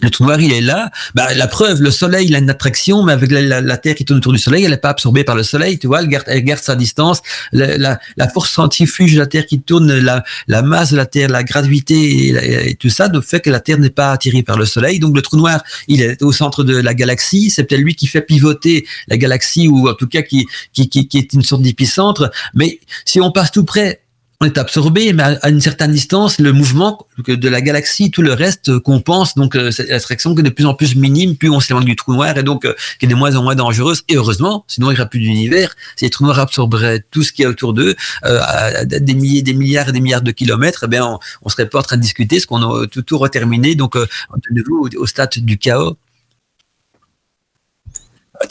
le trou noir, il est là. Bah, la preuve, le Soleil, il a une attraction, mais avec la, Terre qui tourne autour du Soleil, elle n'est pas absorbée par le Soleil. Tu vois, elle garde, sa distance. La, force centrifuge de la Terre qui tourne, la, masse de la Terre, la gravité et, tout ça, donc fait que la Terre n'est pas attirée par le Soleil. Donc le trou noir, il est au centre de la galaxie. C'est peut-être lui qui fait pivoter la galaxie ou en tout cas qui, qui, qui, qui est une sorte d'épicentre. Mais si on passe tout près on est absorbé, mais à une certaine distance, le mouvement de la galaxie, tout le reste compense donc euh, cette attraction qui est de plus en plus minime, plus on s'éloigne du trou noir et donc euh, qui est de moins en moins dangereuse. Et heureusement, sinon il n'y aurait plus d'univers. Si les trous noirs absorberaient tout ce qui est autour d'eux, euh, à des milliers, des milliards et des milliards de kilomètres, eh bien on, on serait pas en train de discuter, ce qu'on a tout, tout reterminé. Donc de nouveau au, au stade du chaos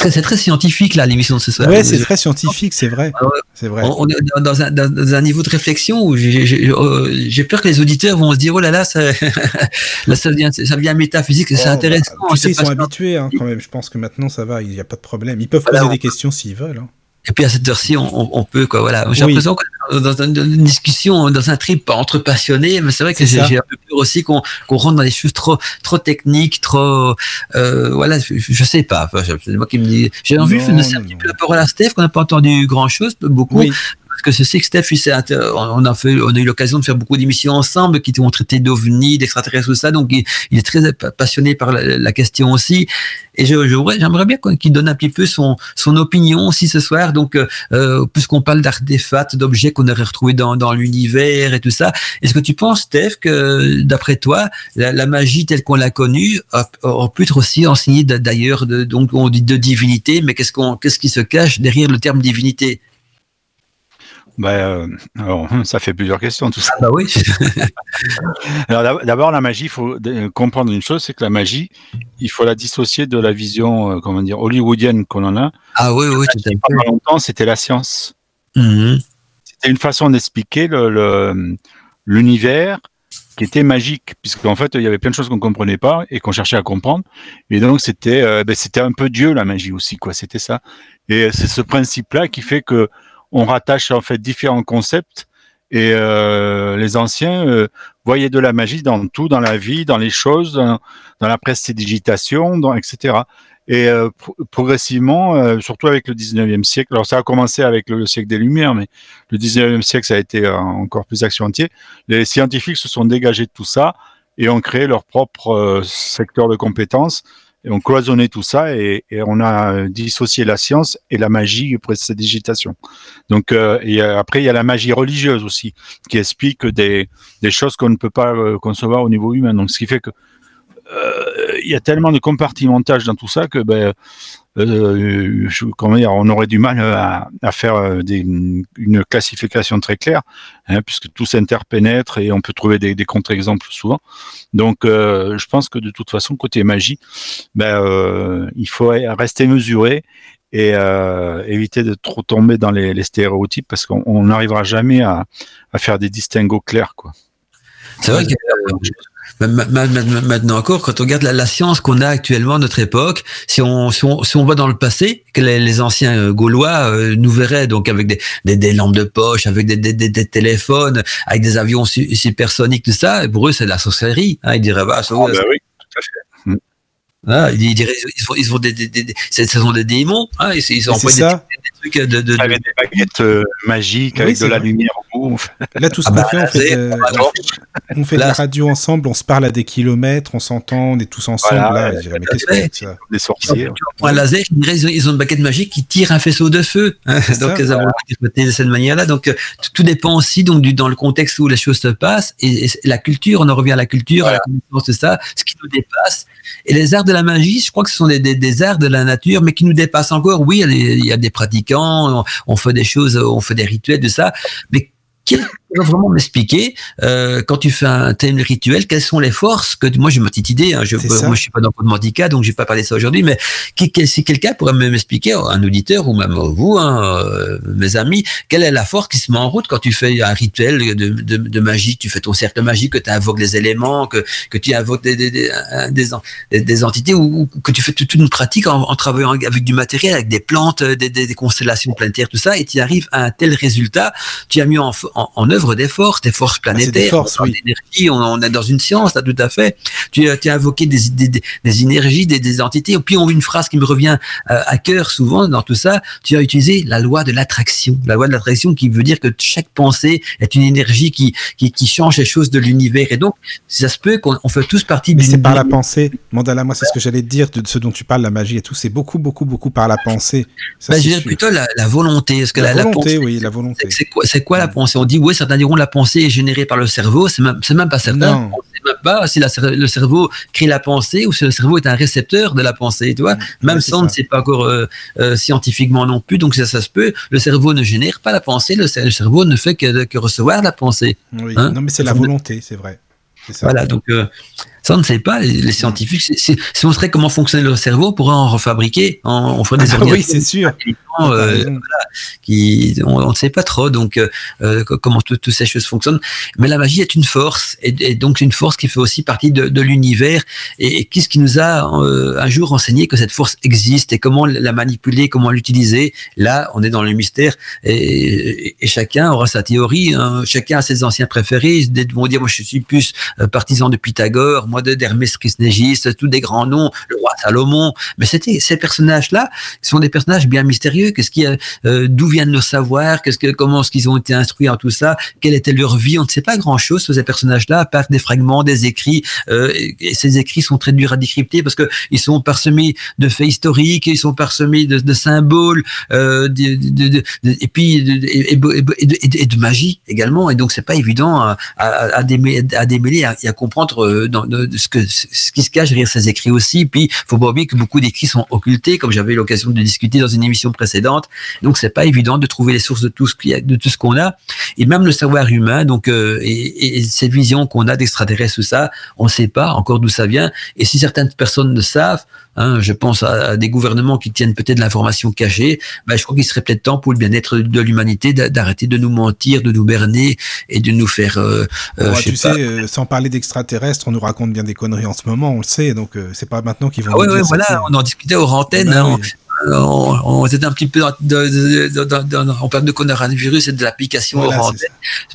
c'est très scientifique là l'émission de ce soir. Ouais, c'est très scientifique, c'est vrai. Ah c'est vrai. On, est dans un, dans un, niveau de réflexion où oh, j'ai peur que les auditeurs vont se dire oh là là ça, là, ça devient ça devient métaphysique, c'est oh, intéressant. Bah, tu sais, ils sont habitués hein, quand même. Je pense que maintenant ça va, il n'y a pas de problème. Ils peuvent poser des questions s'ils veulent. Hein. Et puis à cette heure-ci, on, on, peut quoi. Voilà. J'ai l'impression que dans une, discussion, dans un trip entre passionnés, mais c'est vrai que j'ai un peu peur aussi qu'on qu'on rentre dans des choses trop trop techniques, trop euh, voilà. Je, je, sais pas. Enfin, c'est moi qui me dis. J'ai envie de faire un petit peu rapport à la Steph qu'on n'a pas entendu grand chose, beaucoup. Oui que ce que Steph, on a on eu l'occasion de faire beaucoup d'émissions ensemble qui ont traité d'ovnis, d'extraterrestres, tout ça. Donc, il, est très passionné par la, question aussi. Et j'aimerais bien qu'il donne un petit peu son, opinion aussi ce soir. Donc, euh, puisqu'on parle d'artefacts, d'objets qu'on aurait retrouvés dans, l'univers et tout ça, est-ce que tu penses, Steph, que d'après toi, la, magie telle qu'on l'a connue aurait pu être aussi enseignée d'ailleurs, on dit de divinité, mais qu'est-ce qu'on, qu'est-ce qui se cache derrière le terme divinité? Bah, alors, ça fait plusieurs questions tout ça. Ah bah oui. alors d'abord, la magie, il faut comprendre une chose, c'est que la magie, il faut la dissocier de la vision, euh, comment dire, hollywoodienne qu'on en a. Ah oui, oui, tout à fait. Pendant longtemps, c'était la science. Mmh c'était une façon d'expliquer l'univers qui était magique, puisqu'en fait, il y avait plein de choses qu'on comprenait pas et qu'on cherchait à comprendre. Et donc, c'était, euh, ben, c'était un peu Dieu, la magie aussi, quoi. C'était ça. Et c'est ce principe-là qui fait que on rattache, en fait, différents concepts. Et euh, les anciens euh, voyaient de la magie dans tout, dans la vie, dans les choses, dans, la prestidigitation, etc. Et euh, progressivement, surtout avec le 19e siècle, alors ça a commencé avec le, siècle des Lumières, mais le 19e siècle, ça a été encore plus accentué. Les scientifiques se sont dégagés de tout ça et ont créé leur propre secteur de compétences et ont cloisonné tout ça et, on a dissocié la science et la magie digitation. Donc et après il y a la magie religieuse aussi qui explique des, des choses qu'on ne peut pas concevoir au niveau humain. Donc ce qui fait que euh, il y a tellement de compartimentage dans tout ça que ben, euh, comment dire, on aurait du mal à, à faire euh, des, une classification très claire, hein, puisque tout s'interpénètre et on peut trouver des, des contre-exemples souvent. Donc, euh, je pense que de toute façon, côté magie, ben, euh, il faut rester mesuré et euh, éviter de trop tomber dans les, les stéréotypes, parce qu'on n'arrivera jamais à, à, faire des distinguos clairs, quoi. C'est vrai que Maintenant encore, quand on regarde la, la science qu'on a actuellement à notre époque, si on, si on, si on va dans le passé, que les, les anciens euh, Gaulois euh, nous verraient donc avec des, des, des, lampes de poche, avec des, des, des, téléphones, avec des avions supersoniques, tout ça, et pour eux c'est de la sorcellerie. Hein, ils diraient, bah, ça, oh, bah oui, tout à fait. Ah, ils, ils sont, ils sont des, des, des, ce sont des démons, hein, ils, ils ont des, des, trucs de, de, avec des baguettes euh, magiques, oui, avec de la vrai. lumière bout. Là, tout ce qu'on ah bah, fait, on fait, de, on fait là, de la radio ensemble, on se parle à des kilomètres, on s'entend, on est tous ensemble. Voilà, là, dirais, mais qu'est-ce que c'est ça Des sorciers. Pour un laser, ils, ils ont une baguette magique qui tire un faisceau de feu. Hein, donc, ils ont été de cette manière-là. Donc, tout dépend aussi donc, du, dans le contexte où les choses se passent. Et, et la culture, on en revient à la culture, voilà. à la connaissance de ça, ce qui nous dépasse. Et les arts de la magie, je crois que ce sont des, des, des arts de la nature, mais qui nous dépassent encore. Oui, il y a des, pratiquants, on, fait des choses, on fait des rituels de ça, mais va vraiment m'expliquer euh, quand tu fais un tel rituel quelles sont les forces que moi j'ai ma petite idée hein, je, moi je suis pas dans le handicap donc je vais pas parler de ça aujourd'hui mais qui, qui, si quelqu'un pourrait m'expliquer un auditeur ou même vous hein, euh, mes amis quelle est la force qui se met en route quand tu fais un rituel de, de, de magie tu fais ton cercle magique que tu invoques les éléments que, que tu invoques des, des, des, des, des entités ou, ou, que tu fais toute une pratique en, en, travaillant avec du matériel avec des plantes des, des, constellations planétaires tout ça et tu arrives à un tel résultat tu as mis en, en, en œuvre des forces, des forces planétaires, ah, des forces, oui. on, on, est dans une science, là, tout à fait. Tu, tu as invoqué des, des, des énergies, des, des, entités. Et puis, on une phrase qui me revient euh, à cœur souvent dans tout ça. Tu as utilisé la loi de l'attraction. La loi de l'attraction qui veut dire que chaque pensée est une énergie qui, qui, qui change les choses de l'univers. Et donc, ça se peut qu'on fait tous partie Mais c'est par la pensée. Mandala, moi, c'est ce que j'allais te dire de ce dont tu parles, la magie et tout. C'est beaucoup, beaucoup, beaucoup par la pensée. Ça, bah, je dirais plutôt la, la volonté. Parce que la, la, volonté, la pensée, oui, la volonté. C'est quoi, quoi la pensée? On dit, oui, certains diront la pensée est générée par le cerveau, c'est même, même pas certain. Non. On sait même pas si la, le cerveau crée la pensée ou si le cerveau est un récepteur de la pensée, tu vois. Même ça, on ne sait pas encore euh, euh, scientifiquement non plus, donc ça, ça se peut. Le cerveau ne génère pas la pensée, le, le cerveau ne fait que, que recevoir la pensée. Oui. Hein non, mais c'est la volonté, c'est vrai. Voilà, donc euh, ça on ne sait pas. Les, les scientifiques, si on montrer comment fonctionne le cerveau, on pourrait en refabriquer. On, on ferait des ah, oui, c'est sûr. Euh, voilà, qui, on ne sait pas trop donc euh, comment toutes ces choses fonctionnent. Mais la magie est une force, et, et donc une force qui fait aussi partie de, de l'univers. Et, et qu'est-ce qui nous a euh, un jour enseigné que cette force existe et comment la manipuler, comment l'utiliser? Là, on est dans le mystère, et, et chacun aura sa théorie. Hein. Chacun a ses anciens préférés. Ils vont dire moi je suis plus euh, partisan de Pythagore, moi de d'Hermès tous des grands noms, le roi Salomon. Mais c'était ces personnages-là sont des personnages bien mystérieux. Qu'est-ce qui, euh, d'où viennent nos savoirs? Qu'est-ce que, comment est-ce qu'ils ont été instruits en tout ça? Quelle était leur vie? On ne sait pas grand-chose sur ces personnages-là, à part des fragments, des écrits. Euh, et ces écrits sont très durs à décrypter parce que ils sont parsemés de faits historiques, ils sont parsemés de, symboles, euh, de, de, et puis et, et, de, magie également. Et donc c'est pas évident à, démêler, à démêler à comprendre euh, dans, ce, que, ce qui se cache derrière ces écrits aussi. Puis, faut pas oublier que beaucoup d'écrits sont occultés, comme j'avais l'occasion de discuter dans une émission précédente. Donc, c'est pas évident de trouver les sources de tout ce qu'il y a, de tout ce qu'on a. et même le savoir humain. Donc, euh, et, et, cette vision qu'on a d'extraterrestres, tout ça, on ne sait pas encore d'où ça vient. Et si certaines personnes le savent, hein, je pense à, des gouvernements qui tiennent peut-être l'information cachée, ben, je crois qu'il serait peut-être temps pour le bien-être de l'humanité d'arrêter de nous mentir, de nous berner et de nous faire. Euh, euh tu sais, euh, sans parler d'extraterrestres, on nous raconte bien des conneries en ce moment, on le sait, donc c'est pas maintenant qu'ils vont. Ah ouais, voilà, on en discutait aux antennes. Ben hein, on, on, était un petit peu dans, de, de, de, on parle de coronavirus et de l'application voilà,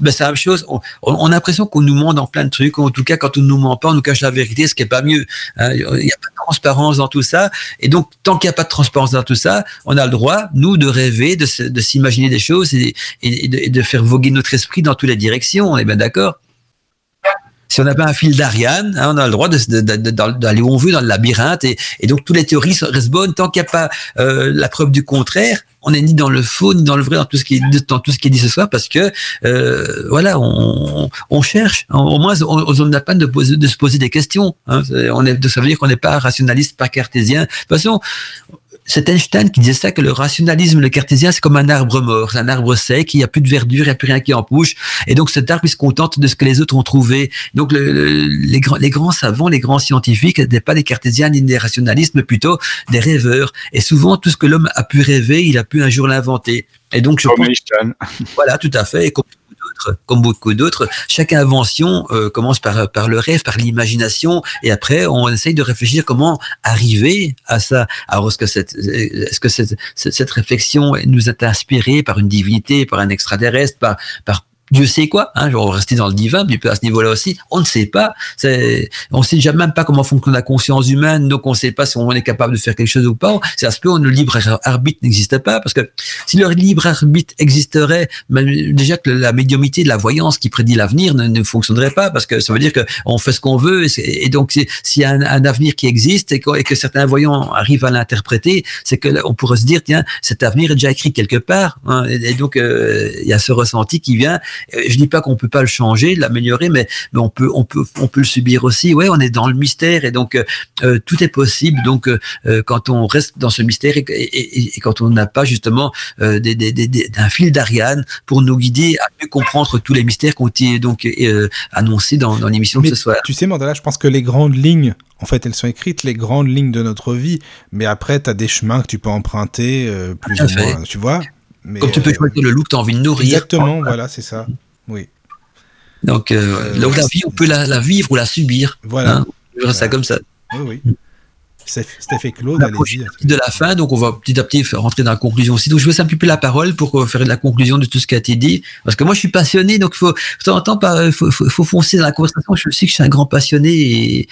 ben, c'est la même chose. On, on a l'impression qu'on nous ment dans plein de trucs. En tout cas, quand on nous ment pas, on nous cache la vérité, ce qui est pas mieux. Hein. Il n'y a pas de transparence dans tout ça. Et donc, tant qu'il n'y a pas de transparence dans tout ça, on a le droit, nous, de rêver, de, s'imaginer des choses et, et, et de faire voguer notre esprit dans toutes les directions. On est bien d'accord? Si on n'a pas un fil d'Ariane, hein, on a le droit d'aller où on veut dans le labyrinthe. Et, donc, toutes les théories restent bonnes. Tant qu'il n'y a pas euh, la preuve du contraire, on n'est ni dans le faux ni dans le vrai dans tout ce qui est dans tout ce qui est dit ce soir parce que euh, voilà on, on, cherche au moins on n'a pas de, de se poser des questions hein. on est ça veut dire qu'on n'est pas rationaliste pas cartésien de toute façon c'est Einstein qui disait ça, que le rationalisme, le cartésien, c'est comme un arbre mort, un arbre sec, il n'y a plus de verdure, il n'y a plus rien qui en pousse. Et donc cet arbre, il se contente de ce que les autres ont trouvé. Donc les, grands, les grands savants, les grands scientifiques n'étaient pas des cartésiens ni des rationalistes, mais plutôt des rêveurs. Et souvent, tout ce que l'homme a pu rêver, il a pu un jour l'inventer. Et donc, je pense, Einstein. Voilà, tout à fait. Et comme beaucoup d'autres, chaque invention euh, commence par, par le rêve, par l'imagination, et après on essaye de réfléchir comment arriver à ça. Alors est-ce que cette, est-ce que cette, cette, réflexion nous a inspirée par une divinité, par un extraterrestre, par, par Dieu sait quoi, hein, genre rester dans le divin, mais à ce niveau-là aussi, on ne sait pas. On sait jamais même pas comment fonctionne la conscience humaine, donc on ne sait pas si on est capable de faire quelque chose ou pas. Ce point où le libre arbitre n'existe pas, parce que si le libre arbitre existerait, ben, déjà que la médiumité de la voyance qui prédit l'avenir ne, fonctionnerait pas, parce que ça veut dire qu'on fait ce qu'on veut, et, donc s'il y a un, avenir qui existe et que, certains voyants arrivent à l'interpréter, c'est que on pourrait se dire tiens, cet avenir est déjà écrit quelque part, hein, et, donc euh, il y a ce ressenti qui vient je dis pas qu'on peut pas le changer, l'améliorer, mais, mais on peut, on peut, on peut le subir aussi. Ouais, on est dans le mystère et donc euh, euh, tout est possible. Donc quand on reste dans ce mystère et, et, et quand on n'a pas justement des, des, des, un fil d'Ariane pour nous guider à mieux comprendre tous les mystères qui ont été donc annoncés dans, dans l'émission de ce soir. Tu sais, Mandala, je pense que les grandes lignes en fait, elles sont écrites, les grandes lignes de notre vie, mais après, tu as des chemins que tu peux emprunter, plus ou moins, tu vois comme tu peux choisir le loup que tu as envie de nourrir. Exactement, voilà, c'est ça. Oui. Donc, euh, euh la vie, on peut la, vivre ou la subir. Voilà. Hein voilà. ça comme ça. Oui, oui. C'était Claude, allez-y. De la fin, donc on va petit à petit rentrer dans la conclusion aussi. Donc je vais un peu la parole pour faire la conclusion de tout ce qui a été dit. Parce que moi je suis passionné, donc il faut, de temps en temps, faut, faut, faut, foncer dans la conversation. Je sais que je suis un grand passionné et,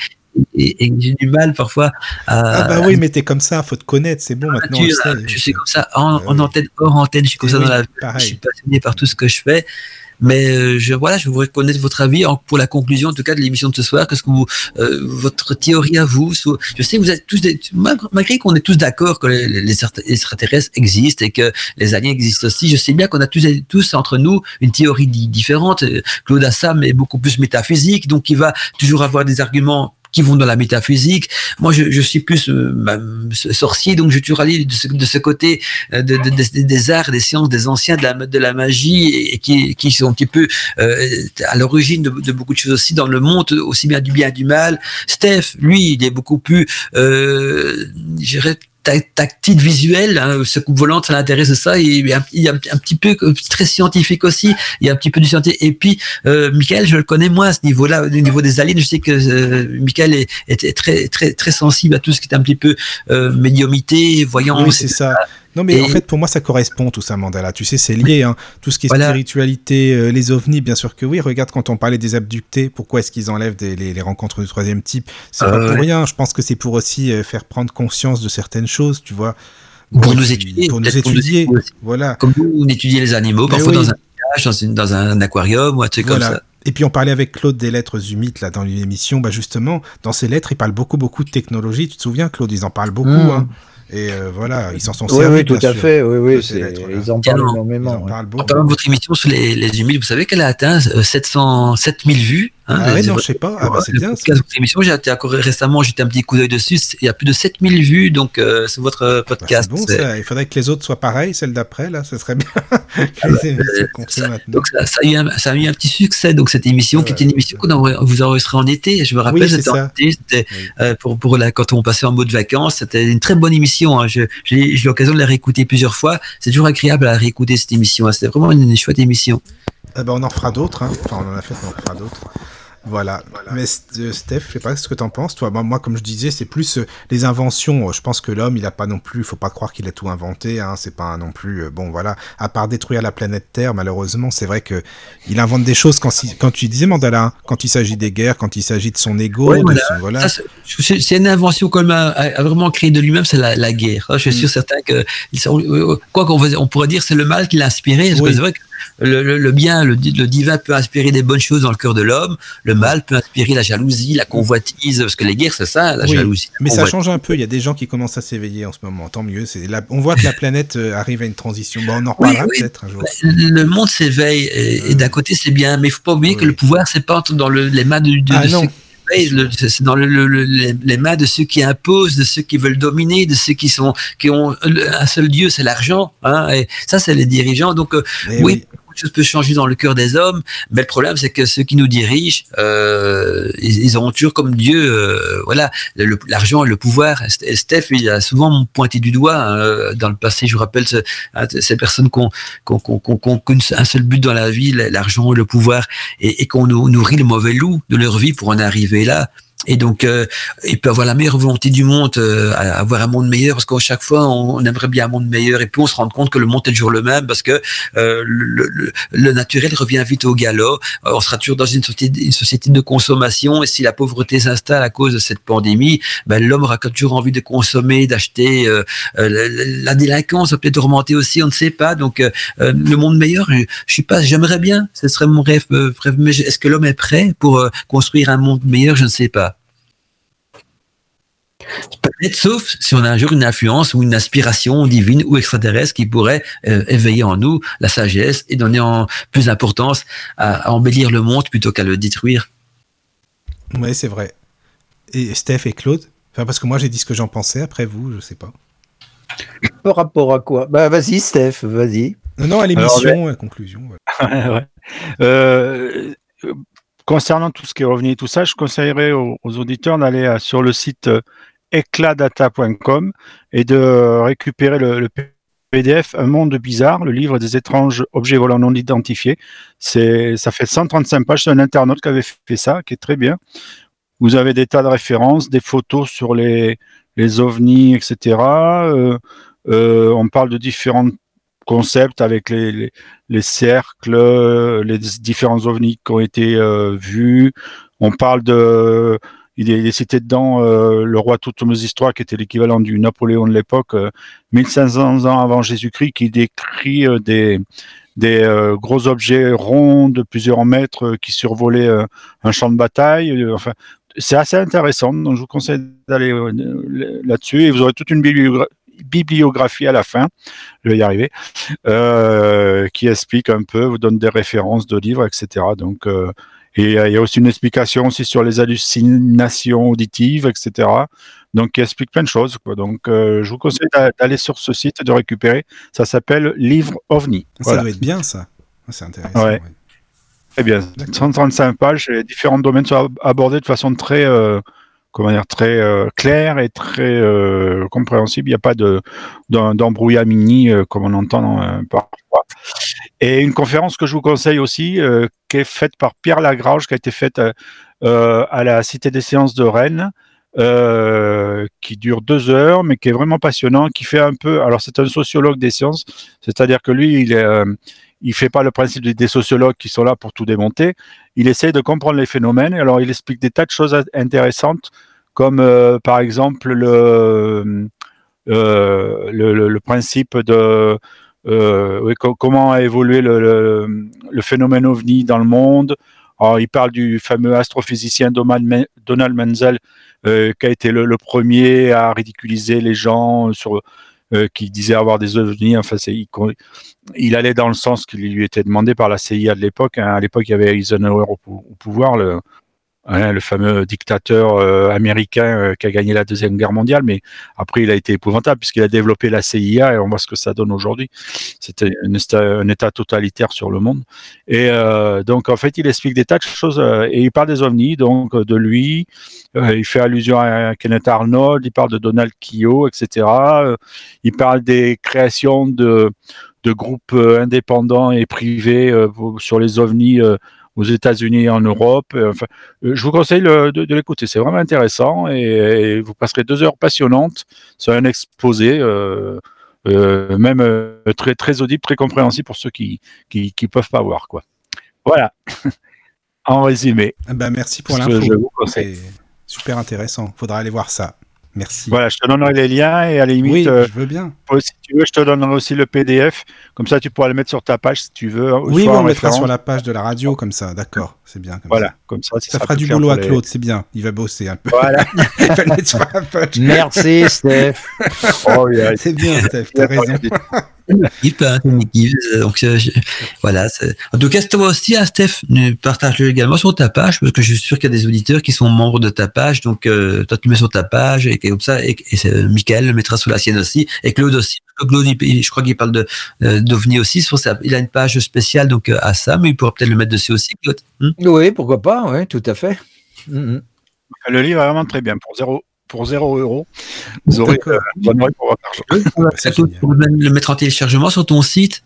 et, j'ai du mal parfois à. Ah bah oui, mais t'es comme ça, faut te connaître, c'est bon maintenant. je suis comme ça en, en, antenne, hors antenne, je suis comme ça dans la vie. Je suis passionné par tout ce que je fais. Mais euh, je voilà, je voudrais connaître votre avis pour la conclusion en tout cas de l'émission de ce soir. Qu'est-ce que vous, euh, votre théorie à vous Je sais que vous êtes tous, des, malgré qu'on est tous d'accord que les, extraterrestres existent et que les aliens existent aussi. Je sais bien qu'on a tous, tous entre nous une théorie différente. Claude Assam est beaucoup plus métaphysique, donc il va toujours avoir des arguments qui vont dans la métaphysique. Moi, je, je suis plus euh, sorcier, donc je allé de ce, de ce côté euh, de, de, des arts, des sciences, des anciens, de la, de la magie, et, qui, qui sont un petit peu euh, à l'origine de, beaucoup de choses aussi dans le monde, aussi bien du bien du mal. Steph, lui, il est beaucoup plus, euh, tactile visuel, hein, ce coupe volante, ça l'intéresse ça. Il y, a, un, petit peu très scientifique aussi. Il y a un petit peu du scientifique. Et puis, euh, Michael, je le connais moins à ce niveau-là, au niveau des aliens. Je sais que euh, Michael est, est, très très très sensible à tout ce qui est un petit peu euh, médiumité, voyant. Oui, c'est ça. Non, mais en fait, pour moi, ça correspond tout ça, Mandala. Tu sais, c'est lié. Hein. Tout ce qui est spiritualité, euh, les ovnis, bien sûr que oui. Regarde, quand on parlait des abductés, pourquoi est-ce qu'ils enlèvent les, rencontres du troisième type? C'est pas pour rien. Je pense que c'est pour aussi euh, faire prendre conscience de certaines choses, tu vois. Pour nous étudier. Pour nous étudier. voilà. Comme nous, on étudiait les animaux, parfois dans un dans, un aquarium ou un truc comme ça. Et puis on parlait avec Claude des lettres humides là dans l'émission, bah justement dans ces lettres il parle beaucoup beaucoup de technologie. Tu te souviens Claude, ils en parlent beaucoup. Mmh. Hein. Et euh, voilà, ils s'en sont servis. Oui, tout à fait. Oui, oui, ils en parlent énormément. En parlent beaucoup. En parlant de votre émission sur les, les humides, vous savez qu'elle a atteint 700, euh, 7000 vues Hein, ah ouais, non, je sais pas. Ah bah, c'est bien. émission, j'ai été récemment, j'étais un petit coup d'œil dessus. Il y a plus de 7000 vues, donc euh, c'est votre euh, bah, podcast. bon, ça. Il faudrait que les autres soient pareils, celle d'après, là, ce serait bien. donc ça, a eu un, ça, a eu un, petit succès, donc cette émission, qui était une émission qu'on vous enregistré en été. Je me rappelle, c'était en été, c'était pour, pour la, quand on passait en mode vacances, c'était une très bonne émission. Hein. J'ai eu l'occasion de la réécouter plusieurs fois. C'est toujours agréable à réécouter cette émission. Hein. C'était vraiment une, une chouette émission. Eh ben, on en fera d'autres. Hein. Enfin, on en a fait, on en fera d'autres. Voilà. Mais euh, Steph, je sais pas ce que tu en penses. Toi, moi, comme je disais, c'est plus euh, les inventions. Je pense que l'homme, il a pas non plus. Il faut pas croire qu'il a tout inventé. Hein. C'est pas non plus. Euh, bon, voilà. À part détruire la planète Terre, malheureusement, c'est vrai que il invente des choses quand, quand tu disais Mandala, hein, quand il s'agit des guerres, quand il s'agit de son ego. voilà. C'est une invention qu'on a, a, vraiment créée de lui-même, c'est la, guerre. Je suis mm. sûr certain que quoi qu'on on pourrait dire, c'est le mal qui l'a inspiré. C'est vrai que le, bien, le, divin peut inspirer des bonnes choses dans le cœur de l'homme, le mal peut inspirer la jalousie, la convoitise, parce que les guerres, c'est ça, la jalousie. mais ça change un peu, il y a des gens qui commencent à s'éveiller en ce moment, tant mieux. on voit que la planète euh, arrive à une transition. Bon, on en reparlera peut-être un jour. Le monde s'éveille, et, d'un côté, c'est bien, mais il faut pas oublier que le pouvoir, c'est pas dans les mains de, de, ah, c'est dans les mains de ceux qui imposent, de ceux qui veulent dominer, de ceux qui sont qui ont un seul dieu, c'est l'argent. Hein, et ça, c'est les dirigeants. Donc euh, oui, chose peut changer dans le cœur des hommes, mais le problème c'est que ceux qui nous dirigent, euh, ils, ont toujours comme Dieu, euh, voilà, l'argent et le pouvoir. Et Steph, il a souvent pointé du doigt hein, dans le passé. Je vous rappelle hein, ces personnes qui ont, un seul but dans la vie, l'argent et le pouvoir, et, et qu'on nourrit le mauvais loup de leur vie pour en arriver là. Et donc, euh, il peut avoir la meilleure volonté du monde, euh, avoir un monde meilleur, parce qu'à chaque fois, on, aimerait bien un monde meilleur, et puis on se rend compte que le monde est toujours le même, parce que euh, le, le, naturel revient vite au galop. Euh, on sera toujours dans une société, une société de consommation, et si la pauvreté s'installe à cause de cette pandémie, ben, l'homme aura toujours envie de consommer, d'acheter. Euh, la, délinquance va peut-être augmenter aussi, on ne sait pas. Donc, le monde meilleur, je, suis pas, j'aimerais bien, ce serait mon rêve. mais est-ce que l'homme est prêt pour construire un monde meilleur? Je ne sais pas. Peut-être sauf si on a un jour une influence ou une aspiration divine ou extraterrestre qui pourrait euh, éveiller en nous la sagesse et donner en plus d'importance à, embellir le monde plutôt qu'à le détruire. Oui, c'est vrai. Et Steph et Claude? Enfin, Parce que moi j'ai dit ce que j'en pensais, après vous, je sais pas. Par rapport à quoi? Bah vas-y Steph, vas-y. Non, non, à l'émission, à la conclusion. Euh, concernant tout ce qui est revenu et tout ça, je conseillerais aux, auditeurs d'aller euh, sur le site ecladata.com et de récupérer le, PDF Un monde bizarre, le livre des étranges objets volants non identifiés. C'est, ça fait 135 pages. C'est un internaute qui avait fait ça, qui est très bien. Vous avez des tas de références, des photos sur les, les ovnis, etc. Euh, euh, on parle de différents concepts avec les, les, cercles, les différents ovnis qui ont été euh, vus. On parle de il est, cité dedans euh, le roi Histoire, qui était l'équivalent du Napoléon de l'époque, 1500 euh, ans avant Jésus-Christ, qui décrit euh, des, des gros objets ronds de plusieurs mètres qui survolaient un champ de bataille. enfin, c'est assez intéressant, donc je vous conseille d'aller là-dessus et vous aurez toute une bibliographie à la fin, je vais y arriver, qui explique un peu, vous donne des références de livres, etc. Donc, et euh, il y a aussi une explication aussi sur les hallucinations auditives, etc. Donc, qui explique plein de choses. Donc, euh, je vous conseille d'aller sur ce site et de récupérer. Ça s'appelle Livre OVNI. Ça doit être bien, ça. C'est intéressant. Ouais. Eh bien, 135 pages et différents domaines sont abordés de façon très, euh, comment dire, très claire et très compréhensible. Il n'y a pas d'embrouillamini comme on entend parfois. Et une conférence que je vous conseille aussi, euh, qui est faite par Pierre Lagrange, qui a été faite euh, euh, à la Cité des Sciences de Rennes, qui dure deux heures, mais qui est vraiment passionnant, qui fait un peu. Alors c'est un sociologue des sciences, c'est-à-dire que lui, il est, il fait pas le principe des sociologues qui sont là pour tout démonter. Il essaie de comprendre les phénomènes. Alors il explique des tas de choses intéressantes, comme par exemple le, le, le principe de euh, comment a évolué le, phénomène ovni dans le monde. Il parle du fameux astrophysicien Donald Menzel, euh, qui a été le, premier à ridiculiser les gens sur qui disait avoir des ovnis. Enfin, il, allait dans le sens qui lui était demandé par la CIA de l'époque. Hein. À l'époque, il y avait Eisenhower au, pouvoir, Hein, le fameux dictateur euh, américain euh, qui a gagné la deuxième guerre mondiale, mais après il a été épouvantable puisqu'il a développé la CIA et on voit ce que ça donne aujourd'hui. C'était un, état totalitaire sur le monde. Et euh, donc en fait il explique des tas de choses et il parle des ovnis, donc de lui. il fait allusion à Kenneth Arnold, il parle de Donald Keogh, etc. il parle des créations de de groupes indépendants et privés sur les ovnis aux États-Unis en Europe. Euh, enfin, euh, je vous conseille de, l'écouter, c'est vraiment intéressant et, vous passerez deux heures passionnantes sur un exposé. Euh, même très très audible, très compréhensible pour ceux qui qui, peuvent pas voir quoi. Voilà. en résumé. Ben merci pour l'info. C'est super intéressant. Faudra aller voir ça. Merci. Voilà, je te donnerai les liens et à la limite, oui, euh, je veux bien. si tu veux, je te donnerai aussi le PDF. Comme ça, tu pourras le mettre sur ta page si tu veux. Oui, on le mettra sur la page de la radio, comme ça. D'accord, c'est bien. Comme voilà, ça. comme ça. Ça, fera du boulot à Claude, c'est bien. Il va bosser un peu. Voilà. Il va le mettre sur la page. Merci, Steph. oh, yeah. C'est bien, Steph, t'as raison. équipe, hein, une équipe. Euh, donc euh, voilà. En tout cas, toi aussi, hein, Steph, partage-le également sur ta page parce que je suis sûr qu'il y a des auditeurs qui sont membres de ta page. Donc euh, toi, tu mets sur ta page et, comme ça, et, et Michael le mettra sur la sienne aussi et Claude aussi. Claude, je crois qu'il parle de d'OVNI aussi. Il a une page spéciale donc à ça, mais il pourra peut-être le mettre dessus aussi, Claude. Hmm oui, pourquoi pas. Oui, tout à fait. Hmm, hmm. Le livre est vraiment très bien pour zéro pour 0 euros. Vous aurez euh, pour le mettre en téléchargement sur ton site.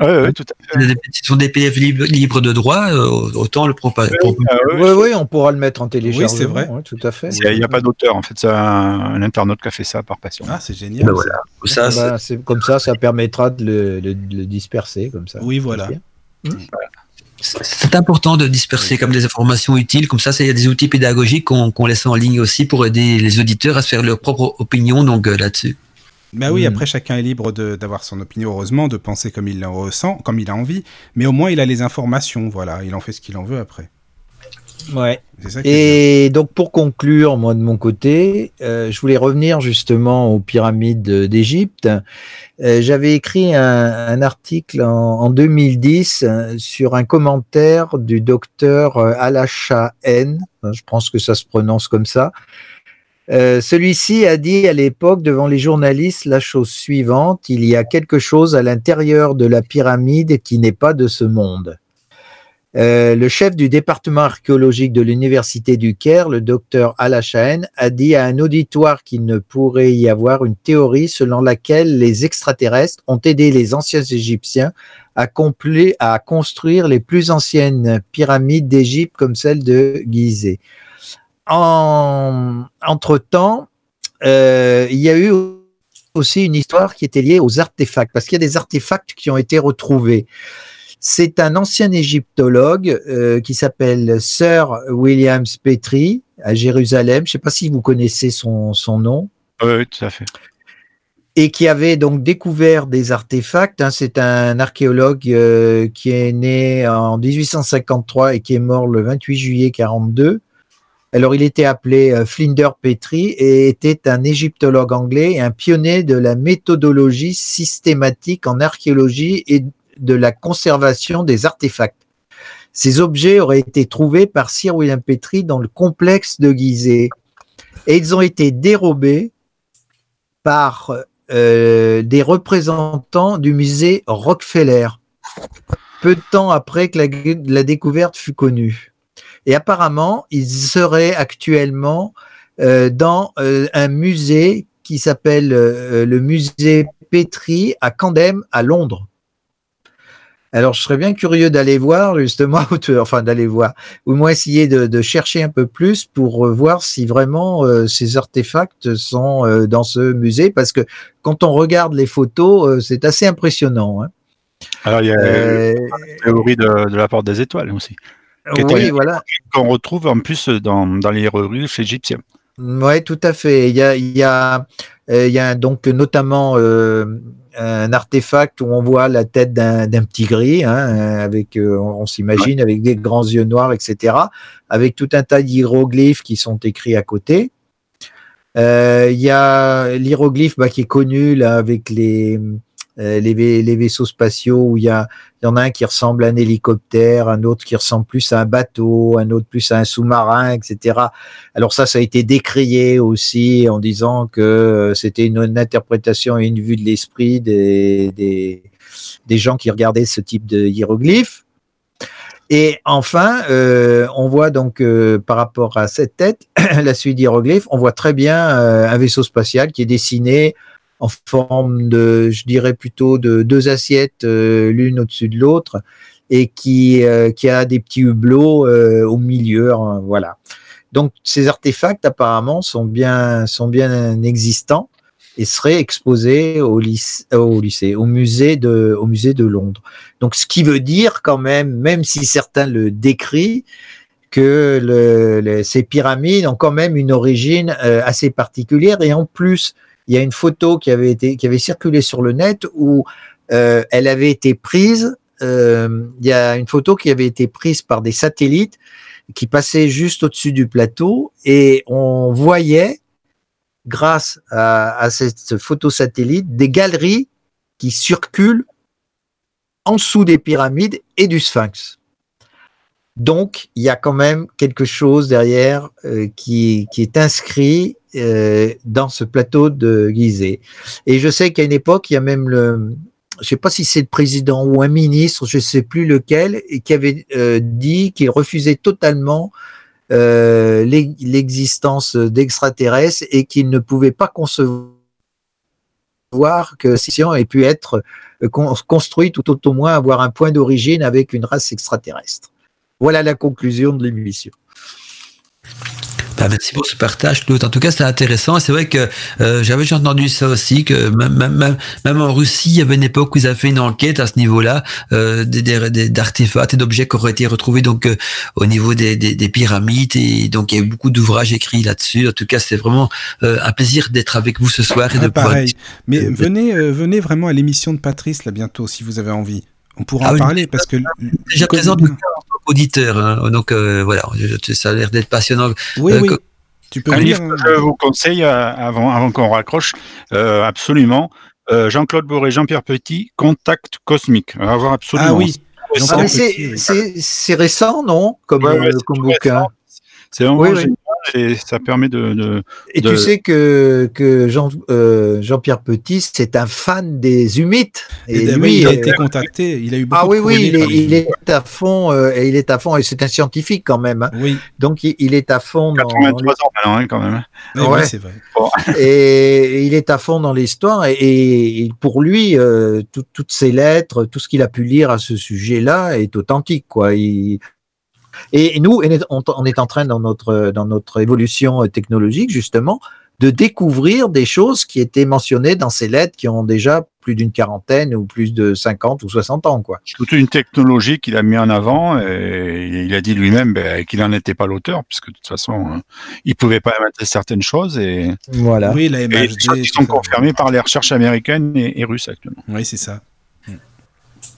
Oui, oui, tout à fait. Ce sont des PDF libres, de droit, euh, autant le proposer. Oui, oui, on pourra le mettre en téléchargement. Oui, c'est vrai. tout à fait. Il n'y a, pas d'auteur, en fait, c'est un, internaute qui a fait ça par passion. Ah, c'est génial. Ben voilà. ça, bah, comme ça, ça permettra de le, de le disperser, comme ça. Oui, voilà. voilà c'est important de disperser comme des informations utiles. Comme ça, il y a des outils pédagogiques qu'on laisse en ligne aussi pour aider les auditeurs à se faire leur propre opinion donc euh, là-dessus. Ben oui, hmm. après chacun est libre d'avoir son opinion, heureusement, de penser comme il le ressent, comme il a envie, mais au moins il a les informations, voilà, il en fait ce qu'il en veut après. Ouais. Et donc pour conclure, moi de mon côté, euh, je voulais revenir justement aux pyramides d'Égypte. Euh, j'avais écrit un, article en, 2010 euh, sur un commentaire du docteur Alacha N. Je pense que ça se prononce comme ça. Celui-ci a dit à l'époque devant les journalistes la chose suivante il y a quelque chose à l'intérieur de la pyramide qui n'est pas de ce monde. Euh, le chef du département archéologique de l'université du Caire, le docteur Alachaen, a dit à un auditoire qu'il ne pourrait y avoir une théorie selon laquelle les extraterrestres ont aidé les anciens Égyptiens à, construire les plus anciennes pyramides d'Égypte comme celle de Gizeh. En, entre-temps, euh, il y a eu aussi une histoire qui était liée aux artefacts, parce qu'il y a des artefacts qui ont été retrouvés. C'est un ancien égyptologue euh, qui s'appelle Sir Williams Petrie à Jérusalem. Je ne sais pas si vous connaissez son, nom. Oui, tout à fait. Et qui avait donc découvert des artefacts. Hein. C'est un archéologue euh, qui est né en 1853 et qui est mort le 28 juillet 42. Alors, il était appelé euh, Flinder Petrie et était un égyptologue anglais et un pionnier de la méthodologie systématique en archéologie et de la conservation des artefacts. Ces objets auraient été trouvés par Sir William Petrie dans le complexe de Gizeh et ils ont été dérobés par euh, des représentants du musée Rockefeller, peu de temps après que la, découverte fut connue. Et apparemment, ils seraient actuellement euh, dans euh, un musée qui s'appelle le musée Petrie à Camden, à Londres. Alors, je serais bien curieux d'aller voir, justement, enfin d'aller voir, ou moins essayer de, chercher un peu plus pour euh, voir si vraiment euh, ces artefacts sont euh, dans ce musée, parce que quand on regarde les photos, c'est assez impressionnant. Hein. Alors, il y a la théorie de, la porte des étoiles aussi. Oui, voilà. Qu'on retrouve en plus dans, dans les hiéroglyphes égyptiens. Oui, tout à fait. Il y a, il y a, il y a donc notamment un artefact où on voit la tête d'un petit gris, hein, avec, euh, on, s'imagine, avec des grands yeux noirs, etc., avec tout un tas d'hiéroglyphes qui sont écrits à côté. Il y a l'hiéroglyphe bah, qui est connu là avec les euh, les, vaisseaux spatiaux où il y, en a un qui ressemble à un hélicoptère, un autre qui ressemble plus à un bateau, un autre plus à un sous-marin, etc. Alors ça, ça a été décrié aussi en disant que c'était une, interprétation et une vue de l'esprit des, gens qui regardaient ce type de hiéroglyphes. Et enfin, euh, on voit donc euh, par rapport à cette tête, la suite d'hiéroglyphes, on voit très bien un vaisseau spatial qui est dessiné en forme de, je dirais plutôt de deux assiettes euh, l'une au-dessus de l'autre et qui, euh, qui a des petits hublots euh, au milieu. Hein, voilà. Donc ces artefacts apparemment sont bien, sont bien existants et seraient exposés au lycée, au, musée de, au musée de Londres. Donc ce qui veut dire quand même, même si certains le décrivent, que ces pyramides ont quand même une origine assez particulière et en plus il y a une photo qui avait été qui avait circulé sur le net où euh, elle avait été prise. Euh, il y a une photo qui avait été prise par des satellites qui passaient juste au-dessus du plateau et on voyait, grâce à, à cette photo satellite, des galeries qui circulent en dessous des pyramides et du sphinx. Donc, il y a quand même quelque chose derrière euh, qui, est inscrit euh, dans ce plateau de Gizeh. Et je sais qu'à une époque, il y a même le, je sais pas si c'est le président ou un ministre, je sais plus lequel, qui avait euh, dit qu'il refusait totalement l'existence d'extraterrestres et qu'il ne pouvait pas concevoir que Science ait pu être construite ou tout au moins avoir un point d'origine avec une race extraterrestre. Voilà la conclusion de l'émission. Bah, merci pour ce partage, Claude. En tout cas, c'est intéressant. c'est vrai que euh, j'avais déjà entendu ça aussi, que même, même, même, en Russie, il y avait une époque où ils avaient fait une enquête à ce niveau-là, euh, d'artefacts et d'objets qui auraient été retrouvés donc euh, au niveau des, des, des, pyramides. Et donc, il y a eu beaucoup d'ouvrages écrits là-dessus. En tout cas, c'est vraiment euh, un plaisir d'être avec vous ce soir et ah, de pareil. Mais venez, venez vraiment à l'émission de Patrice là bientôt, si vous avez envie. On pourra ah en parler parce que déjà présent auditeur. Hein. Donc euh, voilà, ça a l'air d'être passionnant. Oui, euh, oui. Tu peux un livre que je vous conseille euh, avant, avant qu'on raccroche, absolument. Jean-Claude Boré, Jean-Pierre Petit, Contact Cosmique. On va voir absolument. Ah oui. Ah, c'est récent, non? Comme, comme bouquin. C'est vraiment oui, et ça permet de. et tu sais que, que Jean, euh, Jean-Pierre Petit, c'est un fan des humites. Et, lui, il a été contacté. Il a eu beaucoup Ah oui, oui, il est, à fond. Euh, et il est à fond. Et c'est un scientifique quand même. Hein. Oui. Donc il, est à fond. Dans, 83 ans maintenant, hein, quand même. Ouais, c'est vrai. Et il est à fond dans l'histoire. Et, pour lui, euh, toutes ces lettres, tout ce qu'il a pu lire à ce sujet-là est authentique. Quoi. Il, et nous, on est en train dans notre, dans notre évolution technologique, justement, de découvrir des choses qui étaient mentionnées dans ces lettres qui ont déjà plus d'une quarantaine ou plus de 50 ou 60 ans. Quoi. Toute une technologie qu'il a mis en avant et il a dit lui-même ben, qu'il n'en était pas l'auteur, puisque de toute façon, hein, il ne pouvait pas inventer certaines choses. Et, voilà. Oui, la et qui sont confirmées par les recherches américaines et, et russes actuellement. Oui, c'est ça.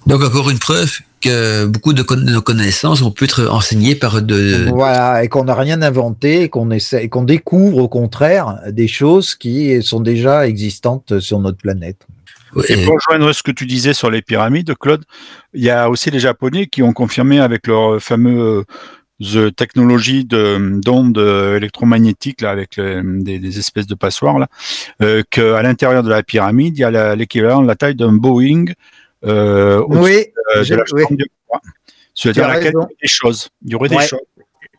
Donc encore une preuve que beaucoup de, nos connaissances ont pu être enseignées par de... Voilà, et qu'on n'a rien inventé, qu'on essaie, qu'on découvre au contraire des choses qui sont déjà existantes sur notre planète. Et pour rejoindre ce que tu disais sur les pyramides, Claude, il y a aussi les Japonais qui ont confirmé avec leur fameux euh, technologie d'ondes électromagnétiques là, avec des, espèces de passoires là, euh, qu'à l'intérieur de la pyramide, il y a l'équivalent de la taille d'un Boeing euh, oui, euh, de la oui. sur laquelle il y aurait des choses. Il y aurait des choses.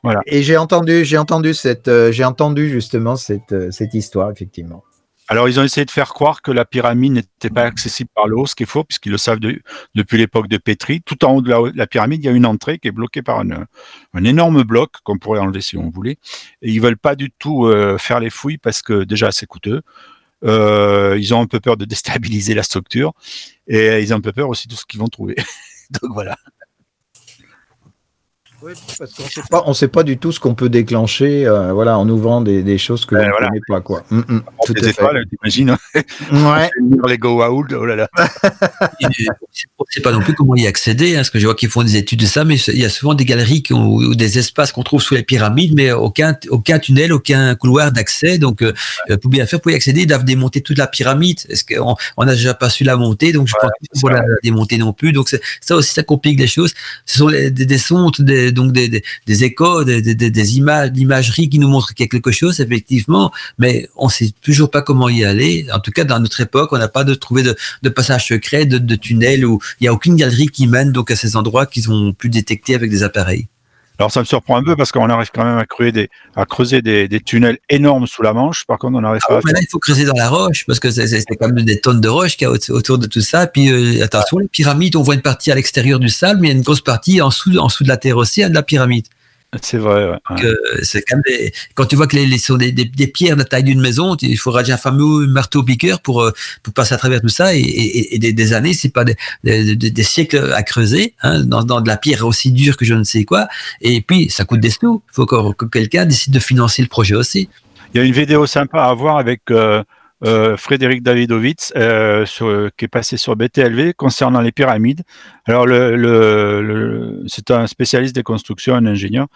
Voilà. Et j'ai entendu, j'ai entendu cette, euh, j'ai entendu justement cette, euh, cette histoire effectivement. Alors, ils ont essayé de faire croire que la pyramide n'était pas accessible par le haut, ce qui est faux, puisqu'ils le savent de, depuis l'époque de Petri. Tout en haut de la, la, pyramide, il y a une entrée qui est bloquée par un, un énorme bloc qu'on pourrait enlever si on voulait. Et ils veulent pas du tout euh, faire les fouilles parce que déjà c'est coûteux. Euh, ils ont un peu peur de déstabiliser la structure et ils ont un peu peur aussi de ce qu'ils vont trouver. Donc voilà. Oui, parce qu'on sait pas, on sait pas du tout ce qu'on peut déclencher, euh, voilà, en ouvrant des, des choses que ben, l'on ne connaît pas, quoi. Mm, mm, tout des étoiles, t'imagines hein. Ouais. les go out, oh là là. on sait pas non plus comment y accéder, hein, parce que je vois qu'ils font des études de ça, mais il y a souvent des galeries qui ont, ou des espaces qu'on trouve sous les pyramides, mais aucun, aucun tunnel, aucun couloir d'accès. Donc, euh, pour bien faire, pour y accéder, ils doivent démonter toute la pyramide. Est-ce qu'on on n'a déjà pas su la monter, donc je pense pas la démonter non plus. Donc, ça aussi, ça complique les choses. Ce sont des, des sons, des donc des, des, échos, des, des, images, d'imagerie qui nous montrent qu'il y a quelque chose, effectivement, mais on sait toujours pas comment y aller. En tout cas, dans notre époque, on n'a pas de trouvé de, de passage secret, de, de tunnel où il n'y a aucune galerie qui mène donc à ces endroits qu'ils ont pu détecter avec des appareils. Alors ça me surprend un peu parce qu'on arrive quand même à creuser des, à creuser des, des, tunnels énormes sous la Manche. Par contre, on n'arrive ah pas. mais là, il faut creuser dans la roche parce que c'est quand même des tonnes de roche qu'il y a autour de tout ça. Puis euh, attention, les pyramides, on voit une partie à l'extérieur du sable, mais il y a une grosse partie en dessous, en dessous de la terre aussi, de la pyramide. C'est vrai. Ouais. c'est quand, même quand tu vois que les, les sont des, des, pierres de la taille d'une maison, il faudra déjà un fameux marteau piqueur pour, euh, pour passer à travers tout ça et, et, et des, des, années, c'est pas des, des, siècles à creuser hein, dans, dans, de la pierre aussi dure que je ne sais quoi. Et puis ça coûte des sous. Il faut que, que quelqu'un décide de financer le projet aussi. Il y a une vidéo sympa à voir avec euh, euh, Frédéric Davidovitz, euh, sur, qui est passé sur BTLV concernant les pyramides. Alors, le, le, c'est un spécialiste des constructions, un ingénieur.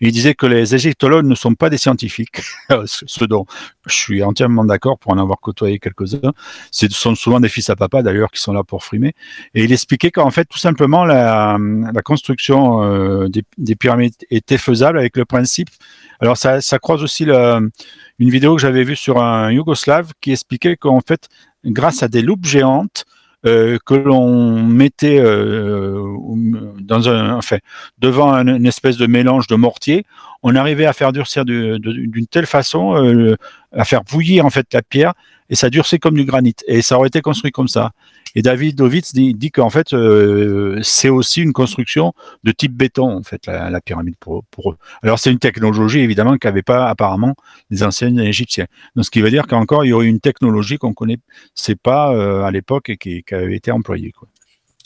Il disait que les égyptologues ne sont pas des scientifiques, ce dont je suis entièrement d'accord pour en avoir côtoyé quelques-uns. Ce sont souvent des fils à papa d'ailleurs qui sont là pour frimer. Et il expliquait qu'en fait, tout simplement, la, construction euh, des, des, pyramides était faisable avec le principe. Alors, ça, ça croise aussi une vidéo que j'avais vue sur un Yougoslave qui expliquait qu'en fait, grâce à des loupes géantes, euh, que l'on mettait euh, devant une espèce de mélange de mortier, on arrivait à faire durcir d'une telle façon, euh, à faire bouillir en fait la pierre, et ça durcit comme du granit. Et ça aurait été construit comme ça. Et David Dovitz dit, dit qu'en fait, euh, c'est aussi une construction de type béton, en fait, la, pyramide pour, pour, eux. Alors, c'est une technologie, évidemment, qu'avaient pas apparemment les anciens Égyptiens. Donc, ce qui veut dire qu'encore, il y aurait une technologie qu'on connaît, c'est pas euh, à l'époque et qui, qui, avait été employée.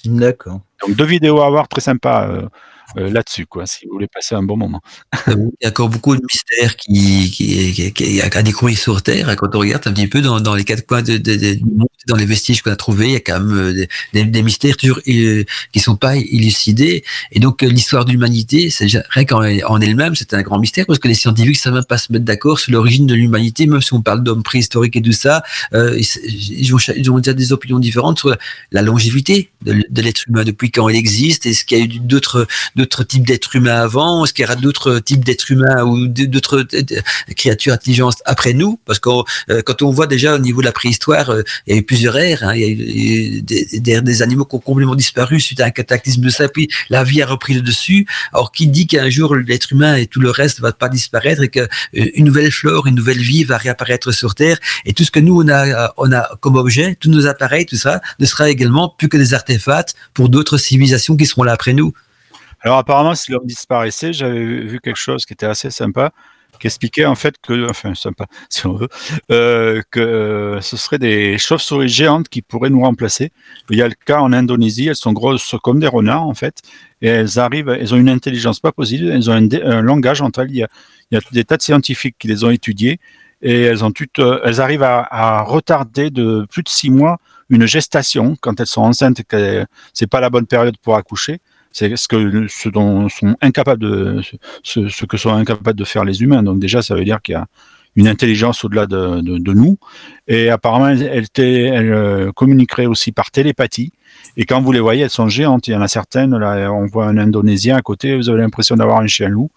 D'accord. Donc, deux vidéos à voir très sympas. Euh, euh, là-dessus, quoi, si vous voulez passer un bon moment. Il y a encore beaucoup de mystères qui, qui, qui, qui à découvrir sur Terre. Quand on regarde un petit peu dans, dans les quatre coins de, de, de, du monde, dans les vestiges qu'on a trouvés, il y a quand même euh, des, mystères toujours euh, qui sont pas élucidés. Et donc l'histoire de l'humanité, c'est rien qu'en en elle-même, c'est un grand mystère parce que les scientifiques savent même pas se mettre d'accord sur l'origine de l'humanité, même si on parle d'hommes préhistoriques et tout ça. Euh, ils, ont, ils ont déjà des opinions différentes sur la longévité de, de l'être humain, depuis quand il existe, est-ce qu'il y a eu d'autres d'autres types d'êtres humains avant Est-ce qu'il y aura d'autres types d'êtres humains ou d'autres créatures intelligentes après nous? Parce que euh, quand on voit déjà au niveau de la préhistoire, euh, il y a eu plusieurs ères. Hein. il y a eu des, animaux qui ont complètement disparu suite à un cataclysme de ça, puis la vie a repris le dessus. Alors qui dit qu'un jour l'être humain et tout le reste va pas disparaître et qu'une euh, nouvelle flore, une nouvelle vie va réapparaître sur Terre et tout ce que nous on a, on a comme objet, tous nos appareils, tout ça, ne sera également plus que des artefacts pour d'autres civilisations qui seront là après nous. Alors apparemment, si l'homme disparaissait, j'avais vu quelque chose qui était assez sympa, qui expliquait en fait que, enfin sympa, si on veut, euh, que euh, ce serait des chauves-souris géantes qui pourraient nous remplacer. Il y a le cas en Indonésie, elles sont grosses comme des renards en fait, et elles arrivent, elles ont une intelligence pas possible, elles ont un, langage entre elles. Il y, a, il y, a, des tas de scientifiques qui les ont étudiées et elles ont toutes, euh, elles arrivent à, à, retarder de plus de six mois une gestation quand elles sont enceintes, que c'est pas la bonne période pour accoucher c'est ce que ce dont sont incapables de ce, ce, que sont incapables de faire les humains. Donc déjà, ça veut dire qu'il y a une intelligence au-delà de, de, de, nous. Et apparemment, elle, elle, elle euh, communiquerait aussi par télépathie. Et quand vous les voyez, elles sont géantes. Il y en a certaines, là, on voit un Indonésien à côté, vous avez l'impression d'avoir un chien loup.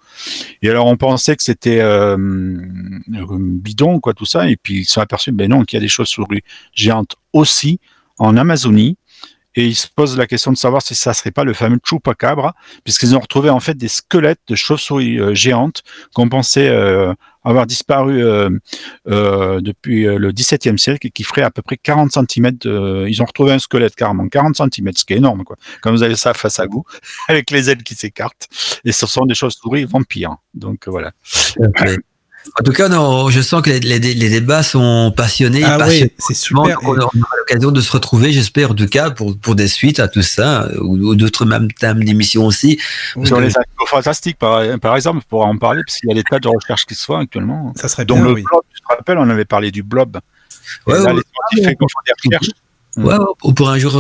Et alors, on pensait que c'était euh, bidon, quoi, tout ça. Et puis, ils se sont aperçus, ben non, qu'il y a des chauves-souris géantes aussi en Amazonie et ils se posent la question de savoir si ça serait pas le fameux chupacabra, puisqu'ils ont retrouvé en fait des squelettes de chauves-souris euh, géantes qu'on pensait euh, avoir disparu euh, euh depuis le XVIIe siècle et qui ferait à peu près 40 cm. De... Ils ont retrouvé un squelette carrément 40 cm, ce qui est énorme quoi. Quand vous avez ça face à vous, avec les ailes qui s'écartent, et ce sont des chauves-souris vampires. Donc voilà. En tout cas, non, je sens que les, débats sont passionnés. Ah oui, c'est super. On aura l'occasion de se retrouver, j'espère, en tout cas, pour, pour des suites à tout ça, ou, d'autres mêmes thèmes d'émissions aussi. Sur les animaux fantastiques, par, par exemple, on pourra en parler, parce qu'il y a des tas de recherches qui se font actuellement. Ça serait bien, le blob, tu te rappelles, on avait parlé du blob. Ouais, là, les scientifiques font des recherches Ouais, on pourrait un jour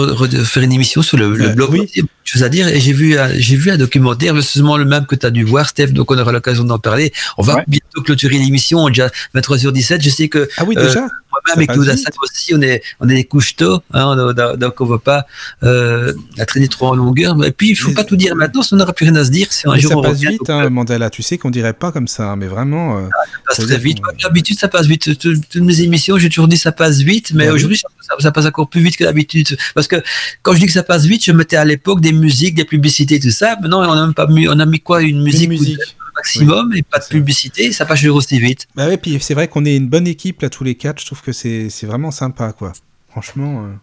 faire une émission sur le, le blog. Oui. Chose à dire. Et j'ai vu, j'ai vu un documentaire, justement le même que tu as dû voir, Steph. Donc on aura l'occasion d'en parler. On va bientôt clôturer l'émission. Déjà 23h17. Je sais que. Ah oui, déjà. Euh, moi-même et Claude aussi, on est, on est des couches tôt, hein, donc on ne va pas euh, la traîner trop en longueur. Et puis, il ne faut pas tout dire maintenant, si on n'aura plus rien à se dire. C'est un jour ça passe vite, hein, Mandela. Tu sais qu'on dirait pas comme ça, mais vraiment. Euh, ah, ça passe très vite. D'habitude, ça passe vite. Toutes mes émissions, j'ai toujours dit ça passe vite, mais bah aujourd'hui, ça, passe encore plus vite que d'habitude. Parce que quand je dis que ça passe vite, je mettais à l'époque des musiques, des publicités, tout ça. Maintenant, on a même pas mis, on a mis quoi? Une musique. Une musique maximum et pas de publicité, ça passe aussi vite. Bah ouais, puis c'est vrai qu'on est une bonne équipe là tous les quatre, je trouve que c'est vraiment sympa quoi. Franchement. Euh.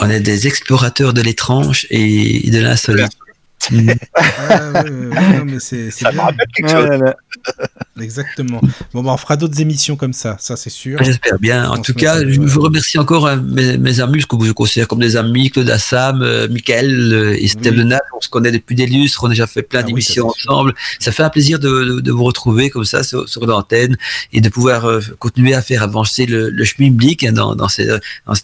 On est des explorateurs de l'étrange et de l'insolite. Mais c'est, ça me rappelle quelque chose. Exactement. Bon, bah, on fera d'autres émissions comme ça, ça c'est sûr. J'espère bien. En tout cas, je vous remercie encore hein, mes, amis, que je considère comme des amis, Claude Assam, euh, Michael euh, et Steve oui. On se connaît depuis des lustres, on a déjà fait plein ah d'émissions ensemble. Ça fait un plaisir de, de, vous retrouver comme ça sur, l'antenne et de pouvoir euh, continuer à faire avancer le, le chemin biblique hein, dans, dans, ces,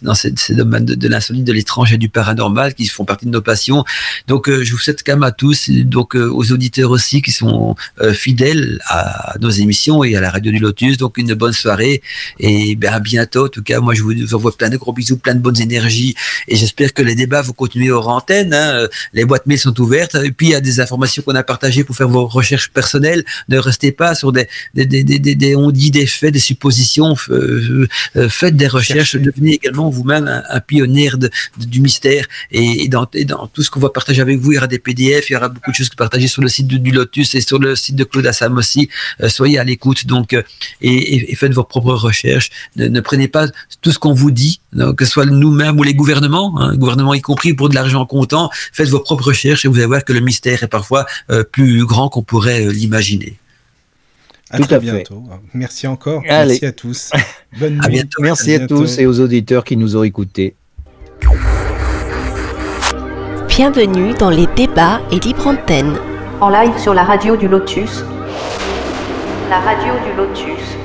dans, ces, domaines de, de l'insolite, de l'étrange et du paranormal qui font partie de nos passions. Donc, je vous souhaite quand même à tous, donc aux auditeurs aussi qui sont fidèles à nos émissions et à la radio du Lotus. Donc une bonne soirée et ben, à bientôt. En tout cas, moi je vous envoie plein de gros bisous, plein de bonnes énergies et j'espère que les débats vont continuer hors antenne. Hein. Les boîtes mail sont ouvertes et puis il y a des informations qu'on a partagées pour faire vos recherches personnelles. Ne restez pas sur des, des, des, des, on dit des faits, des suppositions. Euh, euh, faites des recherches. Devenez également vous-même un, pionnier de, du mystère et, dans, dans tout ce qu'on va partager avec vous, il y aura des PDF, il y aura beaucoup de choses que partager sur le site du Lotus et sur le site de Claude Assam aussi. Euh, soyez à l'écoute donc euh, et, faites vos propres recherches. Ne, prenez pas tout ce qu'on vous dit, que ce soit nous-mêmes ou les gouvernements, hein, gouvernements y compris pour de l'argent comptant. Faites vos propres recherches et vous allez voir que le mystère est parfois euh, plus grand qu'on pourrait l'imaginer. À très bientôt. Merci encore. Merci à tous. Bonne à bientôt. Merci à, tous et aux auditeurs qui nous ont écoutés. Bienvenue dans les débats et libre antenne. En live sur la radio du Lotus la radio du Lotus.